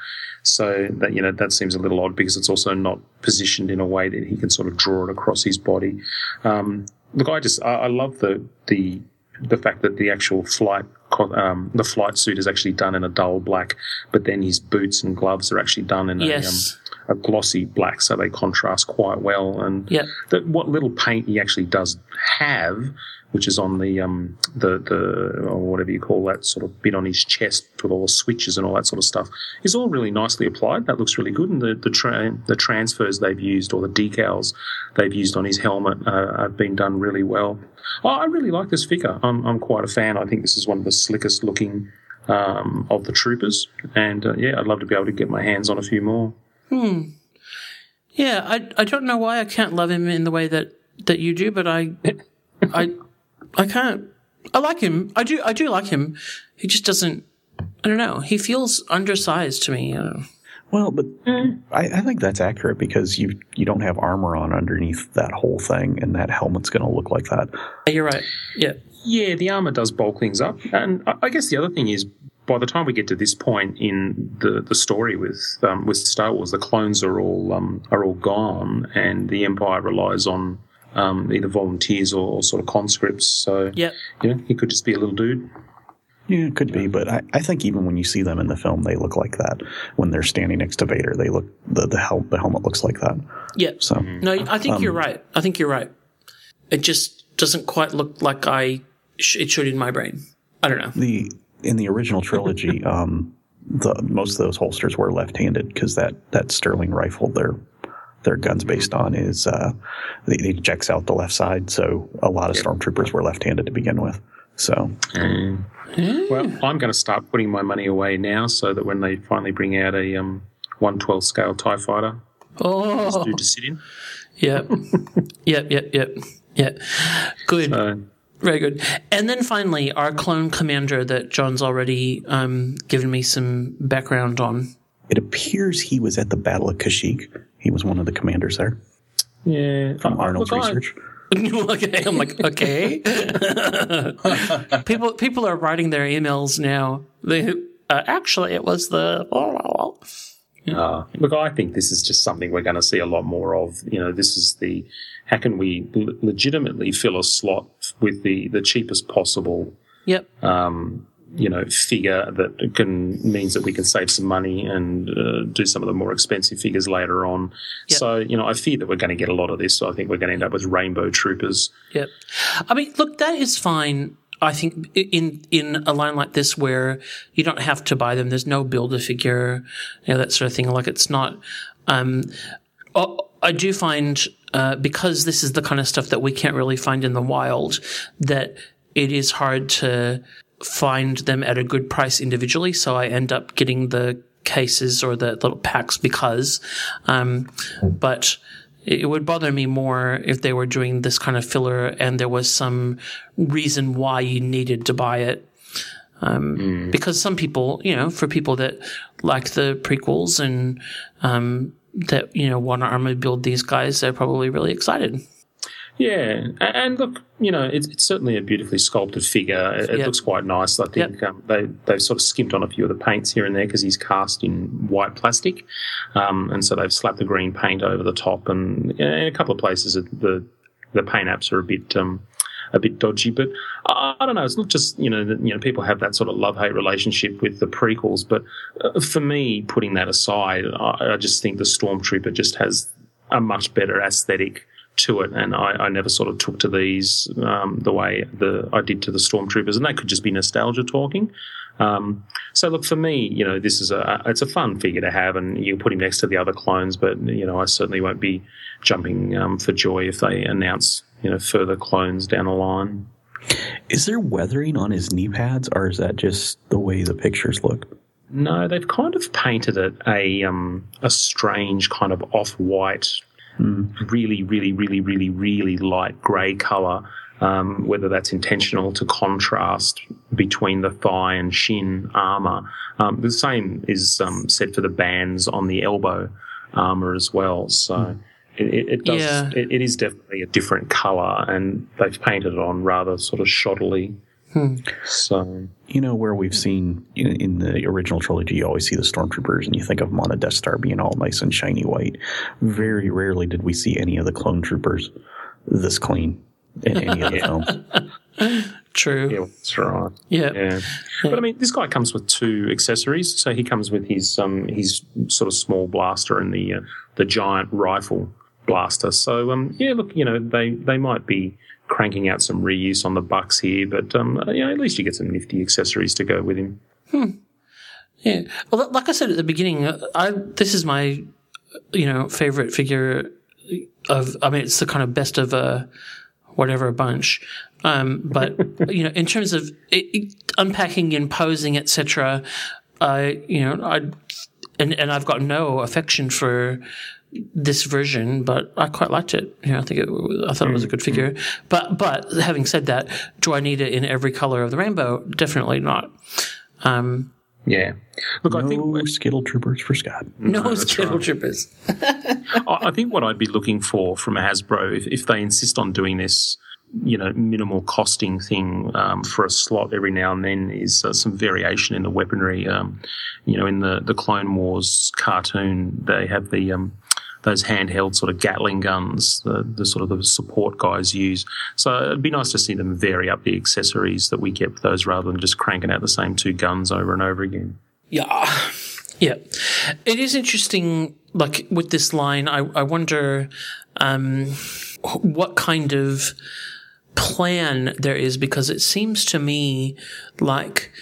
So that you know that seems a little odd because it's also not positioned in a way that he can sort of draw it across his body. Um, look, I just I, I love the the the fact that the actual flight um, the flight suit is actually done in a dull black, but then his boots and gloves are actually done in Yes. a, um, a glossy black, so they contrast quite well. And Yep. that what little paint he actually does have, which is on the um the the or whatever you call that sort of bit on his chest with all the switches and all that sort of stuff, is all really nicely applied. That looks really good, and the the tra- the transfers they've used or the decals they've used on his helmet uh, have been done really well. I I really like this figure. I'm I'm quite a fan. I think this is one of the slickest looking. Um, of the troopers, and uh, yeah, I'd love to be able to get my hands on a few more. Hmm. Yeah, I I don't know why I can't love him in the way that that you do, but I I I can't. I like him. I do. I do like him. He just doesn't. I don't know. He feels undersized to me. I don't know. Well, but I, I think that's accurate because you you don't have armor on underneath that whole thing, and that helmet's going to look like that. You're right. Yeah. Yeah, the armor does bulk things up, and I- I guess the other thing is, by the time we get to this point in the, the story with um, with Star Wars, the clones are all um, are all gone, and the Empire relies on um, either volunteers or, or sort of conscripts. So Yep. you know, he could just be a little dude. Yeah, it could be, but I, I think even when you see them in the film, they look like that. When they're standing next to Vader, they look the the, hel- the helmet looks like that. Yeah. So No, I think you're right. I think you're right. It just doesn't quite look like I sh- it should in my brain. I don't know. the in the original trilogy, um, the most of those holsters were left-handed because that that Sterling rifle their their guns based on is uh, it ejects out the left side. So a lot of stormtroopers were left-handed to begin with. So Well, I'm going to start putting my money away now, so that when they finally bring out a um, 112 scale Tie Fighter, Oh, dude to sit in. yep, yep, yep, yep, yep. Good. So, Very good. And then finally, our clone commander that John's already um, given me some background on. it appears he was at the Battle of Kashyyyk. He was one of the commanders there yeah, from Arnold's look, I- research. okay, I'm like, okay. people people are writing their emails now. They uh, actually it was the Uh, look, I think this is just something we're going to see a lot more of. You know, this is the how can we l- legitimately fill a slot with the the cheapest possible, Yep. um, you know, figure that can means that we can save some money and uh, do some of the more expensive figures later on. Yep. So, you know, I fear that we're going to get a lot of this. So I think we're going to end up with rainbow troopers. Yep. I mean, look, that is fine. I think in in a line like this where you don't have to buy them, there's no build a figure, you know, that sort of thing. Like it's not. Um, I do find uh, because this is the kind of stuff that we can't really find in the wild that it is hard to find them at a good price individually. So I end up getting the cases or the little packs because, um, but it would bother me more if they were doing this kind of filler and there was some reason why you needed to buy it. Um, because some people, you know, for people that like the prequels and, um, that, you know, want to armor build these guys, they're probably really excited. Yeah, and look, you know, it's, it's certainly a beautifully sculpted figure. It, it looks quite nice. I think um, they they've sort of skimped on a few of the paints here and there because he's cast in white plastic, um, and so they've slapped the green paint over the top. And in a couple of places, the the paint apps are a bit um, a bit dodgy. But I, I don't know. It's not just you know that you know people have that sort of love hate relationship with the prequels, but uh, for me, putting that aside, I, I just think the Stormtrooper just has a much better aesthetic to it, and I, I never sort of took to these um, the way the I did to the stormtroopers, and that could just be nostalgia talking. Um, so look for me, you know, this is a it's a fun figure to have, and you put him next to the other clones. But you know, I certainly won't be jumping um, for joy if they announce you know further clones down the line. Is there weathering on his knee pads, or is that just the way the pictures look? No, they've kind of painted it a um, a strange kind of off white, really, really, really, really, really light grey colour. Um, whether that's intentional to contrast between the thigh and shin armour. Um, the same is um, said for the bands on the elbow armour as well. So it, it, it does. Yeah. It, it is definitely a different colour, and they've painted it on rather sort of shoddily. So You know, where we've seen in, in the original trilogy, you always see the stormtroopers and you think of them on a Death Star being all nice and shiny white. Very rarely did we see any of the clone troopers this clean in any of the films. True. Yeah, that's right. Yeah. Yeah. But I mean, this guy comes with two accessories. So he comes with his um his sort of small blaster and the uh, the giant rifle blaster. So um yeah, look, you know they they might be cranking out some reuse on the bucks here, but um you know at least you get some nifty accessories to go with him. Yeah. Well, like I said at the beginning, uh, I this is my you know favorite figure of. I mean, it's the kind of best of a whatever a bunch. Um, but you know, in terms of it, it, unpacking and posing, etc. I you know I and and I've got no affection for this version, but I quite liked it. You know, I think it, I thought it was a good figure. But but having said that, do I need it in every color of the rainbow? Definitely not. Um, Yeah. Look, no I think Skittle troopers for Scott. no, that's Skittle right. Troopers. I I think what I'd be looking for from Hasbro, if, if they insist on doing this, you know, minimal costing thing um, for a slot every now and then, is uh, some variation in the weaponry. Um, you know, in the the Clone Wars cartoon, they have the um, those handheld sort of Gatling guns, the, the sort of the support guys use. So it'd be nice to see them vary up the accessories that we get with those rather than just cranking out the same two guns over and over again. Yeah. Yeah. It is interesting, like with this line, I, I wonder um, what kind of plan there is because it seems to me like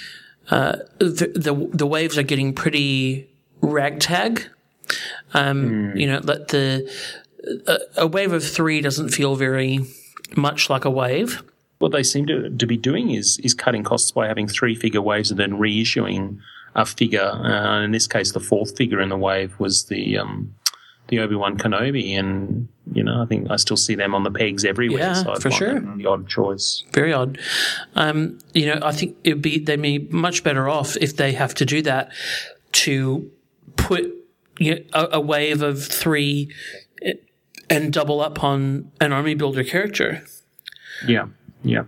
uh, the, the, the waves are getting pretty ragtag. Um, You know, that the a, a wave of three doesn't feel very much like a wave. what they seem to, to be doing is is cutting costs by having three figure waves and then reissuing a figure. Uh, in this case, the fourth figure in the wave was the um, the Obi Wan Kenobi, and you know I think I still see them on the pegs everywhere. Yeah, so for sure. The odd choice. very odd. Um, you know, I think it'd be they'd be much better off if they have to do that to put you know, a, a wave of three and double up on an army builder character. Yeah, yeah.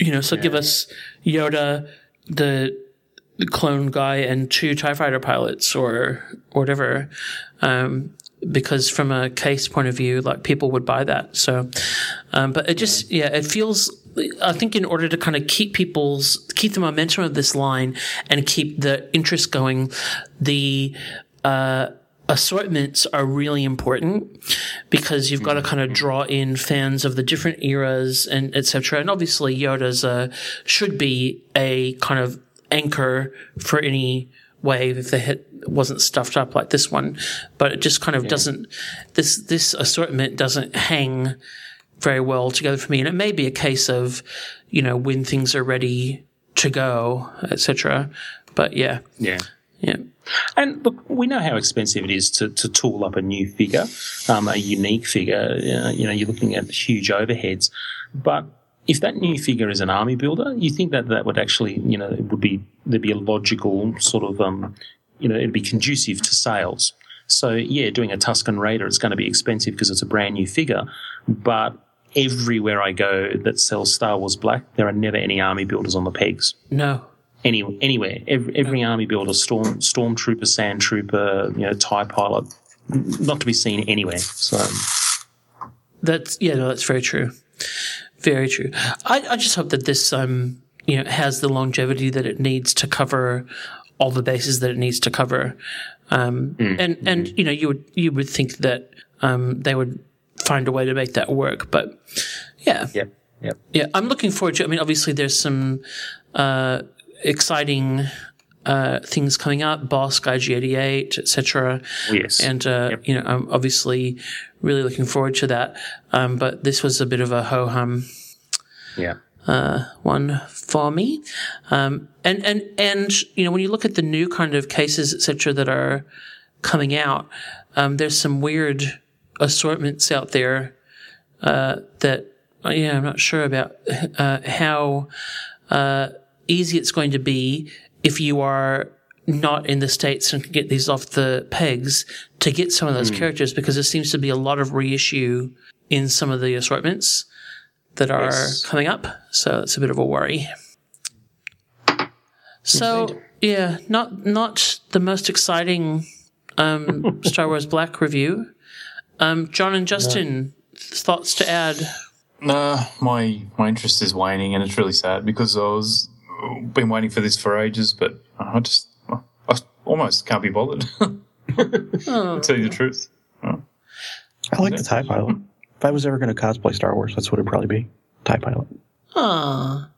You know, so give us Yoda, the, the clone guy, and two Tie Fighter pilots, or, or whatever. Um, because from a case point of view, like people would buy that. So, um, but it just yeah, it feels. I think in order to kind of keep people's keep the momentum of this line and keep the interest going, the uh, assortments are really important because you've got to kind of draw in fans of the different eras and etc. And obviously, Yoda's a, should be a kind of anchor for any wave if the hit wasn't stuffed up like this one, but it just kind of doesn't. This this assortment doesn't hang very well together for me, and it may be a case of you know when things are ready to go, etc. But yeah, Yeah. yeah. And look, we know how expensive it is to, to tool up a new figure, um, a unique figure. Uh, you know, you're looking at huge overheads. But if that new figure is an army builder, you think that that would actually, you know, it would be there'd be a logical sort of, um, you know, it'd be conducive to sales. So yeah, doing a Tusken Raider, it's going to be expensive because it's a brand new figure. But everywhere I go that sells Star Wars Black, there are never any army builders on the pegs No, any, anywhere. Every, every army builder, storm stormtrooper, sand trooper, you know, tie pilot, not to be seen anywhere. So That's yeah, no, that's very true. Very true. I, I just hope that this um you know has the longevity that it needs to cover all the bases that it needs to cover. Um and and you know you would you would think that um they would find a way to make that work, but yeah. yep, yep. Yeah, I'm looking forward to. I mean, obviously, there's some uh, exciting uh, things coming up, Bossk, IG88, etc. Yes. And uh, you know, I'm obviously really looking forward to that. Um, but this was a bit of a ho hum Yeah. uh, one for me. Um, and and and you know, when you look at the new kind of cases, etc., that are coming out, um, there's some weird assortments out there uh, that uh, yeah, I'm not sure about uh, how uh, easy it's going to be if you are not in the states and can get these off the pegs to get some of those Hmm. characters because there seems to be a lot of reissue in some of the assortments that are Yes. coming up. So it's a bit of a worry. So yeah, not not the most exciting um, Star Wars Black review. Um, John and Justin, thoughts to add? Nah, my my interest is waning, and it's really sad because I was been waiting for this for ages, but I just I almost can't be bothered. Oh. to tell you the truth. I like the TIE pilot. If I was ever going to cosplay Star Wars, that's what it'd probably be. TIE pilot. Ah,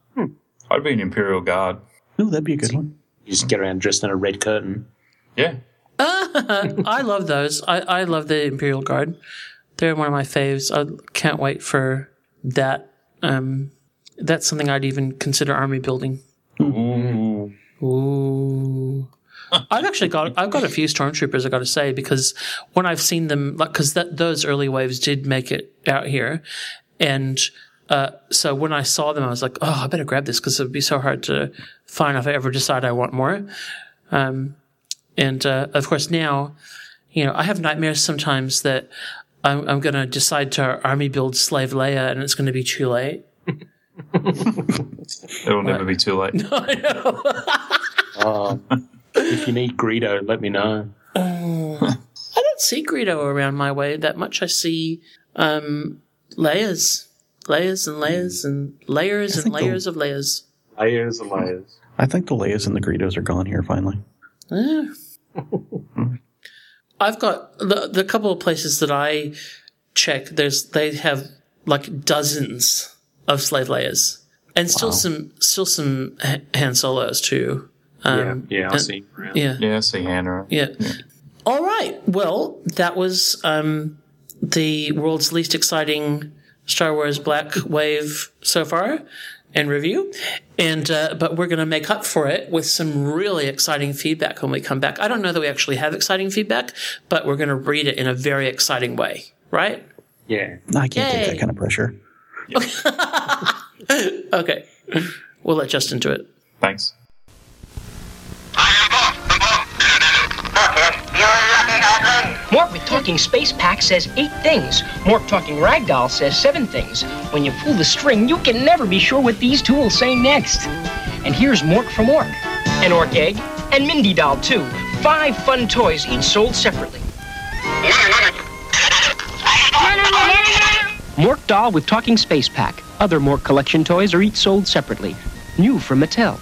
I'd be an Imperial Guard. Ooh, that'd be a good one. You just get around dressed in a red curtain. Yeah, I love those. I, I love the Imperial Guard. They're one of my faves. I can't wait for that. Um, that's something I'd even consider army building. Ooh. Ooh. I've actually got I've got a few stormtroopers I got to say because when I've seen them like because that those early waves did make it out here, and uh, so when I saw them I was like oh I better grab this because it would be so hard to find if I ever decide I want more, um, and uh, of course now, you know I have nightmares sometimes that I'm, I'm going to decide to army build Slave Leia and it's going to be too late. It'll never be too late. I know. Oh, if you need Greedo, let me know. I don't see Greedo around my way that much. I see um, Leias, Leias and Leias and Leias and think the- Leias of Leias. Leias and Leias. I think the Leias and the Greedos are gone here finally. Yeah. I've got the the couple of places that I check. There's they have like dozens of slave Leias, and still some still some Ha- Han Solos too. Um, yeah, yeah, I and- see. Around. Yeah, Yeah, I see Hannah. Yeah. All right. Well, that was um, the world's least exciting Star Wars Black Wave so far and review. And uh, but we're going to make up for it with some really exciting feedback when we come back. I don't know that we actually have exciting feedback, but we're going to read it in a very exciting way, right? Yeah. I can't take that kind of pressure. Okay. We'll let Justin do it. Thanks. Mork with Talking Space Pack says eight things. Mork Talking Ragdoll says seven things. When you pull the string, you can never be sure what these two will say next. And here's Mork from Ork. An Ork egg, and Mindy Doll, too. Five fun toys, each sold separately. Mork Doll with Talking Space Pack. Other Mork collection toys are each sold separately. New from Mattel.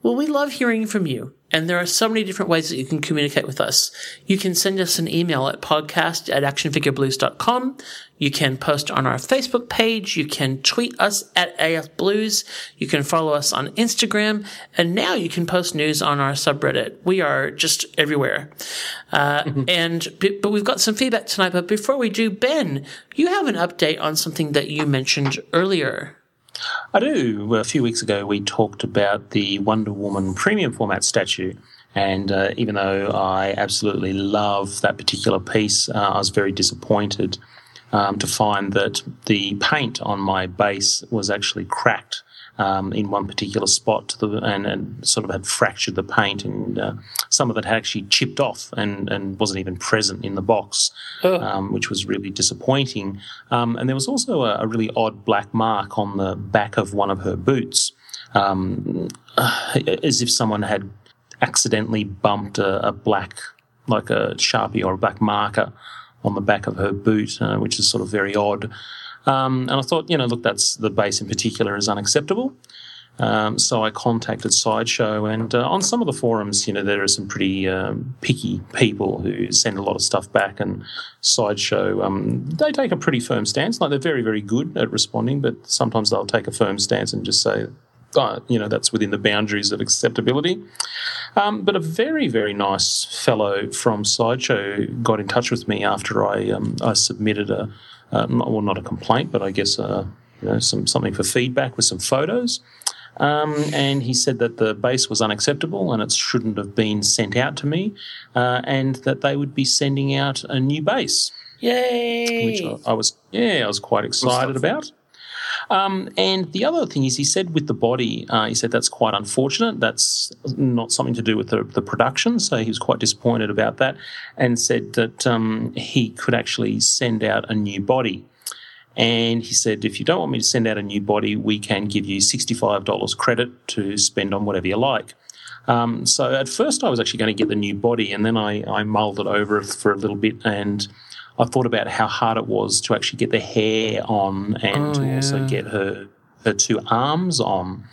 Well, we love hearing from you, and there are so many different ways that you can communicate with us. You can send us an email at podcast at actionfigureblues.com. You can post on our Facebook page. You can tweet us at AF Blues. You can follow us on Instagram. And now you can post news on our subreddit. We are just everywhere. Uh, and, but we've got some feedback tonight. But before we do, Ben, you have an update on something that you mentioned earlier. I do. A few weeks ago, we talked about the Wonder Woman premium format statue. And uh, even though I absolutely love that particular piece, uh, I was very disappointed um, to find that the paint on my base was actually cracked um, in one particular spot to the, and, and sort of had fractured the paint, and uh, some of it had actually chipped off and, and wasn't even present in the box, um, which was really disappointing. Um, and there was also a, a really odd black mark on the back of one of her boots, um, as if someone had accidentally bumped a, a black, like a sharpie or a black marker on the back of her boot, uh, which is sort of very odd. Um, and I thought, you know, look, that's the base in particular is unacceptable. Um, so I contacted Sideshow, and uh, on some of the forums, you know, there are some pretty um, picky people who send a lot of stuff back, and Sideshow, um, they take a pretty firm stance. Like they're very, very good at responding, but sometimes they'll take a firm stance and just say uh, you know that's within the boundaries of acceptability. Um, but a very very nice fellow from Sideshow got in touch with me after I um, I submitted a uh, not, well not a complaint, but I guess uh, you know some something for feedback with some photos. Um, and he said that the base was unacceptable and it shouldn't have been sent out to me, uh, and that they would be sending out a new base Yay! which I, I was yeah I was quite excited about. Um, and the other thing is, he said with the body, uh, he said that's quite unfortunate. That's not something to do with the, the production. So he was quite disappointed about that, and said that um, he could actually send out a new body. And he said, if you don't want me to send out a new body, we can give you $65 credit to spend on whatever you like. Um, so at first, I was actually going to get the new body, and then I, I mulled it over for a little bit, and I thought about how hard it was to actually get the hair on and Oh, to also get her her two arms on,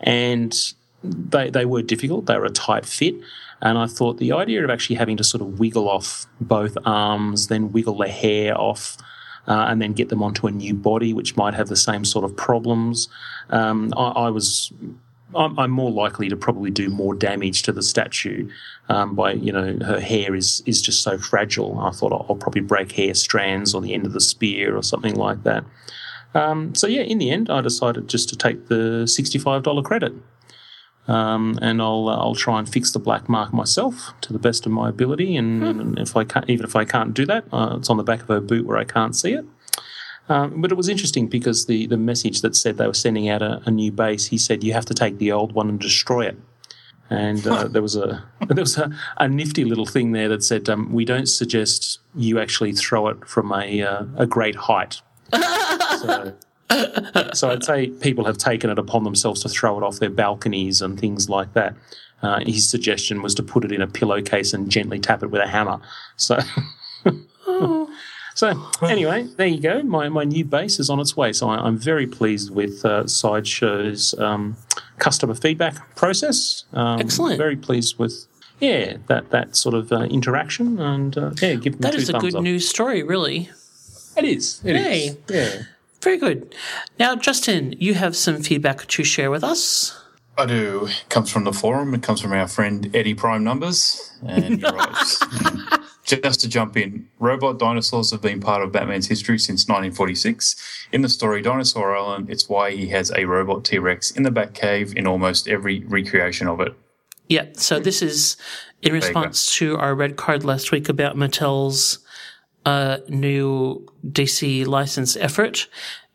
and they they were difficult. They were a tight fit, and I thought the idea of actually having to sort of wiggle off both arms, then wiggle the hair off. Uh, and then get them onto a new body, which might have the same sort of problems. Um, I, I was I'm, I'm more likely to probably do more damage to the statue um, by you know her hair is is just so fragile. I thought I'll, I'll probably break hair strands or the end of the spear or something like that. Um, so yeah, in the end, I decided just to take the sixty-five dollar credit, um, and I'll uh, I'll try and fix the black mark myself to the best of my ability. And, and if I can't, even if I can't do that, uh, it's on the back of her boot where I can't see it. Um, but it was interesting because the, the message that said they were sending out a, a new base, he said you have to take the old one and destroy it. And uh, there was a there was a, a nifty little thing there that said um, we don't suggest you actually throw it from a uh, a great height. so, so I'd say people have taken it upon themselves to throw it off their balconies and things like that. Uh, his suggestion was to put it in a pillowcase and gently tap it with a hammer. So. So anyway, there you go. My, my new base is on its way. So I, I'm very pleased with uh, Sideshow's um, customer feedback process. Um, Excellent. Very pleased with yeah that that sort of uh, interaction and uh, yeah, give them That two is a good up. news story, really. It is. It is. Yay. Yeah. Very good. Now, Justin, you have some feedback to share with us. I do. It comes from the forum. It comes from our friend Eddie Prime Numbers. And he writes Just to jump in, robot dinosaurs have been part of Batman's history since 1946. In the story Dinosaur Island, it's why he has a robot T Rex in the Batcave in almost every recreation of it. Yeah, so this is in response to our red card last week about Mattel's uh, new DC license effort.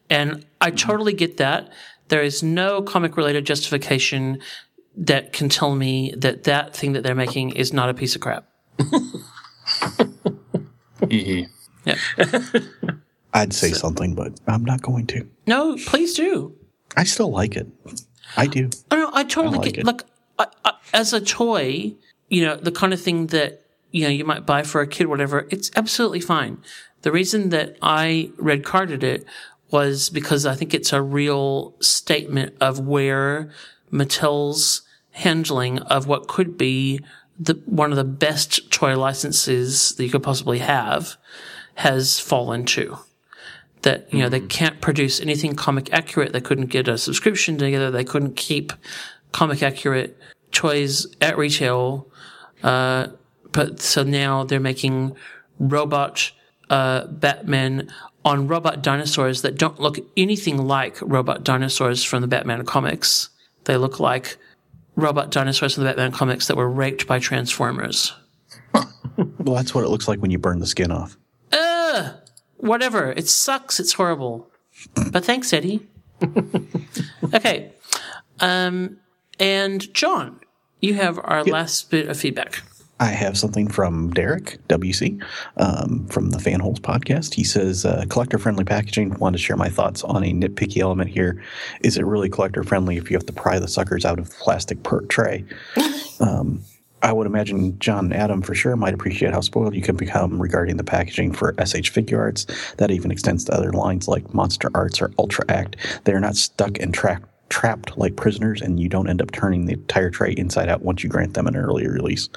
And I totally get that. There is no comic related justification that can tell me that that thing that they're making is not a piece of crap. Yeah. Yeah. I'd say something, but I'm not going to. No, please do. I still like it. I do. Oh, no, I totally I like get it. like I, I, as a toy, you know, the kind of thing that you know you might buy for a kid, whatever. It's absolutely fine. The reason that I red carded it was because I think it's a real statement of where Mattel's handling of what could be the one of the best toy licenses that you could possibly have has fallen to that you know they can't produce anything comic accurate. They couldn't get a subscription together. They couldn't keep comic accurate toys at retail. Uh, but so now they're making robot uh, Batman on robot dinosaurs that don't look anything like robot dinosaurs from the Batman comics. They look like robot dinosaurs from the Batman comics that were raped by Transformers. Well, that's what it looks like when you burn the skin off. Ugh! Whatever. It sucks. It's horrible. But thanks, Eddie. okay. Um, and John, you have our last bit of feedback. I have something from Derek WC um, from the Fanholes podcast. He says, uh, "Collector friendly packaging. Wanted to share my thoughts on a nitpicky element here. Is it really collector friendly if you have to pry the suckers out of the plastic per tray?" um, I would imagine John and Adam for sure might appreciate how spoiled you can become regarding the packaging for SH Figuarts. That even extends to other lines like Monster Arts or Ultra Act. They are not stuck and trapped trapped like prisoners, and you don't end up turning the entire tray inside out once you grant them an early release.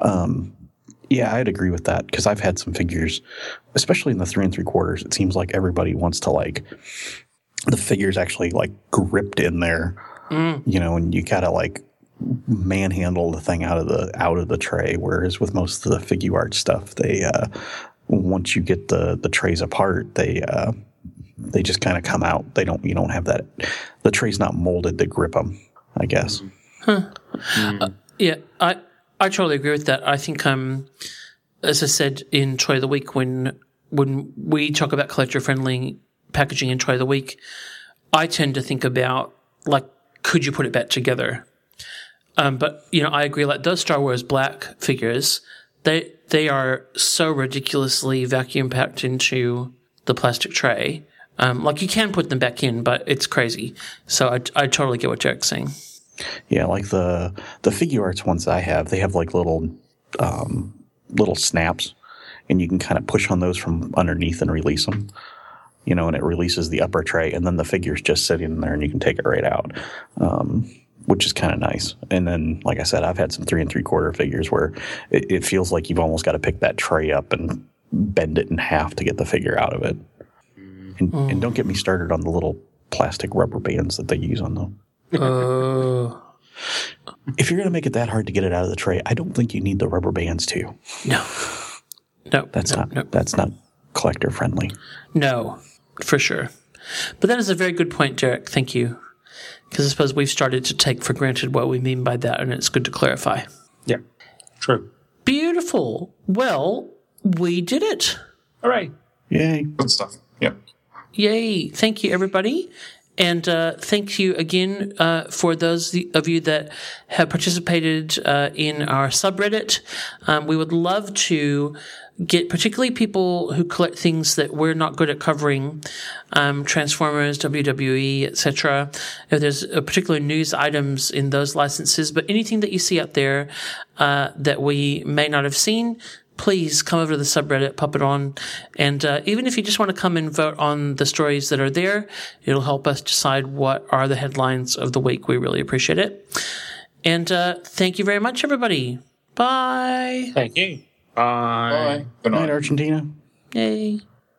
Um, yeah, I'd agree with that because I've had some figures, especially in the three and three quarters. It seems like everybody wants to like the figures actually like gripped in there You know, and you gotta like manhandle the thing out of the out of the tray. Whereas with most of the figure art stuff, they uh, once you get the the trays apart, they uh, they just kind of come out. They don't you don't have that. The tray's not molded to grip them. I guess. Uh, yeah, I I totally agree with that. I think um, as I said in Toy of the Week, when when we talk about collector friendly packaging in Toy of the Week, I tend to think about like, could you put it back together? Um, but you know, I agree. Like those Star Wars Black figures, they they are so ridiculously vacuum packed into the plastic tray. Um, like you can put them back in, but it's crazy. So I, I totally get what Derek's saying. Yeah, like the the Figuarts ones I have, they have like little um, little snaps, and you can kind of push on those from underneath and release them. You know, and it releases the upper tray, and then the figure's just sitting in there, and you can take it right out, um, which is kind of nice. And then, like I said, I've had some three and three quarter figures where it, it feels like you've almost got to pick that tray up and bend it in half to get the figure out of it. And, and don't get me started on the little plastic rubber bands that they use on them. Uh, If you're going to make it that hard to get it out of the tray, I don't think you need the rubber bands too. no, no, That's no, not no. that's not collector friendly. No, for sure. But that is a very good point, Derek. Thank you. Because I suppose we've started to take for granted what we mean by that, and it's good to clarify. Yeah, true. Beautiful. Well, we did it. All right. Yay. Good stuff. Yep. Yay. Thank you, everybody. And uh, thank you again uh, for those of you that have participated uh, in our subreddit. Um, we would love to get particularly people who collect things that we're not good at covering, um, Transformers, WWE, etc. If there's uh, particular news items in those licenses, but anything that you see out there uh, that we may not have seen, please come over to the subreddit, pop it on. And uh, even if you just want to come and vote on the stories that are there, it'll help us decide what are the headlines of the week. We really appreciate it. And uh, thank you very much, everybody. Bye. Thank you. Bye. Bye. Good Night, night. Argentina. Yay.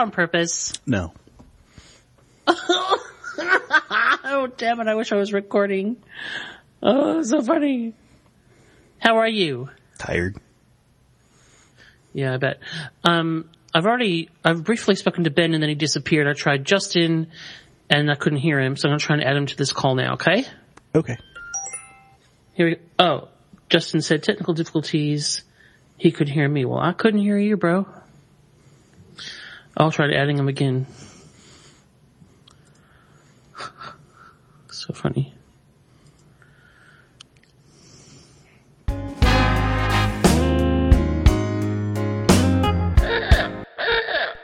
On purpose? No. oh, damn it. I wish I was recording. Oh, so funny. How are you? Tired. Yeah, I bet. Um, I've already, I've briefly spoken to Ben and then he disappeared. I tried Justin and I couldn't hear him, so I'm to try and add him to this call now, okay? Okay. Here we Go. Oh, Justin said technical difficulties. He could hear me. Well, I couldn't hear you, bro. I'll try adding them again. So funny.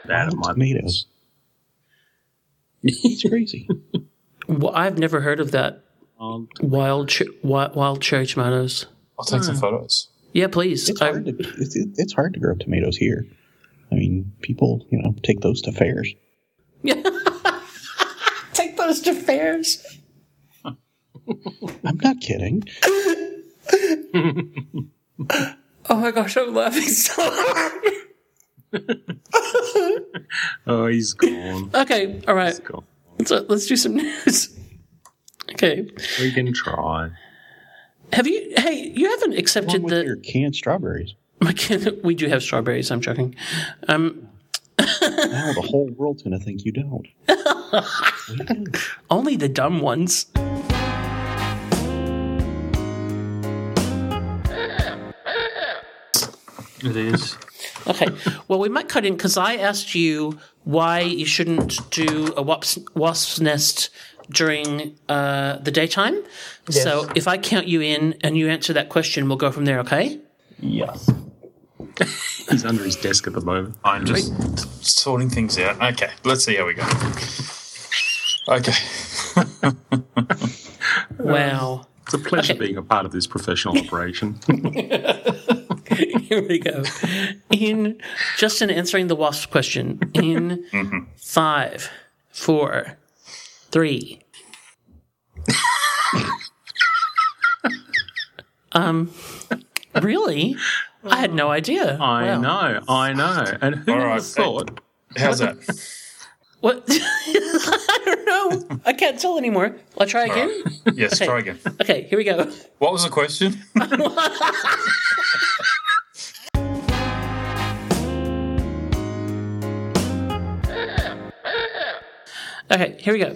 That might Tomatoes. It's crazy. Well, I've never heard of that. Um, Wild, ch- wild, wild cherry tomatoes. I'll take some photos. Yeah, please. It's I- to it's, it's hard to grow tomatoes here. I mean, people, you know, take those to fairs. Yeah. take those to fairs. I'm not kidding. Oh my gosh, I'm laughing so hard. oh, he's gone. Okay, all right. He's gone. Let's, uh, let's do some news. Okay. We can try. Have you? Hey, you haven't accepted with the your canned strawberries. My can- we do have strawberries. I'm joking. Um, Now the whole world's gonna think you don't. only the dumb ones. It is. Okay. Well, we might cut in because I asked you why you shouldn't do a wasp, wasp's nest during uh, the daytime. So if I count you in and you answer that question, we'll go from there. Okay? Yes. He's under his desk at the moment. I'm just sorting things out. Okay, let's see how we go. Okay. Wow. It's a pleasure being a part of this professional operation. Here we go. In Justin answering the wasp question in five, four, three. um, really? I had no idea. I Wow. know, I know. And who All would right, thought? How's that? What? I don't know. I can't tell anymore. I'll try again. Yes, Okay. try again. Okay, here we go. What was the question? Okay, here we go.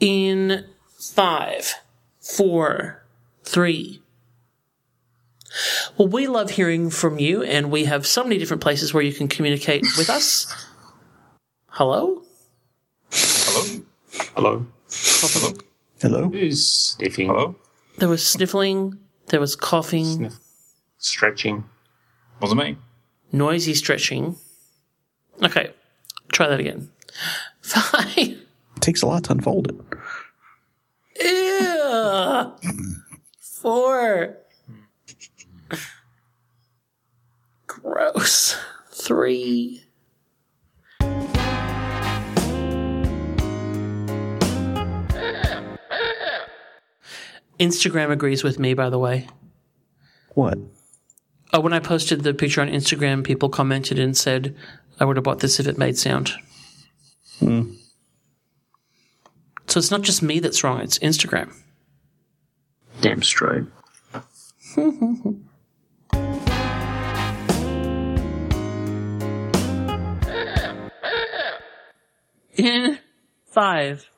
In five, four, three. Well, we love hearing from you, and we have so many different places where you can communicate with us. Hello? Hello? Hello. Hello? Hello? Who's sniffing? Hello? There was sniffling, there was coughing, Sniff. Stretching. Wasn't me. noisy stretching. Okay, try that again. Five. It takes a lot to unfold it. Ew. Four. Gross. Three. Instagram agrees with me, by the way. What? Oh, when I posted the picture on Instagram, people commented and said, I would have bought this if it made sound. Hmm. So it's not just me that's wrong, it's Instagram. Damn straight. in five,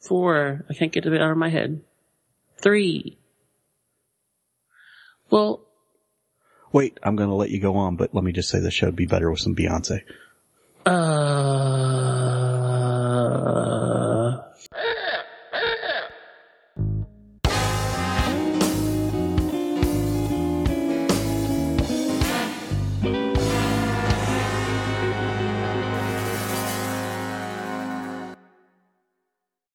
four, I can't get it out of my head, three. Well, wait, I'm going to let you go on, but let me just say the show'd be better with some Beyonce. Uh.